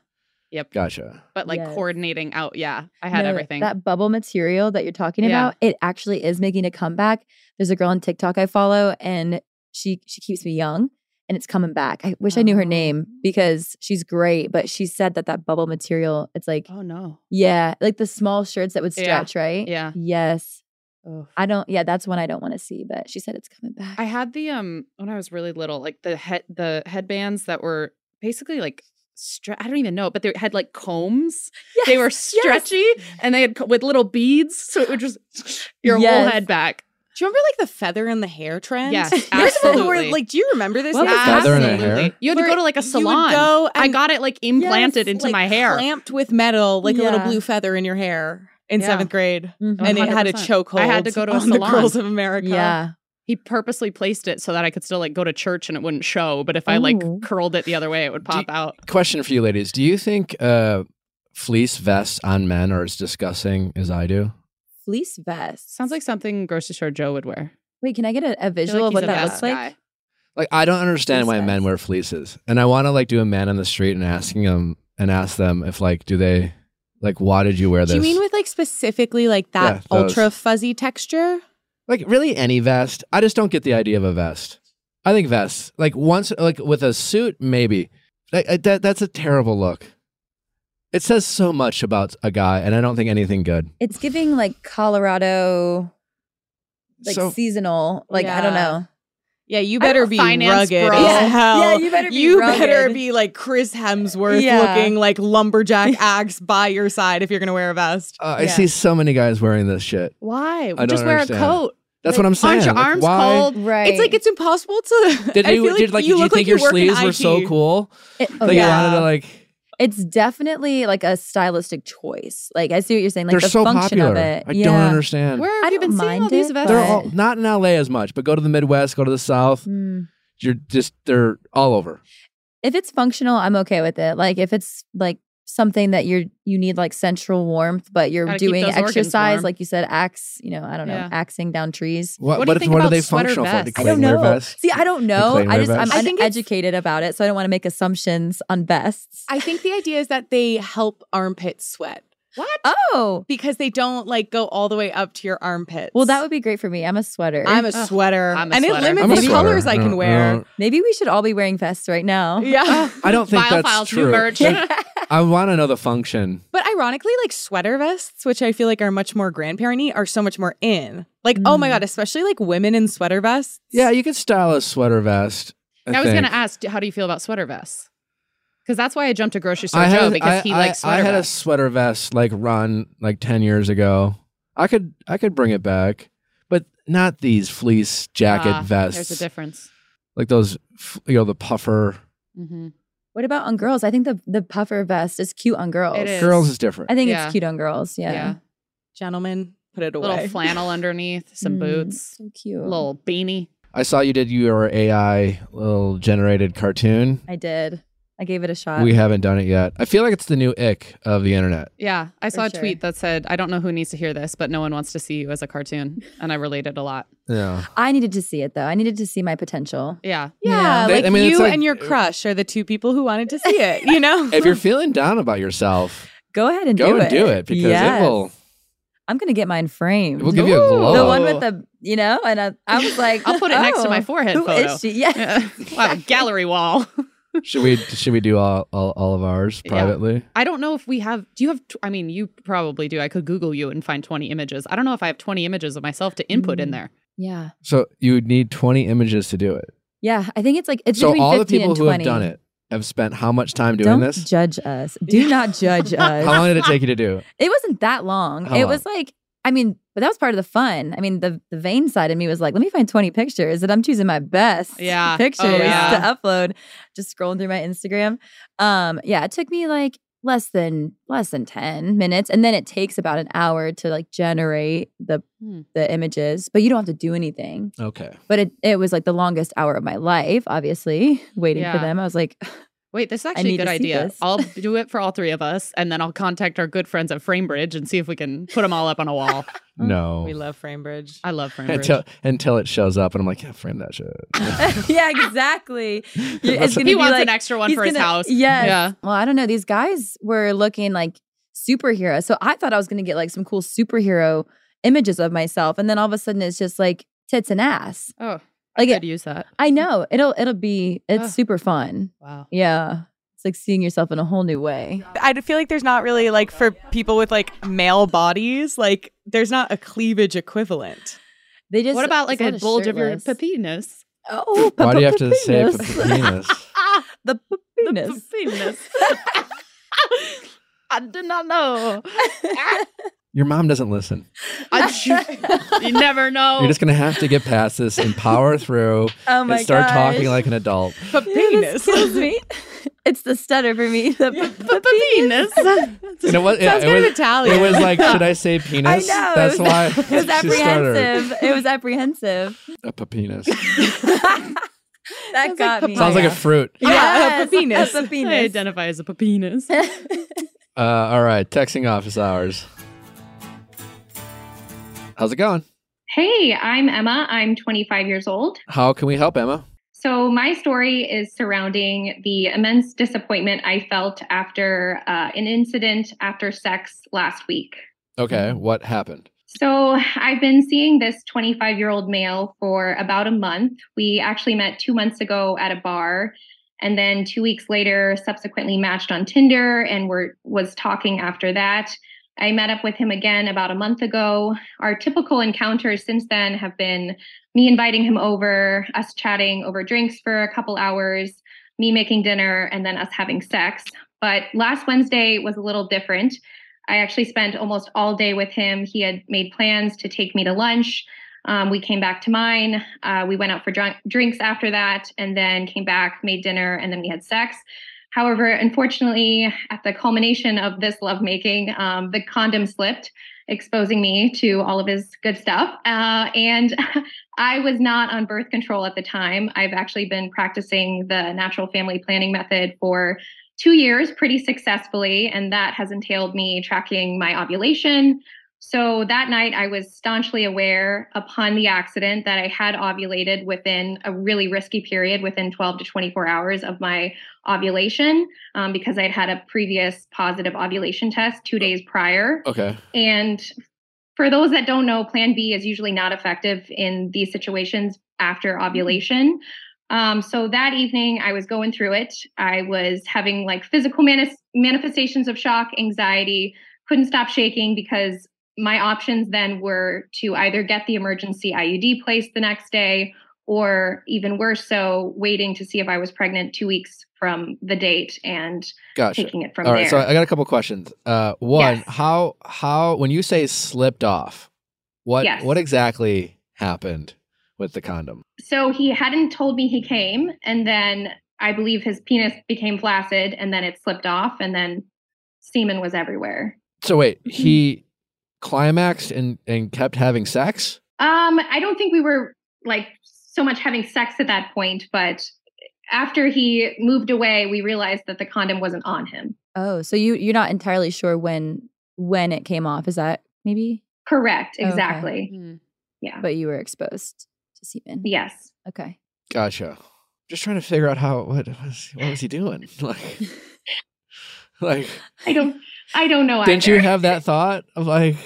Speaker 4: Yep.
Speaker 1: Gotcha.
Speaker 4: But like
Speaker 2: Yes.
Speaker 4: coordinating out. Yeah. I had
Speaker 2: No,
Speaker 4: everything.
Speaker 2: That bubble material that you're talking
Speaker 4: Yeah.
Speaker 2: about, it actually is making a comeback. There's a girl on TikTok I follow, and she she keeps me young, and it's coming back. I wish I knew her
Speaker 4: Oh.
Speaker 2: name because she's great, but she said that that bubble material, it's like
Speaker 4: oh no.
Speaker 2: yeah, like the small shirts that would
Speaker 4: Yeah.
Speaker 2: stretch, right?
Speaker 4: Yeah.
Speaker 2: Yes.
Speaker 4: Ugh.
Speaker 2: I don't. Yeah, that's one I don't want to see, but she said it's coming back.
Speaker 4: I had the um when I was really little, like the head the headbands that were basically like stre- I don't even know, but they had like combs. They were
Speaker 2: Yes, yes.
Speaker 4: stretchy and they had co- with little beads, so it would just your whole head back.
Speaker 3: Do you remember like the feather in the hair trend?
Speaker 4: Yes,
Speaker 3: There's one where
Speaker 4: absolutely.
Speaker 3: like, do you remember this?
Speaker 2: What was that?
Speaker 1: Feather in the hair?
Speaker 4: You had to go to like a
Speaker 3: you would
Speaker 4: salon.
Speaker 3: go
Speaker 4: I got it like implanted
Speaker 2: Yes,
Speaker 4: into
Speaker 3: like,
Speaker 4: my hair.
Speaker 3: clamped with metal, like a little blue feather in your hair in
Speaker 4: Yeah.
Speaker 3: seventh grade,
Speaker 2: Mhm.
Speaker 3: and it had a
Speaker 4: 100%.
Speaker 3: chokehold.
Speaker 4: I had to go to a
Speaker 3: on the
Speaker 4: salon.
Speaker 3: girls of America.
Speaker 2: yeah.
Speaker 4: He purposely placed it so that I could still like go to church and it wouldn't show, but if I like curled it the other way, it would
Speaker 1: Do you-
Speaker 4: pop out.
Speaker 1: Question for you, ladies: Do you think uh, fleece vests on men are as disgusting as I do?
Speaker 2: Fleece vest.
Speaker 4: Sounds like something grocery store Joe would wear.
Speaker 2: Wait, can I get a,
Speaker 4: feel
Speaker 2: visual
Speaker 4: like
Speaker 2: of what that looks like?
Speaker 4: guy.
Speaker 1: Like, I don't understand
Speaker 2: Fleece
Speaker 1: why men wear fleeces, and I want to like do a man on the street and asking them and ask them if like, do they like, why did you wear this?
Speaker 3: Do you mean with like specifically like that
Speaker 1: Yeah,
Speaker 3: ultra fuzzy texture?
Speaker 1: Like really any vest? I just don't get the idea of a vest. I think vests, like once, like with a suit, maybe. Like, that that's a terrible look. It says so much about a guy, and I don't think anything good.
Speaker 2: It's giving like Colorado, like
Speaker 1: so
Speaker 2: seasonal. Like I don't know.
Speaker 3: Yeah, you better be rugged
Speaker 4: bro.
Speaker 3: as
Speaker 2: Yeah,
Speaker 3: hell.
Speaker 2: yeah, you better be
Speaker 3: You better be like Chris Hemsworth
Speaker 2: Yeah.
Speaker 3: looking like lumberjack axe by your side if you're gonna wear a vest.
Speaker 1: uh, I
Speaker 2: Yeah.
Speaker 1: see so many guys wearing this shit.
Speaker 4: Why?
Speaker 1: I
Speaker 4: Just wear
Speaker 1: understand.
Speaker 4: a coat.
Speaker 1: That's
Speaker 4: Like,
Speaker 1: what I'm saying.
Speaker 4: Aren't your
Speaker 1: Like,
Speaker 4: arms
Speaker 1: why-
Speaker 4: cold?
Speaker 2: Right.
Speaker 3: It's like it's impossible to.
Speaker 1: Did
Speaker 3: I
Speaker 1: you
Speaker 3: feel like
Speaker 1: did like
Speaker 3: you
Speaker 1: did you think
Speaker 3: like
Speaker 1: your
Speaker 3: you
Speaker 1: sleeves were so cool
Speaker 2: It- oh,
Speaker 1: that you wanted to like?
Speaker 2: It's definitely like a stylistic choice. Like I see what you're saying. Like
Speaker 1: they're
Speaker 2: the
Speaker 1: so
Speaker 2: function
Speaker 1: popular.
Speaker 2: of it.
Speaker 1: I
Speaker 2: yeah.
Speaker 1: don't understand.
Speaker 4: Where have
Speaker 2: I
Speaker 4: you been seeing all
Speaker 2: mind
Speaker 4: these vests?
Speaker 1: They're all not in LA as much, but go to the Midwest, go to the South.
Speaker 2: Mm.
Speaker 1: You're just they're all over.
Speaker 2: If it's functional, I'm okay with it. Like if it's like something that you're you need like central warmth, but you're
Speaker 4: Gotta
Speaker 2: doing exercise, like you said, axe. You know, I don't know,
Speaker 4: Yeah.
Speaker 2: axing down trees.
Speaker 1: What
Speaker 4: What do you
Speaker 1: if-
Speaker 4: think
Speaker 1: what are they
Speaker 4: sweater
Speaker 1: functional for?
Speaker 4: vests?
Speaker 1: The
Speaker 2: I don't know.
Speaker 1: vest?
Speaker 2: See, I don't know. I just I'm
Speaker 3: think it's-
Speaker 2: uneducated about it, so I don't want to make assumptions on vests.
Speaker 3: I think the idea is that they help armpit sweat
Speaker 4: What?
Speaker 2: oh,
Speaker 3: because they don't like go all the way up to your armpits.
Speaker 2: well, that would be great for me. I'm a sweater.
Speaker 3: I'm a
Speaker 4: Ugh,
Speaker 3: sweater,
Speaker 4: I'm a
Speaker 3: and it limits the colors I
Speaker 1: don't-
Speaker 3: can wear.
Speaker 1: don't-
Speaker 2: Maybe we should all be wearing vests right now.
Speaker 3: Yeah.
Speaker 1: I don't think
Speaker 4: File
Speaker 1: that's
Speaker 4: files, new
Speaker 1: true.
Speaker 4: merch.
Speaker 1: I want to know the function.
Speaker 3: But ironically, like sweater vests, which I feel like are much more grandparenty, are so much more in. Like, oh my
Speaker 2: Mm.
Speaker 3: god, especially like women in sweater vests.
Speaker 1: Yeah, you could style a sweater vest. I,
Speaker 4: I was going to ask, how do you feel about sweater vests? Because that's why I jumped to grocery store
Speaker 1: I
Speaker 4: Joe
Speaker 1: had,
Speaker 4: because
Speaker 1: I,
Speaker 4: he
Speaker 1: I-
Speaker 4: likes sweater
Speaker 1: I had
Speaker 4: vests.
Speaker 1: a sweater vest like run like ten years ago. I could I could bring it back, but not these fleece jacket
Speaker 4: Ah,
Speaker 1: vests.
Speaker 4: There's a difference.
Speaker 1: like those, you know, the puffer.
Speaker 4: hmm
Speaker 2: What about on girls? I think the the puffer vest is cute on girls.
Speaker 4: It is.
Speaker 1: Girls is different.
Speaker 2: I think
Speaker 4: Yeah.
Speaker 2: it's cute on girls. Yeah.
Speaker 4: Yeah.
Speaker 3: Gentlemen, put it
Speaker 4: A
Speaker 3: away.
Speaker 4: little flannel underneath, some
Speaker 2: Mm,
Speaker 4: boots,
Speaker 2: So cute.
Speaker 4: a little beanie.
Speaker 1: I saw you did your AI little generated cartoon.
Speaker 2: I did. I gave it a shot.
Speaker 1: We haven't done it yet. I feel like it's the new ick of the internet.
Speaker 4: Yeah, I saw a
Speaker 2: sure.
Speaker 4: tweet that said, "I don't know who needs to hear this, but no one wants to see you as a cartoon," and I related a lot.
Speaker 1: Yeah.
Speaker 2: I needed to see it though. I needed to see my potential.
Speaker 4: Yeah,
Speaker 3: Yeah,
Speaker 1: That-
Speaker 3: like
Speaker 1: I mean,
Speaker 3: you
Speaker 1: like-
Speaker 3: and your uh, crush are the two people who wanted to see it. You know,
Speaker 1: If you're feeling down about yourself,
Speaker 2: Go ahead and
Speaker 1: go
Speaker 2: do
Speaker 1: and
Speaker 2: it.
Speaker 1: do it because
Speaker 2: Yes.
Speaker 1: it will
Speaker 2: I'm gonna get mine framed.
Speaker 1: it will give you a glow.
Speaker 2: the one with the, you know, and I, I was like,
Speaker 4: I'll put it next to my
Speaker 2: oh,
Speaker 4: forehead
Speaker 2: who
Speaker 4: photo.
Speaker 2: is she? Yeah.
Speaker 4: Yeah. wow, gallery wall.
Speaker 1: Should we should we do all, all, all of ours
Speaker 4: Yeah.
Speaker 1: privately?
Speaker 4: I don't know if we have. Do you have? tw- I mean, you probably do. I could Google you and find twenty images. I don't know if I have twenty images of myself to input in
Speaker 2: Mm.
Speaker 4: there.
Speaker 2: Yeah.
Speaker 1: So you would need 20 images to do it.
Speaker 2: Yeah. I think it's like it's
Speaker 1: so
Speaker 2: between
Speaker 1: all the
Speaker 2: 15
Speaker 1: people
Speaker 2: and
Speaker 1: who have done it have spent how much time doing
Speaker 2: Don't
Speaker 1: this?
Speaker 2: judge us. Do not judge us.
Speaker 1: How long did it take you to do?
Speaker 2: It wasn't that long.
Speaker 1: How
Speaker 2: it
Speaker 1: long?
Speaker 2: was like, I mean, but that was part of the fun. I mean, the the vain side of me was like, let me find 20 pictures and I'm choosing my best
Speaker 4: Yeah. Oh,
Speaker 2: pictures
Speaker 4: yeah.
Speaker 2: to upload. Just scrolling through my Instagram. Um, yeah, it took me like less than less than 10 minutes. And then it takes about an hour to like generate the
Speaker 4: Hmm.
Speaker 2: the images, but you don't have to do anything.
Speaker 1: Okay.
Speaker 2: But it, it was like the longest hour of my life, obviously, waiting for them. I was like,
Speaker 4: Wait, this is actually a good idea. I'll do it for all three of us, and then I'll contact our good friends at Framebridge and see if we can put them all up on a wall.
Speaker 1: No.
Speaker 3: we love Framebridge.
Speaker 4: I love Framebridge.
Speaker 1: until until it shows up and I'm like, yeah, frame that shit.
Speaker 2: yeah, exactly. It's
Speaker 4: he
Speaker 2: be
Speaker 4: wants
Speaker 2: like,
Speaker 4: an extra one for his
Speaker 2: gonna-
Speaker 4: house.
Speaker 2: Yes.
Speaker 4: Yeah.
Speaker 2: Well, I don't know. These guys were looking like superheroes. So I thought I was going to get like some cool superhero images of myself. And then all of a sudden it's just like tits and ass.
Speaker 4: Oh,
Speaker 2: Like
Speaker 4: I
Speaker 2: it,
Speaker 4: could use that.
Speaker 2: I know it'll, it'll be, it's
Speaker 4: Ugh.
Speaker 2: super fun.
Speaker 4: Wow.
Speaker 2: Yeah. It's like seeing yourself in a whole new way.
Speaker 3: I feel like there's not really like for people with like male bodies, like there's not a cleavage equivalent.
Speaker 2: They just,
Speaker 4: What about like
Speaker 2: it's
Speaker 4: a
Speaker 2: lot
Speaker 4: bulge of your
Speaker 2: shirtless.
Speaker 4: penis?
Speaker 2: Oh,
Speaker 1: Why do you have to say
Speaker 2: penis.
Speaker 1: penis?
Speaker 2: the penis.
Speaker 4: penis. I do not know.
Speaker 1: Your mom doesn't listen.
Speaker 4: I you never know.
Speaker 1: You're just gonna have to get past this and power through
Speaker 2: Oh my
Speaker 1: and start talking like an adult.
Speaker 3: But
Speaker 2: Yeah,
Speaker 3: penis.
Speaker 2: this kills me. it's the stutter for me. The, the penis.
Speaker 1: You know what?
Speaker 3: Sounds
Speaker 1: it,
Speaker 3: kind of
Speaker 1: was,
Speaker 3: Italian.
Speaker 1: it was like, should I say penis?
Speaker 2: I know.
Speaker 1: That's
Speaker 2: it was,
Speaker 1: why
Speaker 2: it was
Speaker 1: she started.
Speaker 2: apprehensive. It was apprehensive.
Speaker 1: A penis.
Speaker 2: that
Speaker 3: Sounds
Speaker 2: got
Speaker 3: like
Speaker 2: me.
Speaker 1: Sounds like a fruit.
Speaker 3: Yeah,
Speaker 2: Yes,
Speaker 3: a penis.
Speaker 2: a penis.
Speaker 4: I identify as a penis.
Speaker 1: Uh, all right, texting office hours. How's it going?
Speaker 5: Hey, I'm Emma. I'm 25 years old.
Speaker 1: How can we help, Emma?
Speaker 5: So, my story is surrounding the immense disappointment I felt after uh, an incident after sex last week.
Speaker 1: Okay, what happened?
Speaker 5: So, I've been seeing this 25 year old male for about a month. We actually met two months ago at a bar. And then two weeks later, subsequently matched on Tinder and were was talking after that. I met up with him again about a month ago. Our typical encounters since then have been me inviting him over, us chatting over drinks for a couple hours, me making dinner, and then us having sex. But last Wednesday was a little different. I actually spent almost all day with him. He had made plans to take me to lunch. Um, we came back to mine. Uh, we went out for drunk, drinks after that, and then came back, made dinner, and then we had sex. However, unfortunately, at the culmination of this lovemaking, um, the condom slipped, exposing me to all of his good stuff. Uh, and I was not on birth control at the time. I've actually been practicing the natural family planning method for two years pretty successfully, and that has entailed me tracking my ovulation. So that night, I was staunchly aware upon the accident that I had ovulated within a really risky period, within 12 to 24 hours of my ovulation, um, because I'd had a previous positive ovulation test two days prior.
Speaker 1: Okay.
Speaker 5: And for those that don't know, Plan B is usually not effective in these situations after ovulation. Um, so that evening, I was going through it. I was having like physical manis- manifestations of shock, anxiety, couldn't stop shaking because my options then were to either get the emergency IUD placed the next day or even worse so waiting to see if I was pregnant 2 weeks from the date and
Speaker 1: Gotcha.
Speaker 5: taking it from
Speaker 1: All right,
Speaker 5: there.
Speaker 1: so I got a couple questions. Uh, one,
Speaker 5: Yes.
Speaker 1: how how when you say slipped off, what
Speaker 5: Yes.
Speaker 1: what exactly happened with the condom?
Speaker 5: So he hadn't told me he came, and then I believe his penis became flaccid, and then it slipped off, and then semen was everywhere.
Speaker 1: So wait,
Speaker 5: Mm-hmm.
Speaker 1: he climaxed and and kept having sex?
Speaker 5: Um, I don't think we were like so much having sex at that point, but after he moved away, we realized that the condom wasn't on him.
Speaker 2: Oh, so you you're not entirely sure when when it came off. Is that maybe?
Speaker 5: Correct.
Speaker 2: Okay.
Speaker 5: Exactly.
Speaker 4: Mm.
Speaker 5: Yeah.
Speaker 2: But you were exposed to semen.
Speaker 5: yes.
Speaker 2: Okay.
Speaker 1: Gotcha. Just trying to figure out how what was what was he doing? Like, like
Speaker 5: I don't. I don't know.
Speaker 1: didn't
Speaker 5: either.
Speaker 1: you have that thought of like?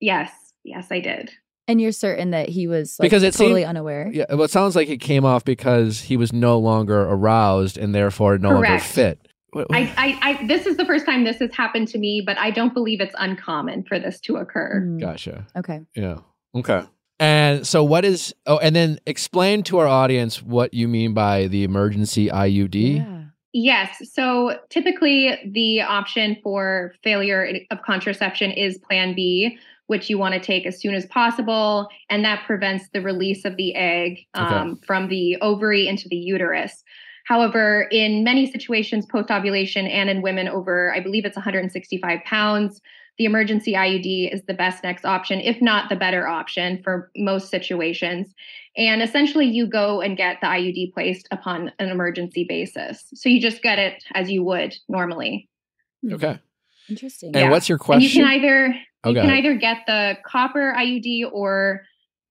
Speaker 5: Yes. Yes, I did.
Speaker 2: And you're certain that he was like,
Speaker 1: Because it
Speaker 2: totally
Speaker 1: seemed-
Speaker 2: unaware.
Speaker 1: Yeah, well, it sounds like it came off because he was no longer aroused and therefore no longer fit.
Speaker 5: I, I, I, this is the first time this has happened to me, but I don't believe it's uncommon for this to occur.
Speaker 2: Mm,
Speaker 1: Gotcha.
Speaker 2: Okay.
Speaker 1: Yeah. Okay. And so, what is? Oh, and then explain to our audience what you mean by the emergency IUD.
Speaker 4: Yeah.
Speaker 5: Yes. So typically, the option for failure of contraception is Plan B, which you want to take as soon as possible, and that prevents the release of the egg um, from the ovary into the uterus. However, in many situations post ovulation and in women over, I believe it's 165 pounds, the emergency IUD is the best next option, if not the better option for most situations. And essentially, you go and get the IUD placed upon an emergency basis. So you just get it as you would normally.
Speaker 1: Okay.
Speaker 2: Interesting.
Speaker 1: And
Speaker 5: Yeah.
Speaker 1: what's your question?
Speaker 5: And
Speaker 1: question?
Speaker 5: you can either
Speaker 1: Oh,
Speaker 5: you can
Speaker 1: ahead.
Speaker 5: either get the copper IUD or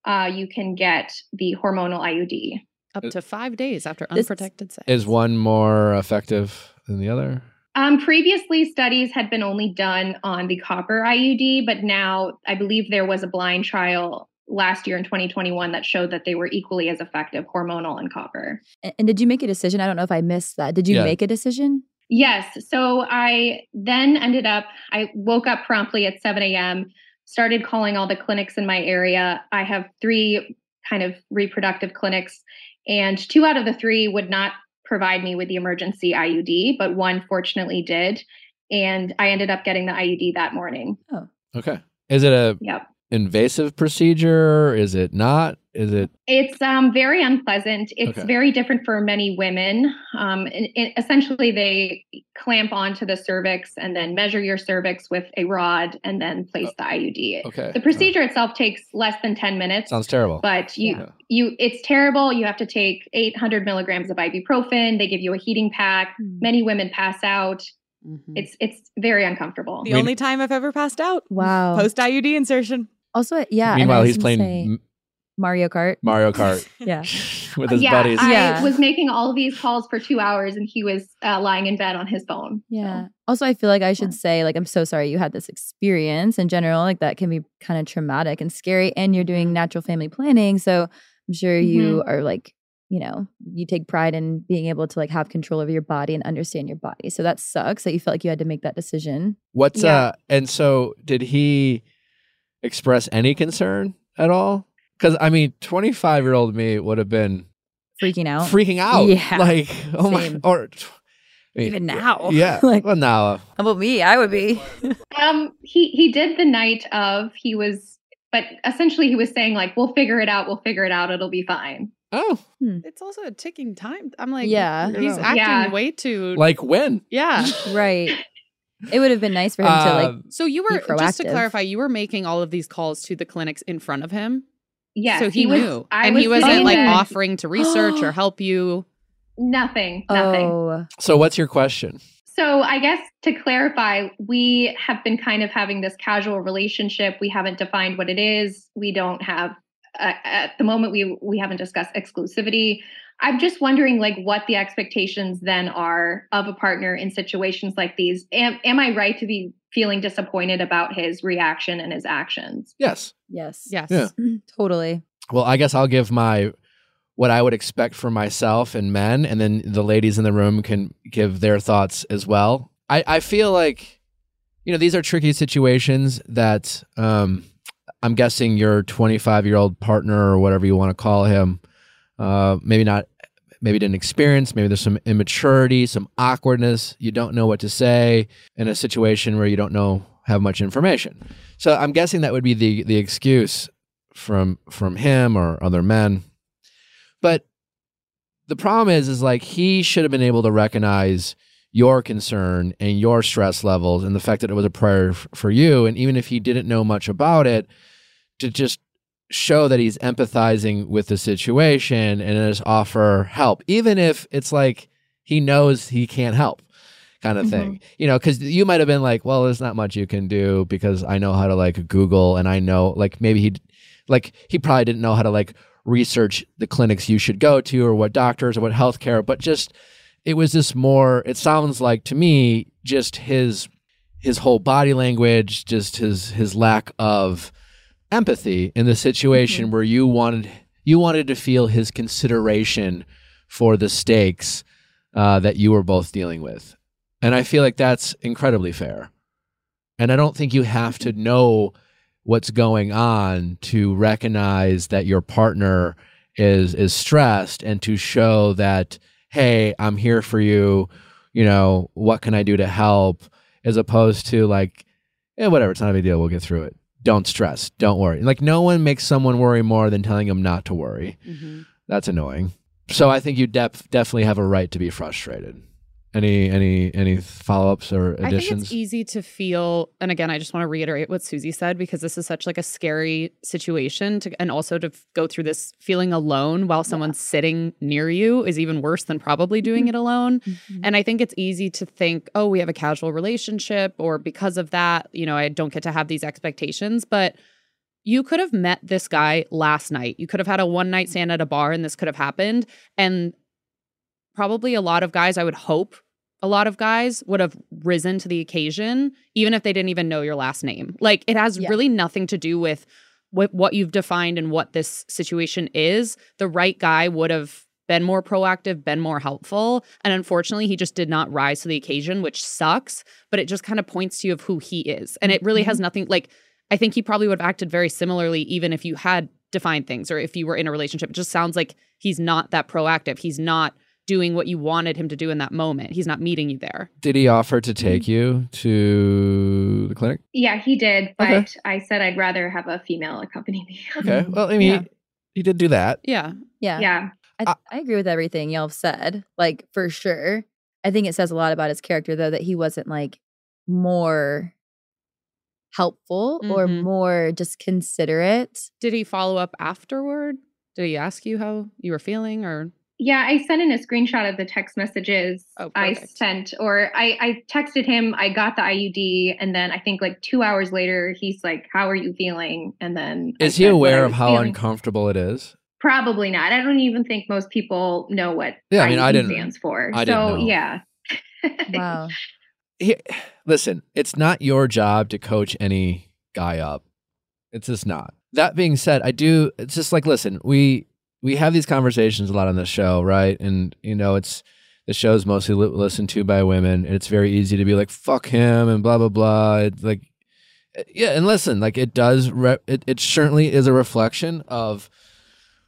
Speaker 5: uh, you can get the hormonal IUD.
Speaker 4: Up to five days after
Speaker 2: This-
Speaker 4: unprotected sex.
Speaker 1: Is one more effective than the other?
Speaker 5: Um, previously, studies had been only done on the copper IUD, but now I believe there was a blind trial last year in 2021 that showed that they were equally as effective, hormonal and copper.
Speaker 2: And, and did you make a decision? I don't know if I missed that. Did you
Speaker 1: Yeah.
Speaker 2: make a decision?
Speaker 5: Yes. So I then ended up, I woke up promptly at 7 a.m., started calling all the clinics in my area. I have three kind of reproductive clinics, and two out of the three would not provide me with the emergency IUD, but one fortunately did. And I ended up getting the IUD that morning. Oh.
Speaker 1: Okay. Is it a
Speaker 5: Yep.
Speaker 1: Invasive procedure? Is it not? Is it?
Speaker 5: It's um, very unpleasant. It's
Speaker 1: Okay.
Speaker 5: very different for many women. Um, and, and essentially, they clamp onto the cervix and then measure your cervix with a rod and then place the IUD.
Speaker 1: Okay.
Speaker 5: The procedure itself takes less than 10 minutes,
Speaker 1: Sounds terrible.
Speaker 5: but you
Speaker 1: Yeah.
Speaker 5: you it's terrible. You have to take 800 milligrams of ibuprofen. They give you a heating pack.
Speaker 2: Hmm.
Speaker 5: Many women pass out.
Speaker 4: Mhm.
Speaker 5: It's it's very uncomfortable.
Speaker 3: The
Speaker 1: Mean-
Speaker 3: only time I've ever passed out.
Speaker 2: Wow.
Speaker 3: Post IUD insertion.
Speaker 2: Also, yeah. and
Speaker 1: Meanwhile, he's playing
Speaker 2: say Mario Kart.
Speaker 1: Mario Kart
Speaker 2: Yeah.
Speaker 1: with his
Speaker 5: yeah,
Speaker 1: buddies.
Speaker 5: I
Speaker 2: Yeah.
Speaker 5: He was making all these calls for two hours, and he was uh, lying in bed on his phone. So-
Speaker 2: Yeah. Also, I feel like I should
Speaker 5: Yeah.
Speaker 2: say, like, I'm so sorry you had this experience in general. Like, that can be kind of traumatic and scary. And you're doing natural family planning. So I'm sure you are like, you know, you take pride in being able to like have control over your body and understand your body. So that sucks that you felt like you had to make that decision.
Speaker 1: What's
Speaker 5: Yeah.
Speaker 1: uh? And so, did he express any concern at all? Because I mean, twenty-five year old me would have been
Speaker 2: Freaking out.
Speaker 1: freaking out.
Speaker 2: Yeah.
Speaker 1: Like, oh my,
Speaker 2: Same.
Speaker 1: or I mean,
Speaker 2: Even now.
Speaker 1: Yeah.
Speaker 2: Like-
Speaker 1: well, now. uh,
Speaker 2: How about me? I would be.
Speaker 5: Um, he he did the night of. He was, but essentially he was saying like, "We'll figure it out. We'll figure it out. It'll be fine."
Speaker 1: Oh,
Speaker 4: It's also a ticking time. I'm like,
Speaker 2: Yeah.
Speaker 4: he's acting
Speaker 5: Yeah.
Speaker 4: way too.
Speaker 1: like when?
Speaker 4: yeah.
Speaker 2: right. It would have been nice for him to like,
Speaker 1: Um,
Speaker 4: So you were
Speaker 2: Be
Speaker 4: just to clarify, you were making all of these calls to the clinics in front of him.
Speaker 5: Yeah,
Speaker 4: so he,
Speaker 5: was-
Speaker 4: knew,
Speaker 5: I
Speaker 4: and
Speaker 5: was
Speaker 4: he wasn't like
Speaker 5: there-
Speaker 4: offering to research or help you.
Speaker 5: nothing, nothing.
Speaker 2: oh,
Speaker 1: so, what's your question?
Speaker 5: So I guess to clarify, we have been kind of having this casual relationship. We haven't defined what it is. We don't have uh, at the moment we we haven't discussed exclusivity. I'm just wondering like what the expectations then are of a partner in situations like these. Am am I right to be feeling disappointed about his reaction and his actions?
Speaker 1: Yes.
Speaker 2: yes.
Speaker 4: Yes.
Speaker 1: Yeah.
Speaker 2: Totally.
Speaker 1: Well, I guess I'll give my what I would expect for myself and men, and then the ladies in the room can give their thoughts as well. I, I feel like, you know, these are tricky situations that um, I'm guessing your 25 year old partner or whatever you want to call him, uh, maybe not, maybe didn't experience. Maybe there's some immaturity, some awkwardness. You don't know what to say in a situation where you don't know have much information. So I'm guessing that would be the the excuse from from him or other men. But the problem is is like he should have been able to recognize your concern and your stress levels and the fact that it was a prayer for you and even if he didn't know much about it to just show that he's empathizing with the situation and just offer help, even if it's like he knows he can't help kind of mm-hmm. thing. You know, because you might have been like, well, there's not much you can do because I know how to like Google and I know like maybe he like he probably didn't know how to like research the clinics you should go to or what doctors or what healthcare, but just it was just more it sounds like to me just his his whole body language, just his his lack of empathy in the situation where you wanted you wanted to feel his consideration for the stakes uh, that you were both dealing with, and I feel like that's incredibly fair. And I don't think you have to know what's going on to recognize that your partner is is stressed and to show that hey, I'm here for you. You know, what can I do to help? As opposed to like, yeah, whatever, it's not a big deal. We'll get through it. Don't stress. Don't worry. Like, no one makes someone worry more than telling them not to worry.
Speaker 4: Mhm.
Speaker 1: That's annoying. So I think you def- definitely have a right to be frustrated. Any any any follow ups or
Speaker 4: I think
Speaker 1: additions?
Speaker 4: it's easy to feel, and again, I just want to reiterate what Susie said because this is such like a scary situation to, and also to f- go through this feeling alone while someone's sitting near you is even worse than probably doing mm-hmm. it alone. Mm-hmm. And I think it's easy to think, oh, we have a casual relationship, or because of that, you know, I don't get to have these expectations. But you could have met this guy last night. You could have had a one night stand at a bar and this could have happened. And probably a lot of guys, I would hope a lot of guys would have risen to the occasion, even if they didn't even know your last name. Like it has
Speaker 2: Yeah.
Speaker 4: really nothing to do with what, what you've defined and what this situation is. The right guy would have been more proactive, been more helpful. And unfortunately, he just did not rise to the occasion, which sucks, but it just kind of points to you of who he is. And it really has mm-hmm. nothing like I think he probably would have acted very similarly even if you had defined things or if you were in a relationship. It just sounds like he's not that proactive. He's not doing what you wanted him to do in that moment. He's not meeting you there.
Speaker 1: Did he offer to take you to the clinic?
Speaker 5: Yeah, he did, but
Speaker 1: Okay.
Speaker 5: I said I'd rather have a female accompany me.
Speaker 1: Okay. Well, I mean,
Speaker 4: Yeah.
Speaker 1: he, he did do that.
Speaker 4: Yeah.
Speaker 2: Yeah.
Speaker 5: yeah.
Speaker 2: I, I agree with everything y'all have said, like for sure. I think it says a lot about his character, though, that he wasn't like more helpful or
Speaker 4: Mhm.
Speaker 2: more just considerate.
Speaker 4: Did he follow up afterward? Did he ask you how you were feeling or
Speaker 5: Yeah, I sent in a screenshot of the text messages
Speaker 4: Oh,
Speaker 5: I sent, or I, I texted him, I got the IUD, and then I think like two hours later, he's like, How are you feeling? And then I
Speaker 1: Is he aware of how
Speaker 5: feeling.
Speaker 1: uncomfortable it is?
Speaker 5: Probably not. I don't even think most people know what
Speaker 1: Yeah, I mean, I didn't-
Speaker 5: stands for.
Speaker 1: I
Speaker 5: so,
Speaker 1: didn't know.
Speaker 5: yeah.
Speaker 2: Wow.
Speaker 1: He, listen, it's not your job to coach any guy up. It's just not. That being said, I do. It's just like, listen, we we have these conversations a lot on this show, right? And you know, it's the show's mostly li- listened to by women, and it's very easy to be like, "Fuck him" and blah blah blah. It's like, eh, yeah, and listen, like it does. Re- it it certainly is a reflection of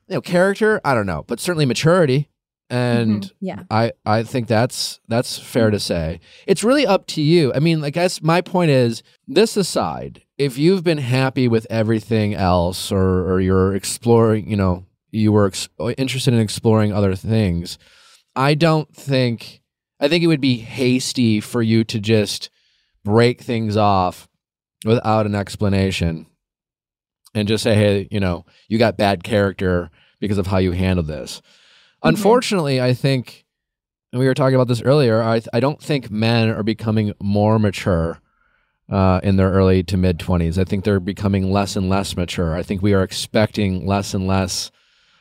Speaker 1: you know character. I don't know, but certainly maturity. And mm-hmm,
Speaker 2: Yeah.
Speaker 1: I I think that's that's fair to say. It's really up to you. I mean, like I guess my point is this aside, if you've been happy with everything else or or you're exploring, you know, you were ex- interested in exploring other things, I don't think I think it would be hasty for you to just break things off without an explanation and just say, "Hey, you know, you got bad character because of how you handled this." Unfortunately, I think and we were talking about this earlier. I I don't think men are becoming more mature uh, in their early to mid twenties. I think they're becoming less and less mature. I think we are expecting less and less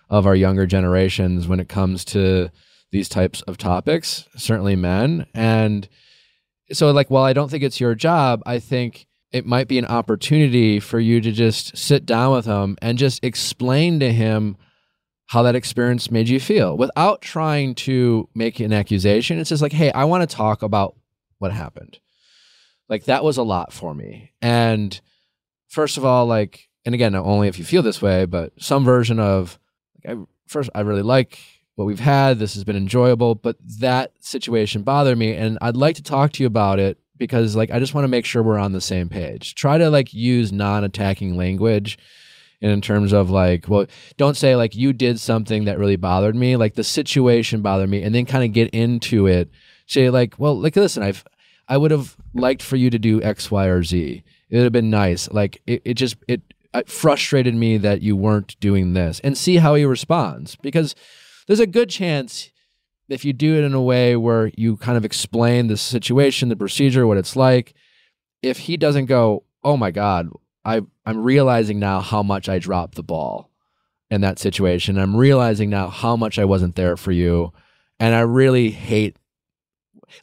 Speaker 1: of our younger generations when it comes to these types of topics. Certainly, men and so like while I don't think it's your job, I think it might be an opportunity for you to just sit down with him and just explain to him how that experience made you feel without trying to make an accusation. It's just like, hey, I want to talk about what happened. Like that was a lot for me. And first of all, like, and again, only if you feel this way, but some version of like, I first I really like what we've had. This has been enjoyable, but that situation bothered me, and I'd like to talk to you about it because like I just want to make sure we're on the same page. Try to like use non-attacking language in terms of like, well, don't say like you did something that really bothered me, like the situation bothered me, and then kind of get into it. Say like, well, like listen, I've I would have liked for you to do X, Y, or Z. It would have been nice. Like it, it just it it frustrated me that you weren't doing this and see how he responds because there's a good chance if you do it in a way where you kind of explain the situation, the procedure, what it's like, if he doesn't go, "Oh my god, I I'm realizing now how much I dropped the ball in that situation. I'm realizing now how much I wasn't there for you, and I really hate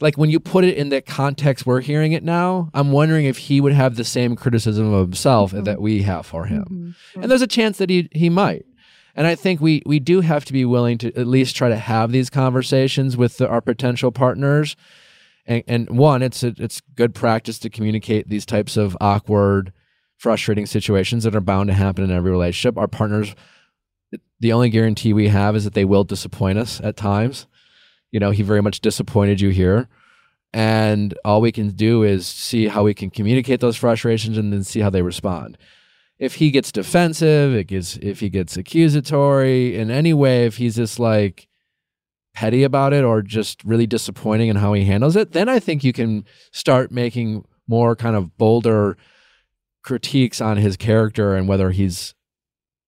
Speaker 1: like when you put it in the context we're hearing it now, I'm wondering if he would have the same criticism of himself
Speaker 2: Mhm.
Speaker 1: that we have for him.
Speaker 2: Mhm.
Speaker 1: And there's a chance that he he might. And I think we we do have to be willing to at least try to have these conversations with the, our potential partners. And, and one, it's a, it's good practice to communicate these types of awkward, frustrating situations that are bound to happen in every relationship. Our partners, the only guarantee we have is that they will disappoint us at times. You know, he very much disappointed you here. And all we can do is see how we can communicate those frustrations and then see how they respond. If he gets defensive, it gets if he gets accusatory in any way, if he's just like petty about it or just really disappointing in how he handles it, then I think you can start making more kind of bolder critiques on his character and whether he's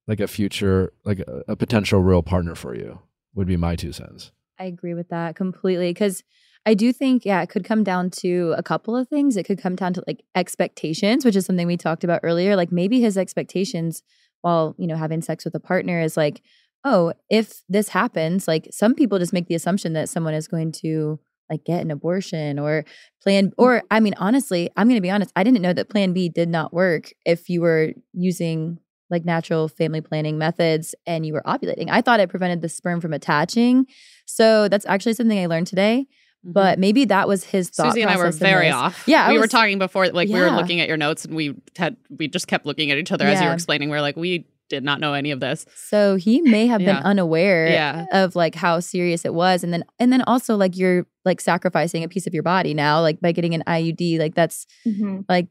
Speaker 1: like a future like a, a potential real partner for you would be my two cents.
Speaker 2: I agree with that completely because I do think, yeah, it could come down to a couple of things. It could come down to like expectations, which is something we talked about earlier. Like maybe his expectations while, you know, having sex with a partner is like, oh, if this happens, like some people just make the assumption that someone is going to like get an abortion or plan mm-hmm. or I mean honestly, I'm going to be honest, I didn't know that plan B did not work if you were using like natural family planning methods and you were ovulating. I thought it prevented the sperm from attaching. So that's actually something I learned today. But maybe that was his thought.
Speaker 4: Susie and I were very off.
Speaker 2: Yeah, I
Speaker 4: we were talking before, like we were looking at your notes, and we had we just kept looking at each other as you were explaining. We are like, we did not know any of this.
Speaker 2: So he may have
Speaker 4: Yeah.
Speaker 2: been unaware
Speaker 4: Yeah.
Speaker 2: of like how serious it was, and then and then also like you're like sacrificing a piece of your body now, like by getting an IUD, like that's
Speaker 5: Mhm.
Speaker 2: like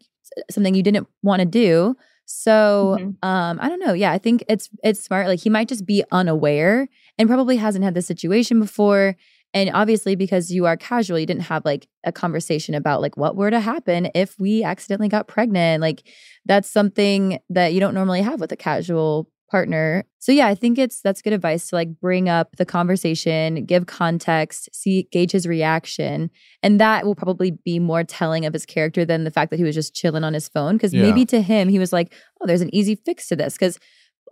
Speaker 2: something you didn't want to do. So
Speaker 5: Mhm.
Speaker 2: um I don't know. Yeah, I think it's it's smart. Like he might just be unaware and probably hasn't had this situation before. And obviously because you are casual, you didn't have like a conversation about like what were to happen if we accidentally got pregnant. Like that's something that you don't normally have with a casual partner. So yeah, I think it's that's good advice to like bring up the conversation, give context, see gauge his reaction, and that will probably be more telling of his character than the fact that he was just chilling on his phone because
Speaker 1: Yeah.
Speaker 2: maybe to him he was like, "Oh, there's an easy fix to this." Cuz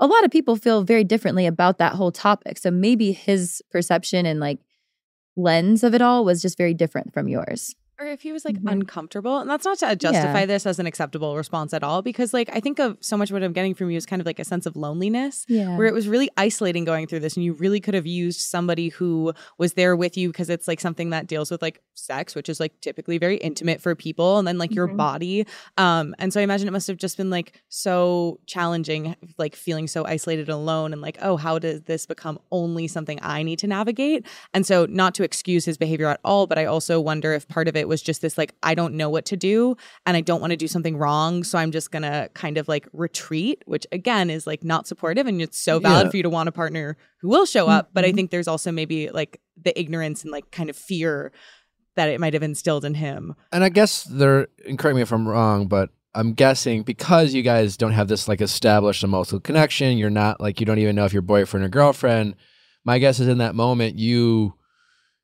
Speaker 2: a lot of people feel very differently about that whole topic. So maybe his perception and like lens of it all was just very different from yours.
Speaker 3: Or if he was like
Speaker 2: Mhm.
Speaker 3: uncomfortable. And that's not to justify this as an acceptable response at all, because like I think of so much what I'm getting from you is kind of like a sense of loneliness.
Speaker 2: Yeah.
Speaker 3: Where it was really isolating going through this, and you really could have used somebody who was there with you because it's like something that deals with like sex, which is like typically very intimate for people, and then like your
Speaker 5: Mhm.
Speaker 3: body. Um, and so I imagine it must have just been like so challenging, like feeling so isolated and alone, and like, oh, how does this become only something I need to navigate? And so, not to excuse his behavior at all, but I also wonder if part of it was just this like, I don't know what to do and I don't want to do something wrong. So I'm just going to kind of like retreat, which again is like not supportive. And it's so valid
Speaker 1: Yeah.
Speaker 3: for you to want a partner who will show up. But I
Speaker 2: Mhm.
Speaker 3: think there's also maybe like the ignorance and like kind of fear that it might have instilled in him.
Speaker 1: And I guess there, and correct me if I'm wrong, but I'm guessing because you guys don't have this like established emotional connection, you're not like you don't even know if you're boyfriend or girlfriend. My guess is in that moment you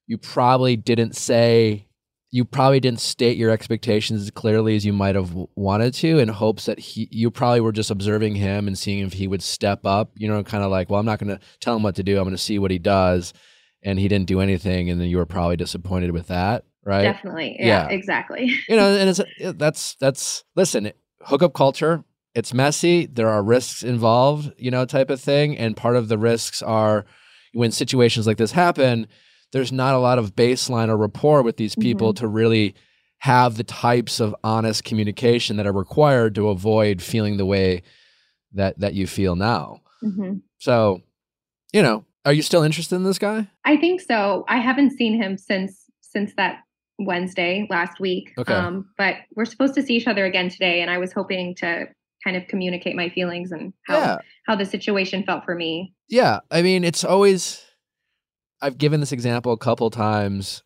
Speaker 1: you probably didn't say you probably didn't state your expectations as clearly as you might have wanted to in hopes that he you probably were just observing him and seeing if he would step up, you know, kind of like, well, I'm not going to tell him what to do. I'm going to see what he does. And he didn't do anything and then you were probably disappointed with that, right?
Speaker 5: Definitely. Yeah,
Speaker 1: Yeah.
Speaker 5: exactly.
Speaker 1: you know, and it's uh, that's that's listen, hookup culture. It's messy. There are risks involved, you know, type of thing. And part of the risks are when situations like this happen. There's not a lot of baseline or rapport with these people to really have the types of honest communication that are required to avoid feeling the way that that you feel now.
Speaker 5: hmm
Speaker 1: So, you know, are you still interested in this guy?
Speaker 5: I think so. I haven't seen him since since that Wednesday last week.
Speaker 1: Okay.
Speaker 5: Um, but we're supposed to see each other again today, and I was hoping to kind of communicate my feelings and how
Speaker 1: yeah.
Speaker 5: how the situation felt for me.
Speaker 1: Yeah, I mean, it's always. I've given this example a couple times,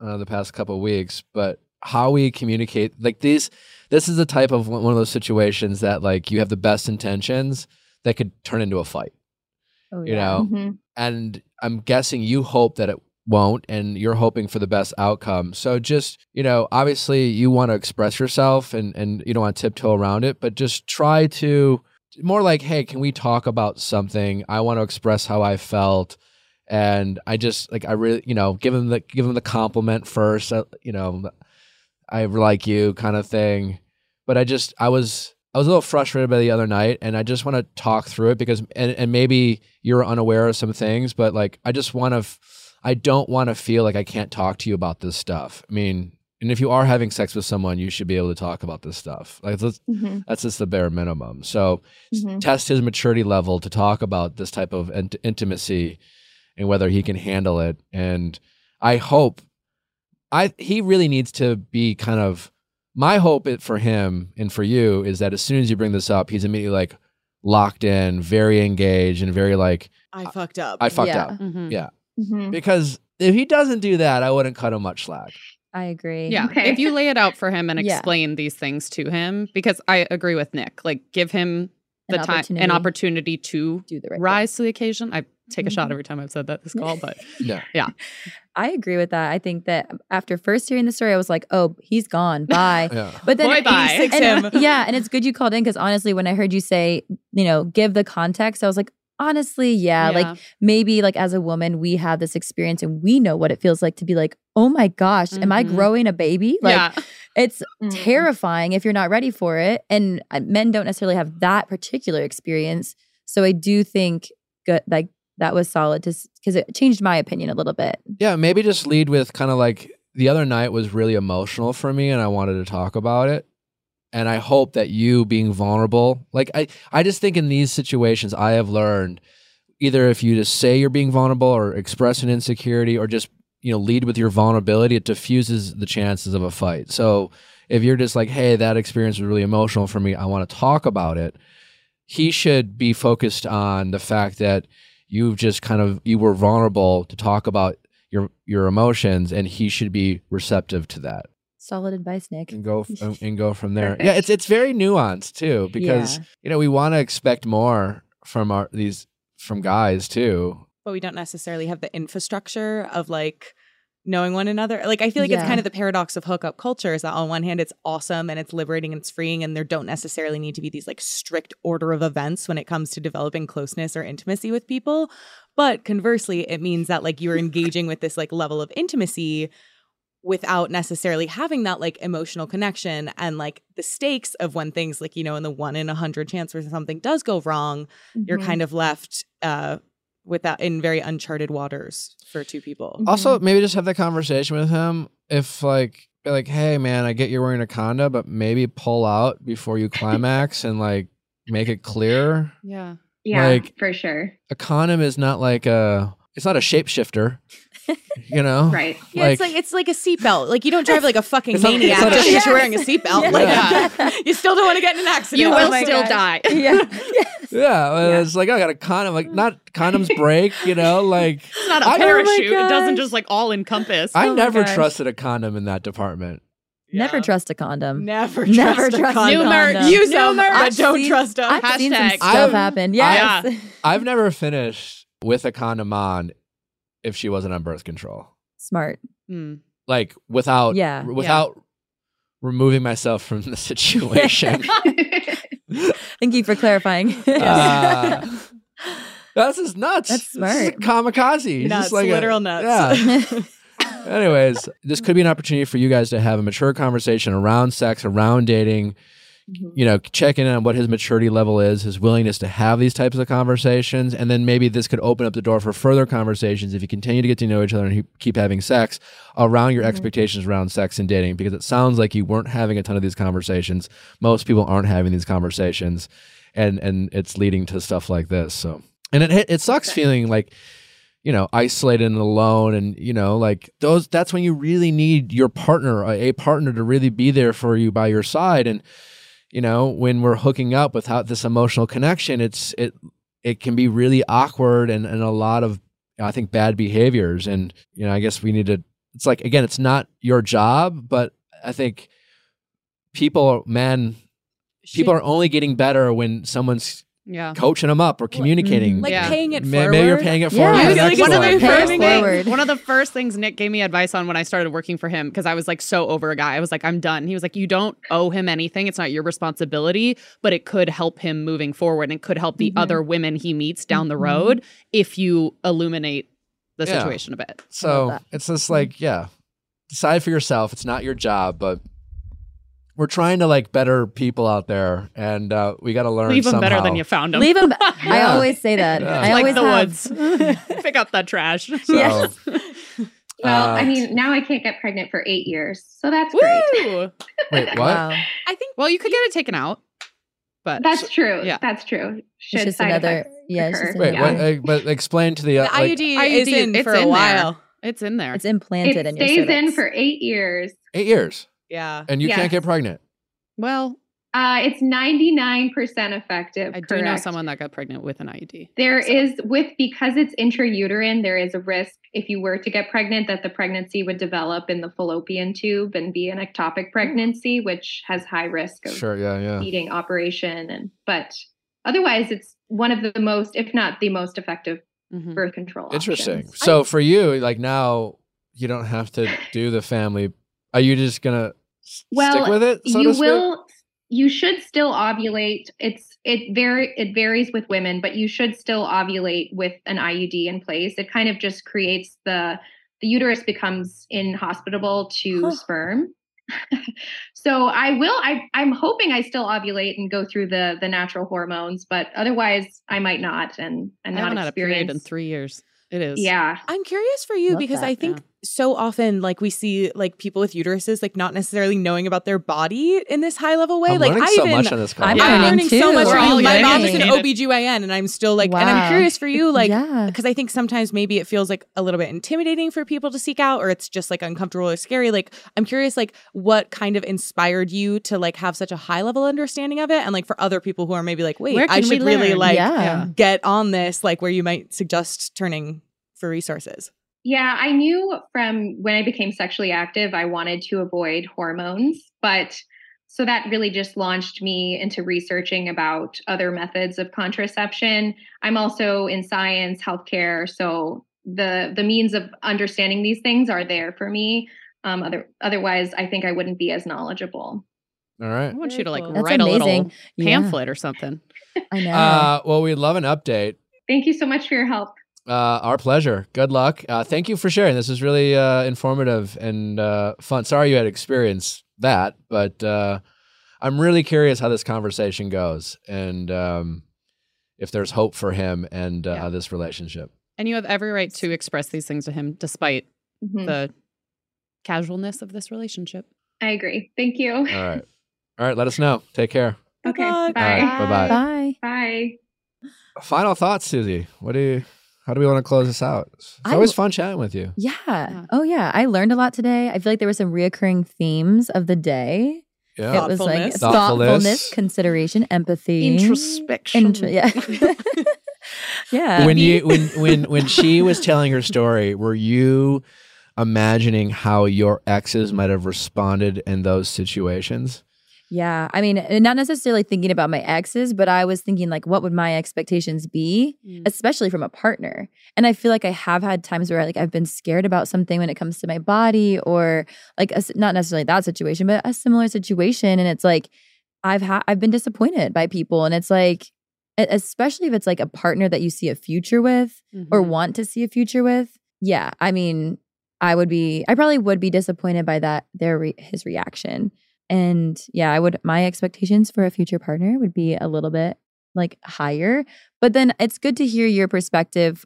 Speaker 1: uh, the past couple weeks, but how we communicate like these this is the type of one of those situations that like you have the best intentions that could turn into a fight
Speaker 2: Oh,
Speaker 1: you know?
Speaker 5: Mhm.
Speaker 1: and i'm guessing you hope that it won't and you're hoping for the best outcome. So just you know obviously you want to express yourself and and you don't want to tiptoe around it but just try to more like hey can we talk about something? I want to express how i felt and i just like i really you know give him the give him the compliment first uh, you know i like you kind of thing. But i just i was i was a little frustrated by the other night and i just want to talk through it because and, and maybe you're unaware of some things but like i just want to f- i don't want to feel like i can't talk to you about this stuff. I mean and if you are having sex with someone you should be able to talk about this stuff. Like that's,
Speaker 5: Mhm.
Speaker 1: that's just the bare minimum. So
Speaker 5: Mhm.
Speaker 1: test his maturity level to talk about this type of int- intimacy and whether he can handle it and i hope i he really needs to be kind of my hope for him and for you is that as soon as you bring this up he's immediately like locked in very engaged and very like
Speaker 3: I fucked up.
Speaker 1: i fucked
Speaker 2: Yeah.
Speaker 1: up
Speaker 4: Mhm.
Speaker 1: Yeah.
Speaker 5: Mhm.
Speaker 1: because if he doesn't do that i wouldn't cut him much slack
Speaker 2: I agree.
Speaker 4: Yeah.
Speaker 5: Okay.
Speaker 4: If you lay it out for him and
Speaker 2: Yeah.
Speaker 4: explain these things to him, because I agree with Nick, like give him the
Speaker 2: An
Speaker 4: time,
Speaker 2: opportunity.
Speaker 4: an opportunity to
Speaker 2: Do the right thing.
Speaker 4: rise to the occasion. I take a shot
Speaker 2: Mhm.
Speaker 4: every time I've said that this call, but
Speaker 1: yeah yeah.
Speaker 2: I agree with that. I think that after first hearing the story, I was like, oh, he's gone. Bye.
Speaker 1: yeah
Speaker 2: But then,
Speaker 4: Boy, bye.
Speaker 3: 86
Speaker 2: and-
Speaker 3: him.
Speaker 2: yeah, and it's good you called in because honestly, when I heard you say, you know, give the context, I was like, honestly, yeah, like maybe like as a woman, we have this experience and we know what it feels like to be like, oh my gosh, am I
Speaker 4: Mhm.
Speaker 2: growing a baby? Like
Speaker 4: yeah.
Speaker 2: it's
Speaker 5: Mhm.
Speaker 2: terrifying if you're not ready for it. And uh, men don't necessarily have that particular experience. So I do think good, like that was solid to because it changed my opinion a little bit.
Speaker 1: Yeah, maybe just lead with kind of like the other night was really emotional for me and I wanted to talk about it. And I hope that you being vulnerable, like I, I just think in these situations, I have learned either if you just say you're being vulnerable or express an insecurity or just, you know, lead with your vulnerability, it diffuses the chances of a fight. So if you're just like, hey, that experience was really emotional for me, I want to talk about it, he should be focused on the fact that you've just kind of, you were vulnerable to talk about your your emotions and he should be receptive to that
Speaker 2: Solid advice, Nick.
Speaker 1: and go f- and go from there yeah it's it's very nuanced too because
Speaker 2: Yeah.
Speaker 1: you know we want to expect more from our these from guys too
Speaker 3: but we don't necessarily have the infrastructure of like knowing one another. Like I feel like it's kind of the paradox of hookup culture is that on one hand it's awesome and it's liberating and it's freeing and there don't necessarily need to be these like strict order of events when it comes to developing closeness or intimacy with people. But conversely, it means that like you're engaging with this like level of intimacy without necessarily having that like emotional connection and like the stakes of when things like you know in the one in a hundred chance where something does go wrong you're
Speaker 5: Mhm.
Speaker 3: kind of left uh with that in very uncharted waters for two people. Mm-hmm.
Speaker 1: also maybe just have that conversation with him if like be like hey man i get you're wearing a condom but maybe pull out before you climax and like make it clear
Speaker 4: Yeah.
Speaker 5: Yeah,
Speaker 1: Like-
Speaker 5: for sure.
Speaker 1: a condom is not like a it's not a shapeshifter you know
Speaker 5: Right.
Speaker 3: Yeah, it's like it's like a seatbelt. Like you don't drive like a fucking
Speaker 1: It's not- it's
Speaker 3: maniac
Speaker 1: a-
Speaker 3: just because you're wearing a seatbelt.
Speaker 2: Yeah.
Speaker 3: Like you still don't want to get in an accident.
Speaker 4: You
Speaker 2: Oh
Speaker 4: will
Speaker 2: my
Speaker 4: still
Speaker 2: gosh.
Speaker 4: die.
Speaker 2: yeah.
Speaker 1: Yeah, well, it's like I got a condom. Like not condoms break, you know. Like
Speaker 4: It's not a
Speaker 1: I- oh
Speaker 4: parachute. it doesn't
Speaker 2: uh,
Speaker 4: just like all encompass.
Speaker 1: I
Speaker 2: Oh
Speaker 1: never trusted a condom in that department.
Speaker 2: Never trust a condom.
Speaker 3: Never
Speaker 2: Never
Speaker 3: trust a
Speaker 2: trust a
Speaker 3: condom.
Speaker 4: New merch.
Speaker 2: condom.
Speaker 3: Use
Speaker 4: New
Speaker 3: them,
Speaker 4: merch.
Speaker 3: but
Speaker 2: I've
Speaker 3: don't
Speaker 2: seen-
Speaker 3: trust them.
Speaker 2: I've seen some
Speaker 4: Hashtag.
Speaker 2: stuff
Speaker 1: I've-
Speaker 2: happen. Yes.
Speaker 1: I've never finished with a condom on if she wasn't on birth control.
Speaker 2: Smart.
Speaker 4: Mm.
Speaker 1: Like without
Speaker 2: Yeah.
Speaker 1: without removing myself from the situation.
Speaker 2: Thank you for clarifying.
Speaker 1: Uh, That's just nuts.
Speaker 2: That's
Speaker 1: This is
Speaker 2: smart.
Speaker 1: kamikaze. He's
Speaker 3: Nuts,
Speaker 1: just like a-
Speaker 3: literal nuts.
Speaker 1: Yeah. Anyways, this could be an opportunity for you guys to have a mature conversation around sex, around dating. Mm-hmm. You know, checking in on what his maturity level is, his willingness to have these types of conversations, and then maybe this could open up the door for further conversations if you continue to get to know each other and keep having sex around your mm-hmm. expectations around sex and dating. Because it sounds like you weren't having a ton of these conversations. Most people aren't having these conversations, and and it's leading to stuff like this. So, and it it sucks feeling like you know isolated and alone and you know like those that's when you really need your partner a partner to really be there for you by your side and you know when we're hooking up without this emotional connection it's it it can be really awkward and and a lot of i think bad behaviors. And you know i guess we need to it's like again it's not your job but I think people, men, people are only getting better when someone's
Speaker 4: Yeah.
Speaker 1: coaching them up or communicating.
Speaker 3: like
Speaker 4: Yeah.
Speaker 3: paying it
Speaker 1: May-
Speaker 3: forward.
Speaker 1: Maybe you're paying it forward.
Speaker 2: I
Speaker 1: to
Speaker 2: like
Speaker 4: one of the first things,
Speaker 2: forward.
Speaker 4: one of the first things Nick gave me advice on when I started working for him because I was like so over a guy. I was like, I'm done. He was like, you don't owe him anything. It's not your responsibility, but it could help him moving forward and it could help the
Speaker 5: Mhm.
Speaker 4: other women he meets down the
Speaker 2: Mhm.
Speaker 4: road if you illuminate the
Speaker 1: Yeah.
Speaker 4: situation a bit.
Speaker 1: So it's just like, yeah, decide for yourself. It's not your job, but we're trying to like better people out there, and uh, we got to learn.
Speaker 4: Leave them better than you found them.
Speaker 2: Leave them. I
Speaker 1: Yeah.
Speaker 2: always say that.
Speaker 1: Yeah.
Speaker 2: I
Speaker 4: like
Speaker 2: always
Speaker 4: the
Speaker 2: have.
Speaker 4: woods. Pick up that trash.
Speaker 1: So,
Speaker 2: Yes.
Speaker 5: Well,
Speaker 1: Uh,
Speaker 5: I mean, now I can't get pregnant for eight years, so that's great.
Speaker 1: Wait, what?
Speaker 2: Wow.
Speaker 3: I think
Speaker 4: Well, you could get it taken out, but
Speaker 5: That's true.
Speaker 4: Yeah.
Speaker 5: That's true.
Speaker 2: It's
Speaker 5: Should
Speaker 2: just
Speaker 5: side
Speaker 2: another.
Speaker 5: effects
Speaker 2: Yeah, just.
Speaker 1: Wait,
Speaker 2: another-
Speaker 1: what? Uh, but explain to the,
Speaker 3: the
Speaker 1: uh, like,
Speaker 3: IUD,
Speaker 4: IUD,
Speaker 3: is in for a
Speaker 4: in there.
Speaker 3: while.
Speaker 4: it's in there.
Speaker 2: It's implanted
Speaker 5: It
Speaker 2: in your
Speaker 5: stays in for eight years.
Speaker 1: eight years,
Speaker 3: Yeah.
Speaker 1: and you can't get pregnant.
Speaker 4: well,
Speaker 5: Uh, it's 99% effective.
Speaker 4: I do know someone that got pregnant with an IUD.
Speaker 5: There
Speaker 4: So-
Speaker 5: is with because it's intrauterine, there is a risk if you were to get pregnant that the pregnancy would develop in the fallopian tube and be an ectopic pregnancy, which has high risk of
Speaker 1: Sure, yeah, yeah.
Speaker 5: needing operation. And but otherwise, it's one of the most, if not the most effective
Speaker 4: Mhm.
Speaker 5: birth control.
Speaker 1: Interesting.
Speaker 5: options.
Speaker 1: So for you, like now, you don't have to do the family. Are you just gonna s-
Speaker 5: Well,
Speaker 1: stick with it? So
Speaker 5: you
Speaker 1: to speak?
Speaker 5: will you should still ovulate it's it vary it varies with women but you should still ovulate with an iud in place it kind of just creates the the uterus becomes inhospitable to
Speaker 2: Huh.
Speaker 5: sperm so i will i i'm hoping i still ovulate and go through the the natural hormones but otherwise i might not and and
Speaker 4: I
Speaker 5: not
Speaker 4: haven't had a period in three years. It is.
Speaker 5: yeah
Speaker 3: I'm curious for you
Speaker 2: Love
Speaker 3: because
Speaker 2: that,
Speaker 3: I think
Speaker 4: yeah.
Speaker 3: So often, like we see, like people with uteruses, like not necessarily knowing about their body in this high level way.
Speaker 1: Like, I'm
Speaker 3: like
Speaker 1: learning
Speaker 3: I
Speaker 1: so
Speaker 3: even,
Speaker 1: much on this call.
Speaker 2: I'm
Speaker 3: I'm
Speaker 2: learning
Speaker 3: learning so
Speaker 2: too.
Speaker 3: much.
Speaker 4: We're
Speaker 3: from. My mom
Speaker 4: is
Speaker 3: an OBGYN, and I'm still like, and I'm curious for you, like,
Speaker 2: yeah.
Speaker 3: because I think sometimes maybe it feels like a little bit intimidating for people to seek out, or it's just like uncomfortable or scary. Like, I'm curious, like, what kind of inspired you to like have such a high level understanding of it, and like for other people who are maybe like, wait, I should really like
Speaker 2: yeah.
Speaker 3: get on this, like where you might suggest turning for resources.
Speaker 5: Yeah, I knew from when I became sexually active, I wanted to avoid hormones. But so that really just launched me into researching about other methods of contraception. I'm also in science, healthcare. So the the means of understanding these things are there for me. Um, other, otherwise, I think I wouldn't be as knowledgeable.
Speaker 1: All right.
Speaker 4: I want you to like.
Speaker 2: That's
Speaker 4: write a
Speaker 2: amazing.
Speaker 4: little
Speaker 2: Yeah.
Speaker 4: pamphlet or something.
Speaker 2: I know.
Speaker 1: Uh, well, we'd love an update.
Speaker 5: Thank you so much for your help.
Speaker 1: Uh, our pleasure. Good luck. Uh, thank you for sharing. This was really uh, informative and uh, fun. Sorry you had experienced that, but uh, I'm really curious how this conversation goes and um, if there's hope for him and uh,
Speaker 4: Yeah.
Speaker 1: this relationship.
Speaker 4: And you have every right to express these things to him despite
Speaker 5: Mhm.
Speaker 4: the casualness of this relationship.
Speaker 5: I agree. Thank you.
Speaker 1: All right. All right. Let us know. Take care.
Speaker 5: Okay, bye.
Speaker 1: All right, bye-bye.
Speaker 2: Bye.
Speaker 5: Bye.
Speaker 1: Final thoughts, Susie. What do you? How do we want to close this out? It's
Speaker 2: I-
Speaker 1: always fun chatting with you.
Speaker 2: Yeah.
Speaker 4: Yeah.
Speaker 2: Oh, yeah. I learned a lot today. I feel like there were some reoccurring themes of the day.
Speaker 1: Yeah.
Speaker 2: It was like
Speaker 3: Thoughtfulness.
Speaker 2: thoughtfulness,
Speaker 1: Thoughtfulness.
Speaker 2: consideration, empathy,
Speaker 4: Introspection.
Speaker 2: Intro- yeah. yeah.
Speaker 1: when you when when when she was telling her story, were you imagining how your exes might have responded in those situations?
Speaker 2: Yeah. I mean, not necessarily thinking about my exes, but I was thinking, like, what would my expectations be,
Speaker 4: Mm.
Speaker 2: especially from a partner? And I feel like I have had times where, like, I've been scared about something when it comes to my body or, like, a not necessarily that situation, but a similar situation. And it's like, I've had, I've been disappointed by people. And it's like, especially if it's like a partner that you see a future with or
Speaker 4: Mhm.
Speaker 2: want to see a future with. Yeah. I mean, I would be, I probably would be disappointed by that, their, re- his reaction. And yeah, I would, my expectations for a future partner would be a little bit like higher. But then it's good to hear your perspective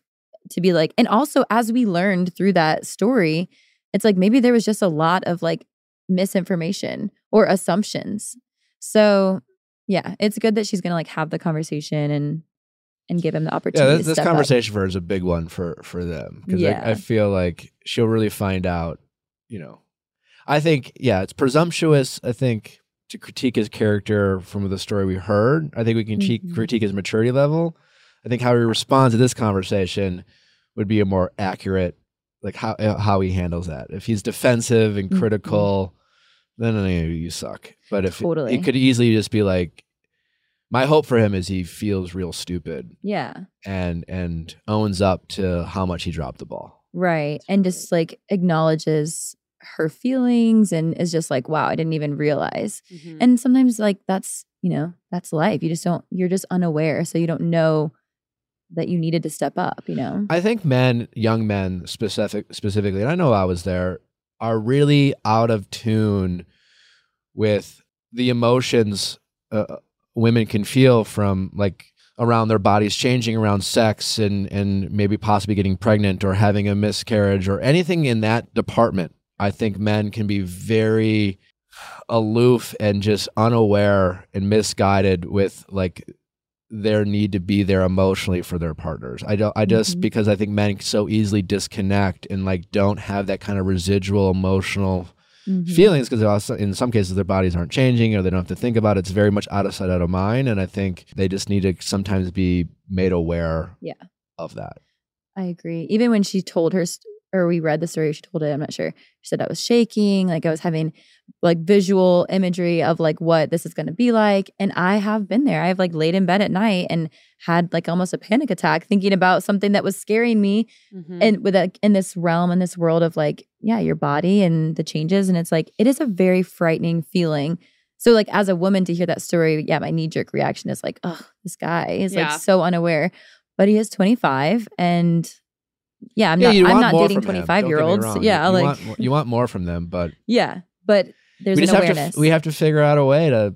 Speaker 2: to be like, and also as we learned through that story, it's like maybe there was just a lot of like misinformation or assumptions. So yeah, it's good that she's gonna like have the conversation and and give him the
Speaker 1: Yeah,
Speaker 2: opportunity.
Speaker 1: this,
Speaker 2: to
Speaker 1: this
Speaker 2: step up.
Speaker 1: conversation for her is a big one for for them because I, I feel like she'll really find out. You know, I think yeah, it's presumptuous. I think to critique his character from the story we heard. I think we can
Speaker 2: Mhm.
Speaker 1: critique his maturity level. I think how he responds to this conversation would be a more accurate, like how uh, how he handles that. If he's defensive and
Speaker 2: Mhm.
Speaker 1: critical, then uh, you suck. But if
Speaker 2: Totally.
Speaker 1: it could easily just be like, my hope for him is he feels real stupid
Speaker 2: Yeah.
Speaker 1: and and owns up to how much he dropped the ball.
Speaker 2: Right. And just like acknowledges her feelings and is just like, wow, I didn't even realize.
Speaker 4: Mhm.
Speaker 2: And sometimes like that's, you know, that's life. You just don't you're just unaware. So you don't know that you needed to step up, you know?
Speaker 1: I think men, young men specific specifically, and I know I was there, are really out of tune with the emotions uh, women can feel from like around their bodies changing around sex and and maybe possibly getting pregnant or having a miscarriage or anything in that department. I think men can be very aloof and just unaware and misguided with like their need to be there emotionally for their partners. I don't I just
Speaker 2: Mhm.
Speaker 1: because I think men so easily disconnect and like don't have that kind of residual emotional
Speaker 2: Mhm.
Speaker 1: feelings because also in some cases their bodies aren't changing or they don't have to think about it. It's very much out of sight, out of mind. And I think they just need to sometimes be made aware
Speaker 2: Yeah.
Speaker 1: of that.
Speaker 2: I agree. Even when she told her, or we read the story, she told it, I'm not sure. She said I was shaking, like I was having like visual imagery of like what this is going to be like. And I have been there. I've like laid in bed at night and had like almost a panic attack thinking about something that was scaring me
Speaker 4: Mhm.
Speaker 2: and with a, in this realm in this world of like yeah your body and the changes and it's like it is a very frightening feeling so like as a woman to hear that story yeah my knee-jerk reaction is like oh this guy is
Speaker 4: Yeah.
Speaker 2: like so unaware but he is 25 and yeah i'm
Speaker 1: yeah,
Speaker 2: not i'm not dating 25 year olds yeah
Speaker 1: you,
Speaker 2: like
Speaker 1: want, more- you want more from them, but
Speaker 2: yeah but there's
Speaker 1: we
Speaker 2: an
Speaker 1: just have
Speaker 2: awareness
Speaker 1: to we have to figure out a way to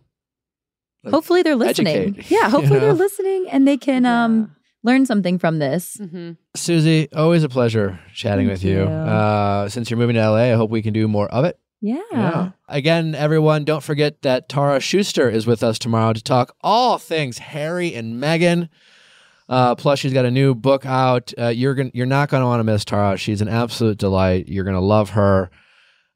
Speaker 1: like,
Speaker 2: hopefully they're listening
Speaker 1: educate,
Speaker 2: yeah
Speaker 1: you
Speaker 2: hopefully they're listening and they can um learn something from this
Speaker 4: Mm-hmm.
Speaker 1: Susie, always a pleasure chatting
Speaker 2: Thank
Speaker 1: with you.
Speaker 2: you.
Speaker 1: Uh, since you're moving to LA, I hope we can do more of it.
Speaker 2: yeah,
Speaker 1: Again, everyone, don't forget that Tara Schuster is with us tomorrow to talk all things Harry and Meghan. Uh, plus, she's got a new book out. Uh, you're gonna, you're not going to want to miss Tara. She's an absolute delight. You're going to love her.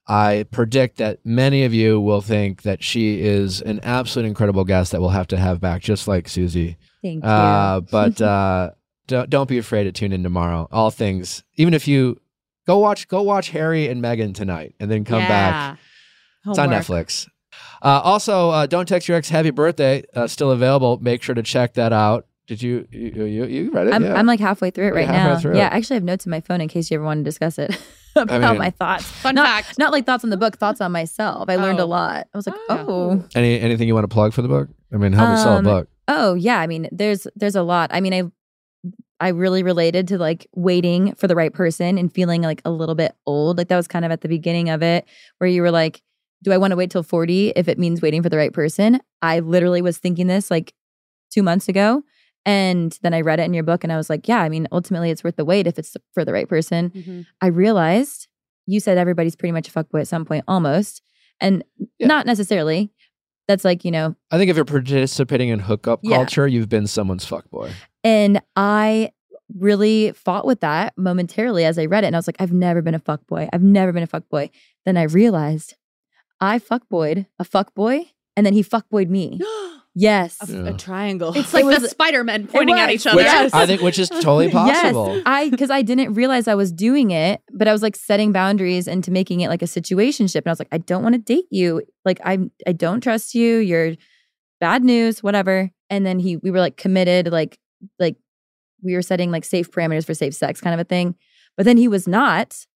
Speaker 1: I predict that many of you will think that she is an absolute incredible guest that we'll have to have back, just like Susie.
Speaker 2: thank you
Speaker 1: Uh, but uh, don't don't be afraid to tune in tomorrow. All things, even if you go watch go watch Harry and Meghan tonight, and then come back.
Speaker 4: Yeah.
Speaker 1: It's on Netflix. Uh, also, uh, don't text your ex happy birthday. Uh, still available. Make sure to check that out. Did you you you, you read it?
Speaker 2: I'm,
Speaker 1: yeah.
Speaker 2: I'm like halfway through it right
Speaker 1: halfway
Speaker 2: now. Yeah,
Speaker 1: it.
Speaker 2: I actually have notes in my phone in case you ever want to discuss it about
Speaker 1: mean-
Speaker 2: my thoughts.
Speaker 4: Fun
Speaker 2: not,
Speaker 4: fact.
Speaker 2: Not like thoughts on the book, thoughts on myself. I learned
Speaker 4: Oh.
Speaker 2: a lot. I was like,
Speaker 4: Oh.
Speaker 2: oh,
Speaker 1: Any anything you want to plug for the book? I mean, help me sell a
Speaker 2: Um,
Speaker 1: book.
Speaker 2: oh yeah. I mean, there's there's a lot. I mean, I I really related to like waiting for the right person and feeling like a little bit old. Like that was kind of at the beginning of it, where you were like, do I want to wait till 40 if it means waiting for the right person? I literally was thinking this like two months ago. And then I read it in your book and I was like, yeah, I mean, ultimately it's worth the wait if it's for the right person.
Speaker 4: Mhm.
Speaker 2: I realized you said everybody's pretty much a fuckboy at some point, almost. And
Speaker 1: Yeah.
Speaker 2: not necessarily. That's like, you know,
Speaker 1: I think if you're participating in hookup
Speaker 2: Yeah.
Speaker 1: culture, you've been someone's fuckboy.
Speaker 2: and I really fought with that momentarily as I read it. And I was like, I've never been a fuckboy. I've never been a fuckboy. Then I realized I fuckboyed a fuckboy and then he fuckboyed me. Yes.
Speaker 3: a,
Speaker 1: Yeah.
Speaker 3: a triangle.
Speaker 4: It's like
Speaker 2: It
Speaker 4: the Spider Men pointing at each other.
Speaker 1: Which
Speaker 2: Yes.
Speaker 1: I think which is totally possible.
Speaker 2: Yes, I because I didn't realize I was doing it, but I was like setting boundaries into making it like a situationship, and I was like, I don't want to date you. Like I I don't trust you. You're bad news, whatever. And then he we were like committed, like like we were setting like safe parameters for safe sex, kind of a thing. But then he was not,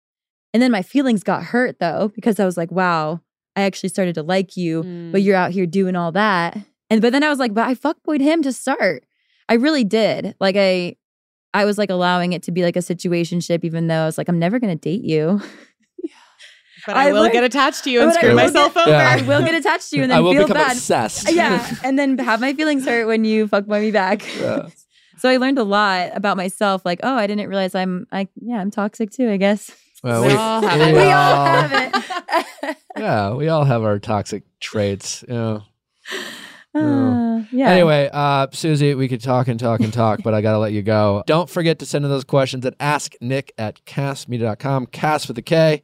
Speaker 2: and then my feelings got hurt though because I was like, wow, I actually started to like you
Speaker 4: Mm.
Speaker 2: but you're out here doing all that. And but then I was like, but I fuckboyed him to start. I really did. Like I I was like allowing it to be like a situationship, even though I was like, I'm never gonna date you.
Speaker 3: but I,
Speaker 2: I
Speaker 3: will
Speaker 2: learned-
Speaker 3: get attached to you and screw
Speaker 2: will
Speaker 3: myself
Speaker 2: get-
Speaker 3: over.
Speaker 1: Yeah.
Speaker 2: I will get attached to you and then
Speaker 1: I will
Speaker 2: feel
Speaker 1: become
Speaker 2: bad.
Speaker 1: obsessed.
Speaker 2: Yeah. And then have my feelings hurt when you fuckboy me back.
Speaker 1: Yeah.
Speaker 2: so I learned a lot about myself. Like, oh, I didn't realize I'm I yeah, I'm toxic too, I guess.
Speaker 1: Well,
Speaker 4: We all have it.
Speaker 2: we all have it.
Speaker 1: Yeah, we all have our toxic traits. You know.
Speaker 2: Uh, yeah.
Speaker 1: Anyway, uh, Susie, we could talk and talk and talk, but I got to let you go. Don't forget to send in those questions at asknick at kastmedia.com, cast with a K,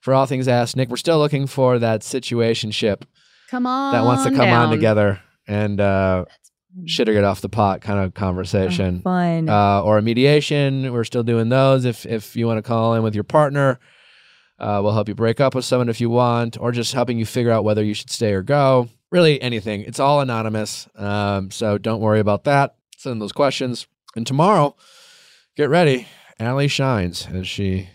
Speaker 1: for all things Ask Nick. We're still looking for that situationship
Speaker 4: Come on.
Speaker 1: that wants to come on together and uh, shit or get off the pot kind of conversation.
Speaker 2: Oh, fun.
Speaker 1: uh, or a mediation. We're still doing those. If if you want to call in with your partner, Uh, we'll help you break up with someone if you want, or just helping you figure out whether you should stay or go. Really, anything. It's all anonymous. Um, so don't worry about that. Send those questions. And tomorrow, get ready. Allie shines as she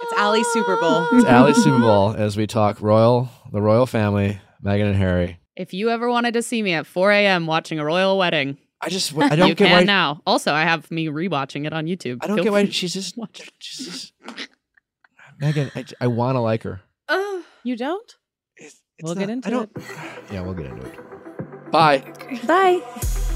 Speaker 3: It's Allie's Super Bowl.
Speaker 1: it's Allie's Super Bowl as we talk royal, the royal family, Meghan and Harry.
Speaker 4: If you ever wanted to see me at 4 a.m. watching a royal wedding,
Speaker 1: I just I don't
Speaker 4: you
Speaker 1: get
Speaker 4: can
Speaker 1: why
Speaker 4: now. Also, I have me rewatching it on YouTube.
Speaker 1: I don't
Speaker 4: Feel
Speaker 1: get why she's just
Speaker 4: to watch it.
Speaker 1: she's just Meghan. I, I want to like her.
Speaker 3: Oh, you don't?
Speaker 1: It's, it's
Speaker 3: We'll get into
Speaker 1: it. Yeah, we'll get into it. Bye.
Speaker 2: Bye.